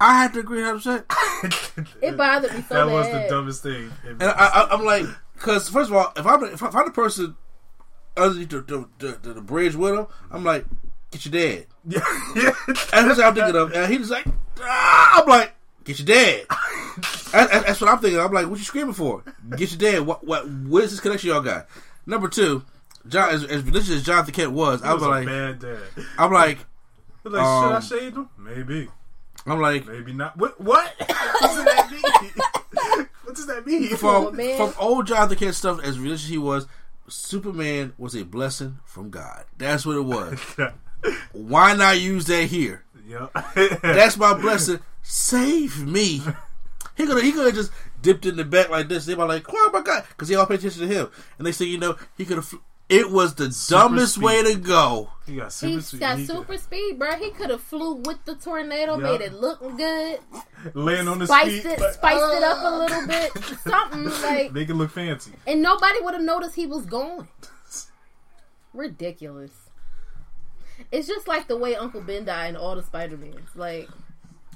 I had to agree 100. percent (laughs) It bothered me so That bad. was the dumbest thing. And I, I, I'm like, because first of all, if I'm if I'm the person underneath the the, the, the, the bridge with him, I'm like, get your dad. (laughs) yeah, yeah. And that's what I'm thinking of. And he was like, ah! I'm like, get your dad. (laughs) That- that- that's what I'm thinking. I'm like, what you screaming for? Get your dad. What? What? What is this connection y'all got? Number two, John, as, as religious as Jonathan Kent was, I was was a like, bad dad. I'm like, (laughs) Like, should I Um, shade him? Maybe, I'm like, maybe not. What? What? what does that mean? what does that mean? Oh, from man. from old Jonathan Kent stuff, as religious he was, Superman was a blessing from God. That's what it was. Why not use that here? yeah. (laughs) That's my blessing. Save me. He could have he could have just dipped in the back like this. They were like, "Oh my god!" Because they all pay attention to him, and they say, "You know, he could have." Fl- it was the dumbest speed. way to go. He got super He's speed. got He super speed, bro. He could have flew with the tornado, Yeah. made it look good, Laying on his spiced feet. it, like, spiced it up a little bit, (laughs) something like, Make it look fancy. and nobody would have noticed he was going. (laughs) Ridiculous. It's just like the way Uncle Ben died in all the Spider Mans. Like,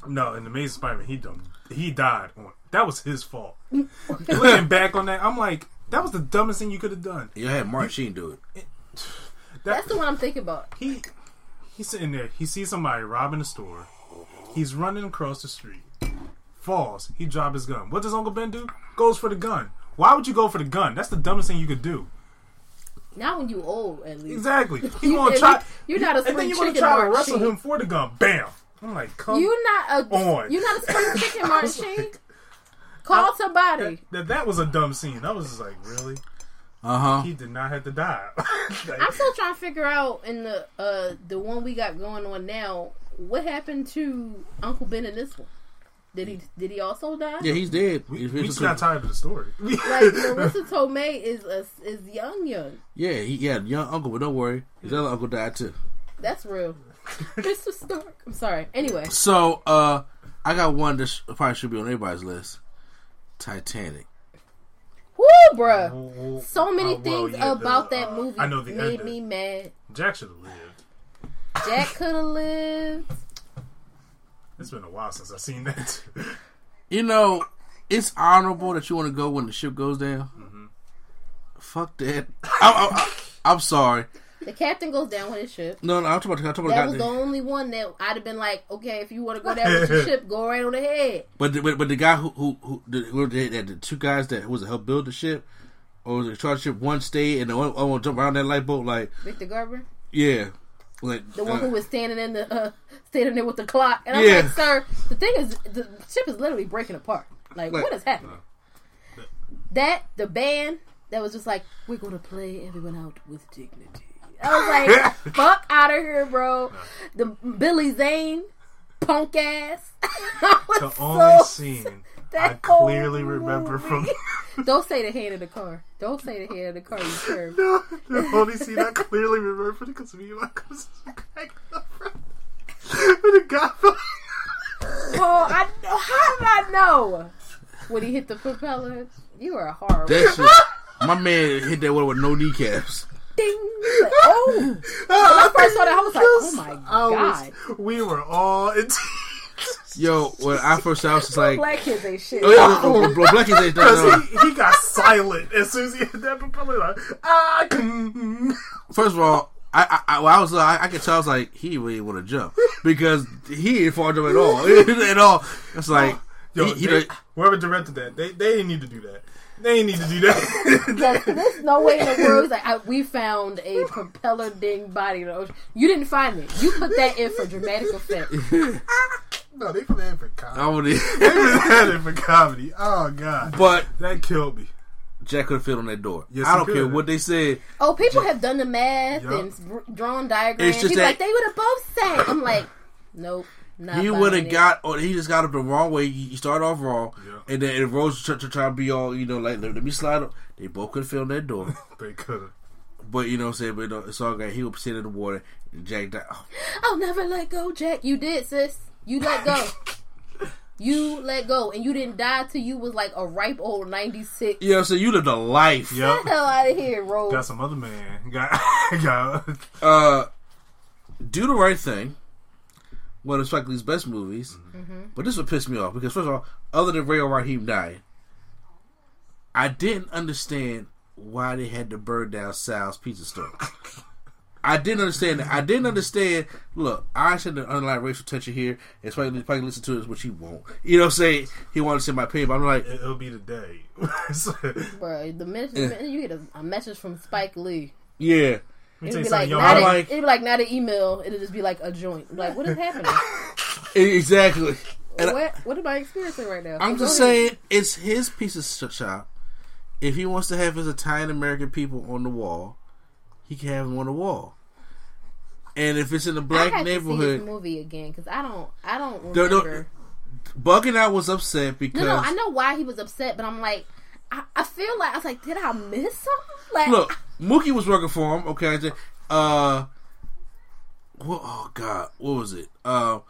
No, in the Amazing Spider-Man, he done. He died. On, that was his fault. (laughs) Looking back on that, I'm like, that was the dumbest thing you could have done. You had Martin Sheen do it. (sighs) That, that's the one I'm thinking about. he he's sitting there. He sees somebody robbing a store. He's running across the street. Falls. He drops his gun. What does Uncle Ben do? Goes for the gun. Why would you go for the gun? That's the dumbest thing you could do. Not when you old, at least. Exactly. He (laughs) You- gonna and try. you- you're not a and then you're gonna try to wrestle Sheen. him for the gun. Bam. I'm like, come You not a on. You're not a spring (laughs) chicken, Martin Sheen. like- Call somebody. that, that was a dumb scene. I was just like, really? Uh huh. He did not have to die. (laughs) Like, I'm still trying to figure out in the uh the one we got going on now. What happened to Uncle Ben in this one? Did he did he also die? Yeah, he's dead. we, He's- we he's- just got tired of the story. (laughs) Like Marisa Tomei is a, is young young. Yeah, he yeah, young uncle, but don't worry, his other uncle died too. That's real. Mr. Stark. I'm sorry. Anyway, So, uh, I got one that sh- probably should be on everybody's list. Titanic. whoo, bruh. So many uh, well, things yeah, about the, that uh, movie I know the made ending. me mad. Jack should have lived. Jack could have lived. It's been a while since I've seen that. You know, it's honorable that you want to go when the ship goes down. Mm-hmm. Fuck that. I, I, I, am sorry. The captain goes down with his ship. No, no, I'm talking about, I'm talking That about was the the only one that I'd have been like, okay, if you want to go down with your (laughs) ship, go right on ahead. But the, but, but the guy who who who the, who the, the, the two guys that was it help build the ship or was it charge ship one stayed and the one, one jump around that light lifeboat like Victor Garber, yeah like the one uh, who was standing in the uh, standing there with the clock, and I'm Yeah. like, sir, the thing is, the ship is literally breaking apart. Like, Like- what is happening? That the band that was just like, we're gonna play everyone out with dignity. I was like, (laughs) fuck out of here, bro. The Billy Zane, punk ass. (laughs) The only so- scene that whole clearly remember from. (laughs) Don't say the hand in the car. Don't say the hand in the car. You sure? (laughs) the only scene I clearly remember because me and my cousin cracking. When the guy fell- Oh, I know. How did I know? When he hit the propeller, you are horrible. that shit. (laughs) My man hit that one with no kneecaps. Ding. Like, oh. When I first saw that, I was like, oh my I god. was, we were all in Yo, when I first saw, I was just like, Black kids ain't shit. oh yeah, oh, bro, Black kids ain't because done. he, he got silent as soon as he hit that propeller. Like, ah, mm. First of all, I I, I, when I was I, I could tell I was like he really want to jump because he didn't fall jump at all (laughs) at all. It's like Yo, he, he they- whoever directed that, they they didn't need to do that. They didn't need to do that. (laughs) There's no way in the world. He's like, I, we found a propeller ding body in the ocean. You didn't find it. You put that in for dramatic effect. (laughs) no, they put that in for I comedy. would, They put that in for comedy. Oh god, but that killed me. Jack could have fit on that door. Yes, I don't care what they said. Oh, people have done the math Yup. and drawn diagrams. It's just He's that- like, they would have both said. I'm like, nope. Not He would have got, or he just got up the wrong way. He he started off wrong, Yeah. and then it rose to, to try to be all, you know, like let, let me slide up. They both could have fit on that door, (laughs) They could have. but you know what I'm saying. But it's all good. He was sitting in the water, and Jack died. Oh, I'll never let go, Jack. You did, sis. You let go. (laughs) you let go, and you didn't die till you was like a ripe old ninety six. you know, so you lived a life. Get the hell out of here, Rose. Got some other man. (laughs) Got got. Uh, do the right thing. One of Spike Lee's best movies, mm-hmm. Mm-hmm. but this would piss me off because first of all, other than Radio Raheem dying, I didn't understand why they had to burn down Sal's pizza store. (laughs) I didn't understand that. I didn't understand. Look, I understand the underlying racial tension here, and Spike Lee, Spike Lee listen to this, which he won't. You know, what I'm saying he wanted to say my opinion, but I'm like, It, will be (laughs) the day. Bro, the minute, the minute you get a, a message from Spike Lee, yeah, Let me it'd be like yo, not a, like- it'd be like not an email. It'll just be like a joint. Like, what is happening? (laughs) exactly. And I- what what am I experiencing right now? I'm just ahead. saying, it's his piece of sh- shop. If he wants to have his Italian American people on the wall, he can have them on the wall. And if it's in a black have to see neighborhood, movie again because I don't I don't No, no, remember. Bugging out was upset because No, no, I know why he was upset, but I'm like, I, I feel like I was like, did I miss something? Like, look, Mookie was working for him. Okay, I said, uh, what, oh god, what was it? Uh,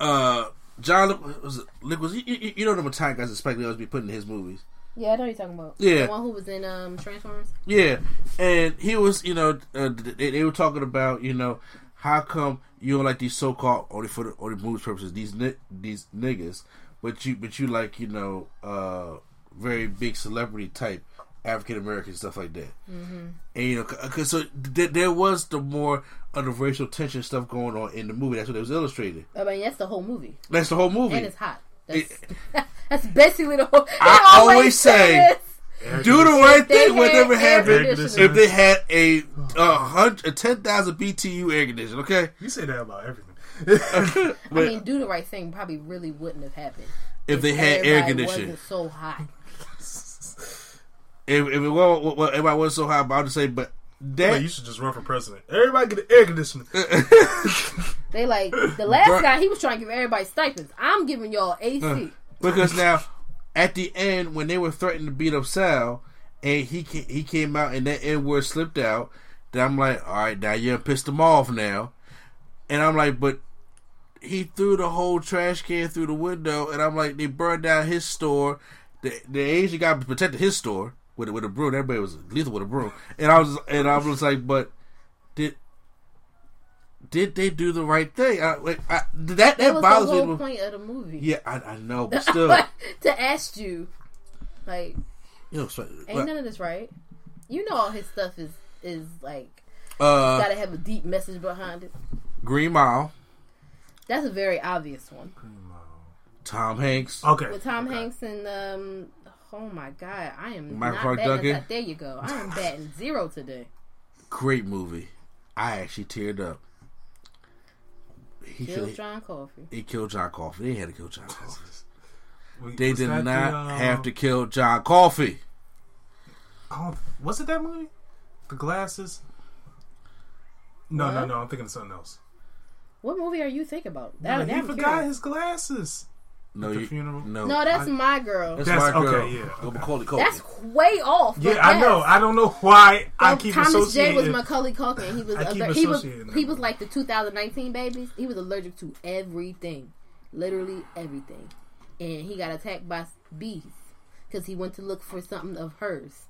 uh, John was it, Lick was you, you, you know the Italian guys that Spike Lee always be putting in his movies. yeah, I know what you're talking about. Yeah. the one who was in um Transformers. Yeah, and he was, you know, uh, they, they were talking about, you know, how come you don't like these so-called only for the only movies purposes these ni- these niggas, but you but you like you know, uh, very big celebrity type African American stuff like that, mm-hmm. and you know, cause so th- there was the more of the racial tension stuff going on in the movie. That's what it was illustrated. I mean, that's the whole movie, That's the whole movie. and it's hot. That's, (laughs) that's basically the whole. I (laughs) they always say- Do the right thing whenever had air happened. If they had a uh, hundred, a ten thousand BTU air conditioner, okay. You say that about everything. I mean, do the right thing probably really wouldn't have happened if they had air conditioning. Wasn't so hot. If, if it well, well, everybody wasn't so hot, but I'll just say, but that Like, you should just run for president. Everybody get an air conditioner. (laughs) They like the last Bruh. guy. He was trying to give everybody stipends. I'm giving y'all AC. Uh, because now at the end when they were threatening to beat up Sal, and he he came out and that N word slipped out, then I'm like, all right, now you done pissed them off now, and I'm like, but he threw the whole trash can through the window, and I'm like, they burned down his store. The the Asian guy protected his store with with a broom. Everybody was lethal with a broom, and I was and I was like, but did. Did they do the right thing? I, like, I, that That that was the bothers whole me. point of the movie. Yeah, I, I know, but (laughs) still, to ask you, like, you know, so- ain't none of this right. You know, all his stuff is is like uh, got to have a deep message behind it. Green Mile, That's a very obvious one Tom Hanks, Okay. with Tom okay. Hanks and um. Oh my god, I am Michael not Clarke batting. Duncan? There you go. I am (laughs) batting zero today. great movie. I actually teared up. He killed, should John Coffey. he killed John Coffey. They had to kill John Coffey. (laughs) Wait, They did not the, uh, have to kill John Coffey. Oh, was it that movie? The glasses? No, no, no. I'm thinking of something else. What movie are you thinking about? No, That, he I'm forgot curious. his glasses. No, the you, funeral? No, No, that's I- my girl. that's, That's- my girl. okay, yeah, okay. Macaulay Culkin. That's way off. Yeah, but I know. I don't know why I Well, keep Thomas J associating. was Macaulay Culkin. He was I keep aller- he was associating he was like the 2019 babies. He was allergic to everything, literally everything, and he got attacked by bees because he went to look for something of hers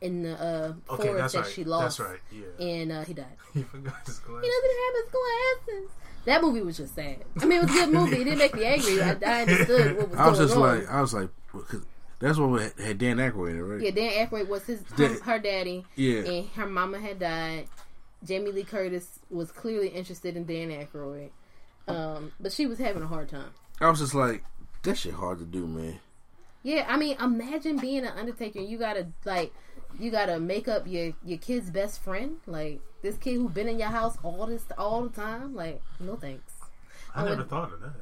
in the uh, okay, forest that right. she lost. That's right. Yeah. And uh, he died. (laughs) He forgot his He glasses. doesn't have his glasses. That movie was just sad. I mean, it was a good movie. It didn't make me angry. I, I understood what was I was going just on. like, I was like, 'cause that's what we had, had Dan Aykroyd in it, right? Yeah, Dan Aykroyd was his her, her daddy. Yeah. and her mama had died. Jamie Lee Curtis was clearly interested in Dan Aykroyd, um, but she was having a hard time. I was just like, that shit hard to do, man. Yeah, I mean, imagine being an Undertaker. You gotta like, you gotta make up your your kid's best friend. Like this kid who's been in your house all this all the time. Like, no thanks. I I never would- thought of that.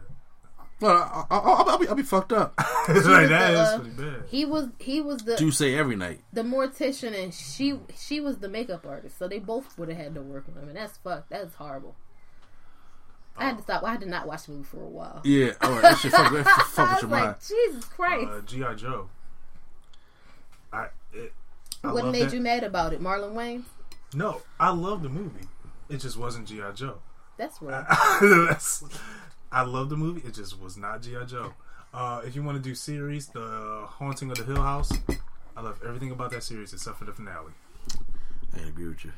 Well, I, I, I'll, I'll be, I'll be fucked up. (laughs) it's like that the, is uh, pretty bad. He was he was the Do say every night. the mortician and she she was the makeup artist, so they both would have had to work on him, and that's fuck. That's horrible. I had to stop. I had to not watch the movie for a while. Yeah, all right, that shit fuck, that (laughs) fuck with your like, mind. Jesus Christ! Uh, GI Joe. I. It, I what made that. you mad about it, Marlon Wayans? No, I love the movie. It just wasn't GI Joe. That's (laughs) right. That's, I love the movie. It just was not GI Joe. Uh, if you want to do series, the Haunting of the Hill House, I love everything about that series except for the finale. I agree with you.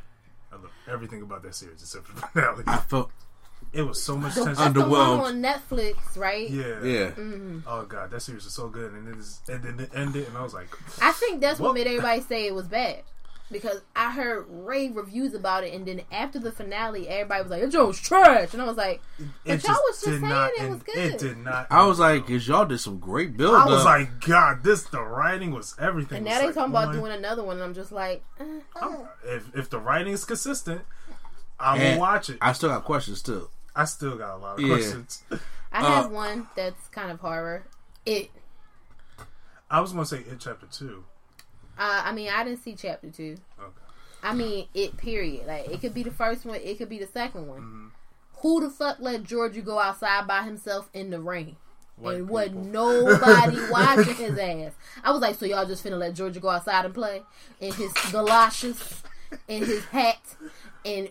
I love everything about that series except for the finale. I felt It was so much The, tension. one Underwhelmed. on Netflix, right? Yeah. yeah. Oh god, that series was so good, and it is, and then it ended, and I was like, I think that's what Well- made everybody say it was bad. Because I heard rave reviews about it, and then after the finale, everybody was like, "It was trash," and I was like, it "But y'all was just did saying not it was good." It did not. I was like, cause y'all did some great build I was like, God, this the writing was everything. And now they like talking about on- doing another one, and I'm just like, eh, I'm- if if the writing is consistent, I will And watch it. I, I still got questions too. I still got a lot of Yeah. questions. (laughs) I Uh, have one that's kind of horror. It, I was gonna say it chapter two. uh, I mean, I didn't see chapter two. Okay. I mean, it. Period. Like it could be the first one. It could be the second one. Mm-hmm. Who the fuck let Georgie go outside by himself in the rain? White and wasn't nobody (laughs) watching his ass. I was like, so y'all just finna let Georgie go outside and play in his galoshes, in his hat, and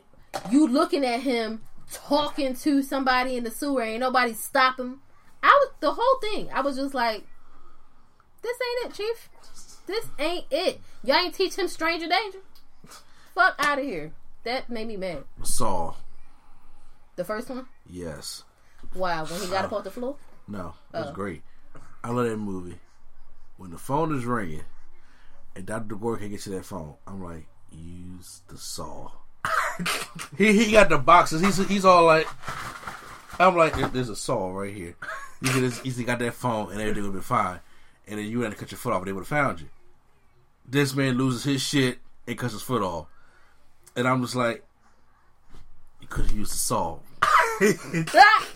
you looking at him talking to somebody in the sewer, ain't nobody stop him. I was the whole thing. I was just like, this ain't it, Chief. This ain't it. Y'all ain't teach him stranger danger. Fuck out of here. That made me mad. Saw. The first one. Yes. Wow, when he got up off the floor. No. It was Oh. great. I love that movie. When the phone is ringing and Dr. DeGore can't get to that phone, I'm like, use the saw. He he got the boxes. He's he's all like, I'm like, there's a saw right here. You could just easily got that phone and everything would be fine. And then you had to cut your foot off and they would have found you. This man loses his shit and cuts his foot off. And I'm just like, you could have used the saw. Ah, (laughs)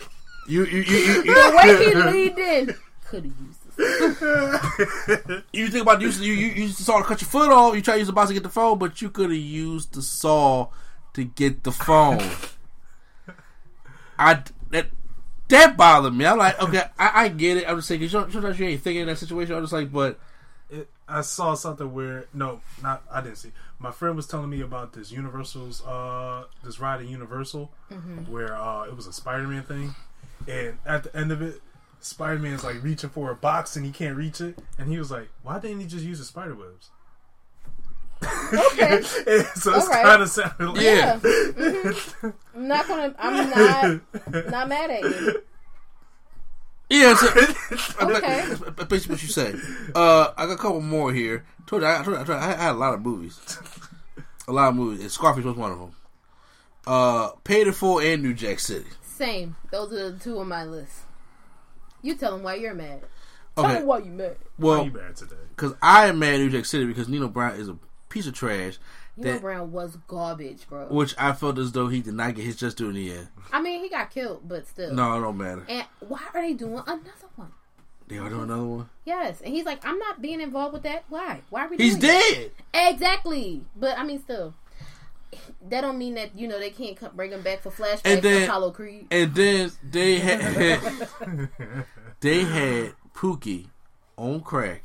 You you you you, the way he you, leaned in. Could have used (laughs) you think about using you, you you use the saw to cut your foot off. You try to use the box to get the phone, but you could have used the saw to get the phone. I that that bothered me. I'm like, okay, I, I get it. I'm just saying, 'cause you- sometimes you ain't thinking in that situation. I'm just like, but it, I saw something where no, not I didn't see. My friend was telling me about this Universal's uh this ride at Universal where uh it was a Spider-Man thing, and at the end of it, Spider-Man's like reaching for a box and he can't reach it, and he was like, "Why didn't he just use the spider webs?" Okay. (laughs) So it's Alright. kind of sounded like Yeah. Mhm. I'm not gonna. I'm not not mad at you. yeah. So, (laughs) Okay. That's basically what you say. Uh, I got a couple more here. Told you, I, told you, I, told you, I had a lot of movies. A lot of movies. And Scarface was one of them. Uh, Paid in Full and New Jack City. Same. Those are the two on my list. You tell them why you're mad. Tell Okay. them why you're mad. Why Well, you bad today? because I am mad at New Jack City because Nino Brown is a piece of trash. That, Brown was garbage, bro. which I felt as though he did not get his just due in the end. I mean, he got killed, but still. No, it don't matter. And why are they doing another one? They are doing another one. Yes, and he's like, I'm not being involved with that. Why? Why are we? He's dead. That? Exactly. But I mean, still, that don't mean that you know they can't come, bring him back for flashbacks And then- Apollo Creed. And then they (laughs) had they had Pookie on crack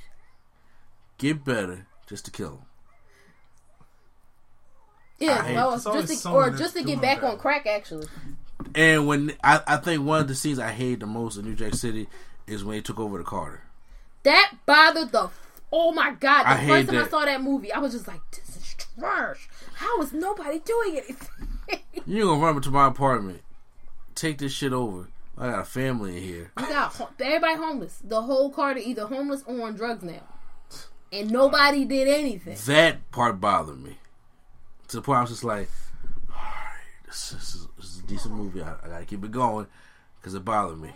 get better just to kill him. Yeah, well, just to, or just to get back that. on crack. Actually, And when I, I think one of the scenes I hate the most in New Jack City is when he took over the Carter. that bothered the. Oh my god! The I first time I saw that movie, I was just like, "This is trash. How is nobody doing anything?" You gonna run into my apartment, take this shit over. I got a family in here. We got everybody homeless. The whole Carter either homeless or on drugs now, and nobody did anything. That part bothered me. To the point I was just like, alright, this, this, is, this is a decent movie. I, I gotta keep it going because it bothered me.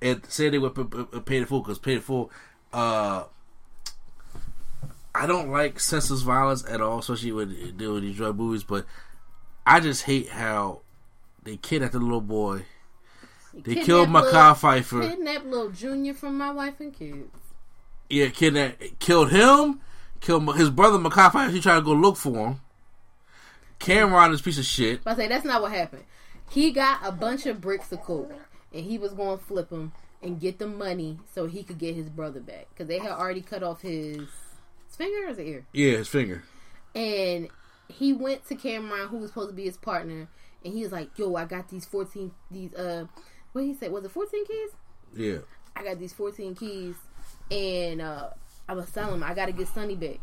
And say they would p- p- p- pay the full because pay the full. Uh, I don't like senseless violence at all, especially with dealing with these drug movies. But I just hate how they kidnapped the little boy. They Kidnap killed Mekhi Phifer. Kidnap little Junior from my wife and kids. Yeah, kidnap, killed him. Killed his brother Mekhi Phifer. He tried to go look for him. Cam'ron is a piece of shit. But I say that's not what happened. He got a bunch of bricks of coke, and he was going to flip them and get the money so he could get his brother back because they had already cut off his, his finger or his ear. Yeah, his finger. And he went to Cam'ron, who was supposed to be his partner, and he was like, "Yo, I got these fourteen these uh, what he said was it fourteen keys? Yeah. I got these fourteen keys, and uh, I was telling him I got to get Sonny back."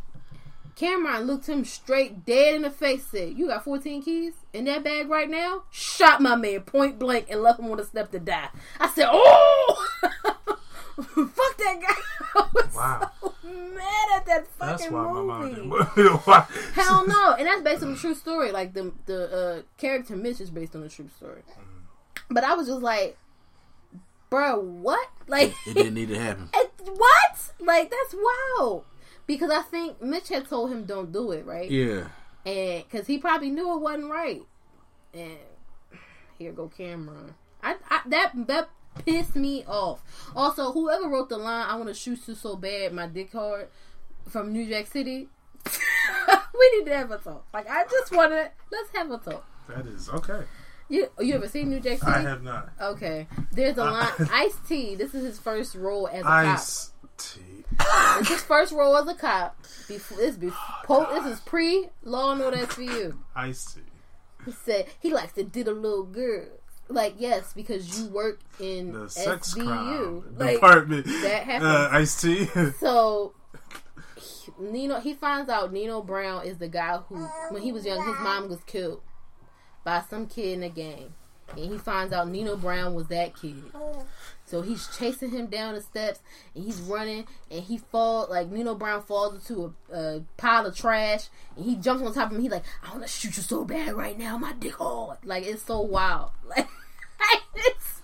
Cam'ron looked him straight dead in the face, said, You got 14 keys in that bag right now? Shot my man point blank and left him on the step to die. I said, Oh! (laughs) Fuck that guy. (laughs) I was Wow. so mad at that That's fucking why my mom movie. (laughs) Hell no. And that's based on a true story. Like, the, the uh, character Mitch is based on a true story. But I was just like, Bro, what? Like, It didn't need to happen. it- what? Like, that's wild. Because I think Mitch had told him don't do it, right? Yeah. and because he probably knew it wasn't right. And here go Cam'ron. I, I that that pissed me off. Also, whoever wrote the line, "I want to shoot you so bad, my dick hard," from New Jack City. (laughs) we need to have a talk. Like I just want to let's have a talk. That is okay. You you ever seen New Jack City? I have not. Okay, there's a uh, line. (laughs) Ice T. This is his first role as a Ice T. cop. It's (laughs) his first role as a cop. Before this, before this is pre Law and Order SVU. I see. He said he likes to diddle little girls. Like yes, because you work in The sex SVU. Like department. that happens. Uh, Ice T. (laughs) so, he- Nino he finds out Nino Brown is the guy who, when he was young, his mom was killed by some kid in a gang, and he finds out Nino Brown was that kid. So he's chasing him down the steps, and he's running, and he falls like Nino Brown falls into a, a pile of trash, and he jumps on top of him. He's like, "I want to shoot you so bad right now, my dick hard." Like it's so wild. (laughs) Like it's,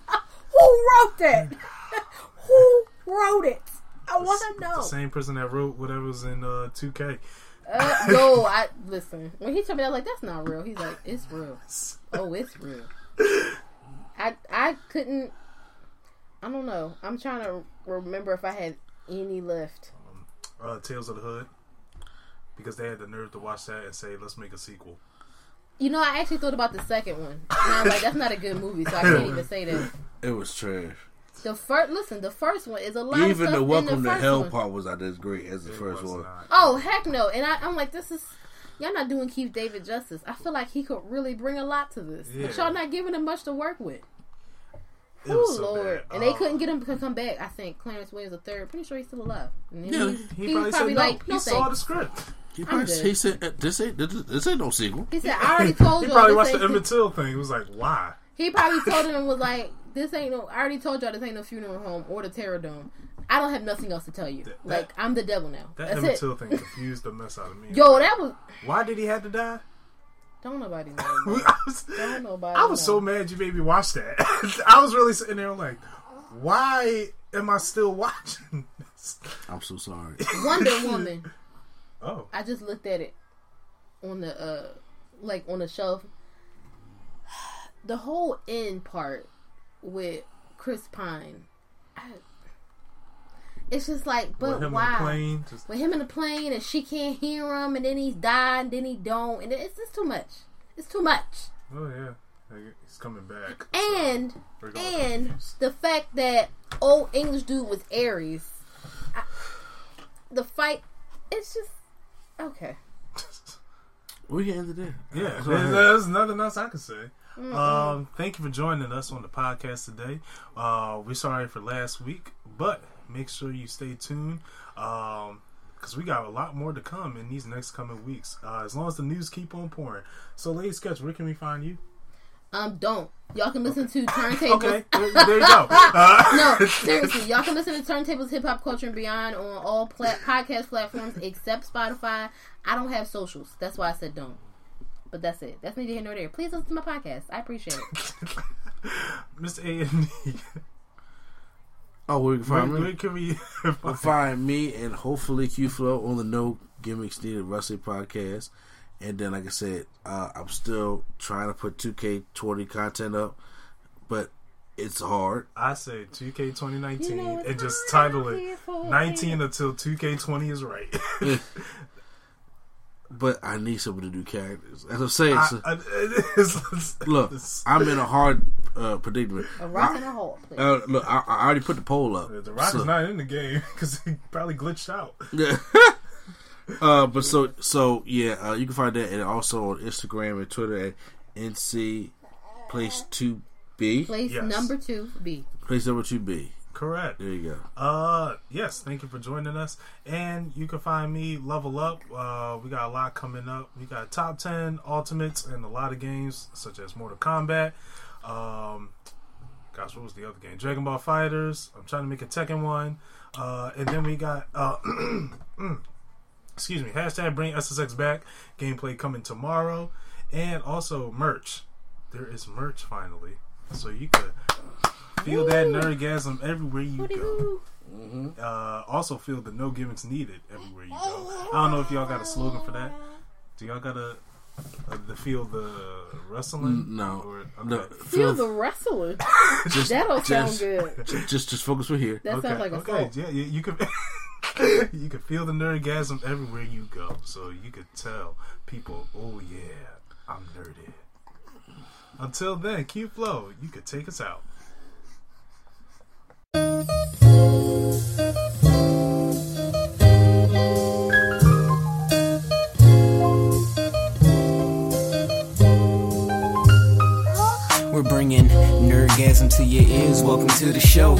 who wrote that? (laughs) who wrote it? I want to know. The same person that wrote whatever was in uh, 2K. Uh, no, I listen. When he told me, I was like, "That's not real." He's like, "It's real." (laughs) Oh, it's real. I I couldn't. I don't know. I'm trying to remember if I had any left. Uh, Tales of the Hood. Because they had the nerve to watch that and say, let's make a sequel. You know, I actually thought about the second one. And I'm like, that's not a good movie, so I can't even say that. (laughs) It was trash. The first, listen, the first one is a lot. Even of stuff the Welcome the to Hell one. part was not as great as the It first was one. not. Oh heck no! And I, I'm like, this is y'all not doing Keith David justice. I feel like he could really bring a lot to this, but y'all not giving him much to work with. It was Oh so lord! bad. And they Uh, couldn't get him to come back. I think Clarence Williams the third. Pretty sure he's still alive. And Yeah, he's- He, he probably, was said probably no. like, no he saw the script. He, probably, he said, uh, "This ain't this, this ain't no sequel." He said, (laughs) "I already told you." He probably watched the ain't- Emmett Till thing. He was like, why? He probably (laughs) told him was like, "This ain't no. I already told y'all this ain't no funeral home or the Terror Dome. I don't have nothing else to tell you. That- like I'm the devil now. That That's Emmett it. Till thing confused the mess out of me. (laughs) Yo, that was. Why did he have to die? Don't nobody (laughs) know. I was, Don't nobody. I was know. so mad you made me watch that. (laughs) I was really sitting there like, why am I still (laughs) watching this? I'm so sorry. Wonder Woman. Oh, I just looked at it on the uh like on the shelf. (sighs) The whole end part with Chris Pine. I, it's just like, but with him why? on the plane. Just, With him in the plane and she can't hear him and then he's died and then he don't and it's just too much. It's too much. oh yeah, he's coming back. And we're and the fact that old English dude was Ares. I, the fight it's just okay. we can end it there. Yeah, Go ahead. there's nothing else I can say. Um, thank you for joining us on the podcast today. Uh, we're sorry for last week, but make sure you stay tuned because we got a lot more to come in these next coming weeks. Uh, as long as the news keep on pouring. So, Lady Sketch, where can we find you? Um, don't y'all can listen to turntables. Okay, there, there you go. (laughs) Uh, No, seriously, y'all can listen to Turntables, Hip Hop Culture, and Beyond on all podcast platforms except Spotify. I don't have socials. That's why I said don't. But that's it. That's neither here nor there. Please listen to my podcast. I appreciate it. (laughs) Mr. A and D, Oh, we can where, find me? where can we (laughs) find Find me and hopefully Q Flow on the No Gimmicks Needed Wrestling podcast. And then, like I said, uh, I'm still trying to put 2K20 content up, but it's hard. I say 2K 2019 You know and just title it 19 until 2K20 is right. (laughs) (laughs) But I need someone to do characters. As I'm saying, I, so- I, (laughs) it's- it's- look, it's- I'm in a hard uh, predicament. A rock and a hole. Uh, look, I, I already put the poll up. the Rock So- is not in the game (laughs) because he probably glitched out. Yeah. (laughs) uh, but so so yeah, uh, you can find that and also on Instagram and Twitter at NC Place Two B. Place Yes. number two, B. Place number two B. Correct. There you go. Uh, yes. Thank you for joining us, and you can find me level up. Uh, we got a lot coming up. We got top ten ultimates and a lot of games such as Mortal Kombat. Um, gosh, what was the other game? Dragon Ball FighterZ. I'm trying to make a Tekken one. Uh, and then we got uh, (clears throat) excuse me. Hashtag Bring SSX back. Gameplay coming tomorrow, and also merch. There is merch finally, so you could feel that nerdgasm everywhere you go. Uh, also feel the no gimmicks needed everywhere you go. I don't know if y'all got a slogan for that. Do y'all got a, a the feel the wrestling? No, Or, okay. no. Feel the wrestling. (laughs) just, That don't sound good. Just just focus right here. That okay. sounds like a okay. fault. Yeah, you, you can (laughs) you can feel the nerdgasm everywhere you go. So you could tell people, oh yeah, I'm nerdy. Until then, Q Flow, you could take us out. We're bringing nerdgasm to your ears. Welcome to the show.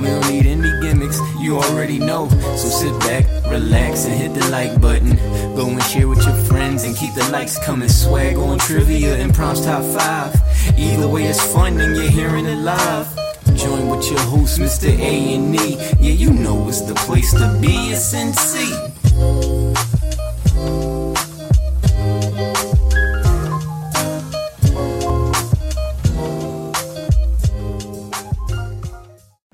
We don't need any gimmicks, you already know. So sit back, relax, and hit the like button. Go and share with your friends and keep the likes coming. Swag on trivia and prompts top five. Either way, it's fun and you're hearing it live. Join with your host, Mr. A and E. Yeah, you know it's the place to be. It's NC. Get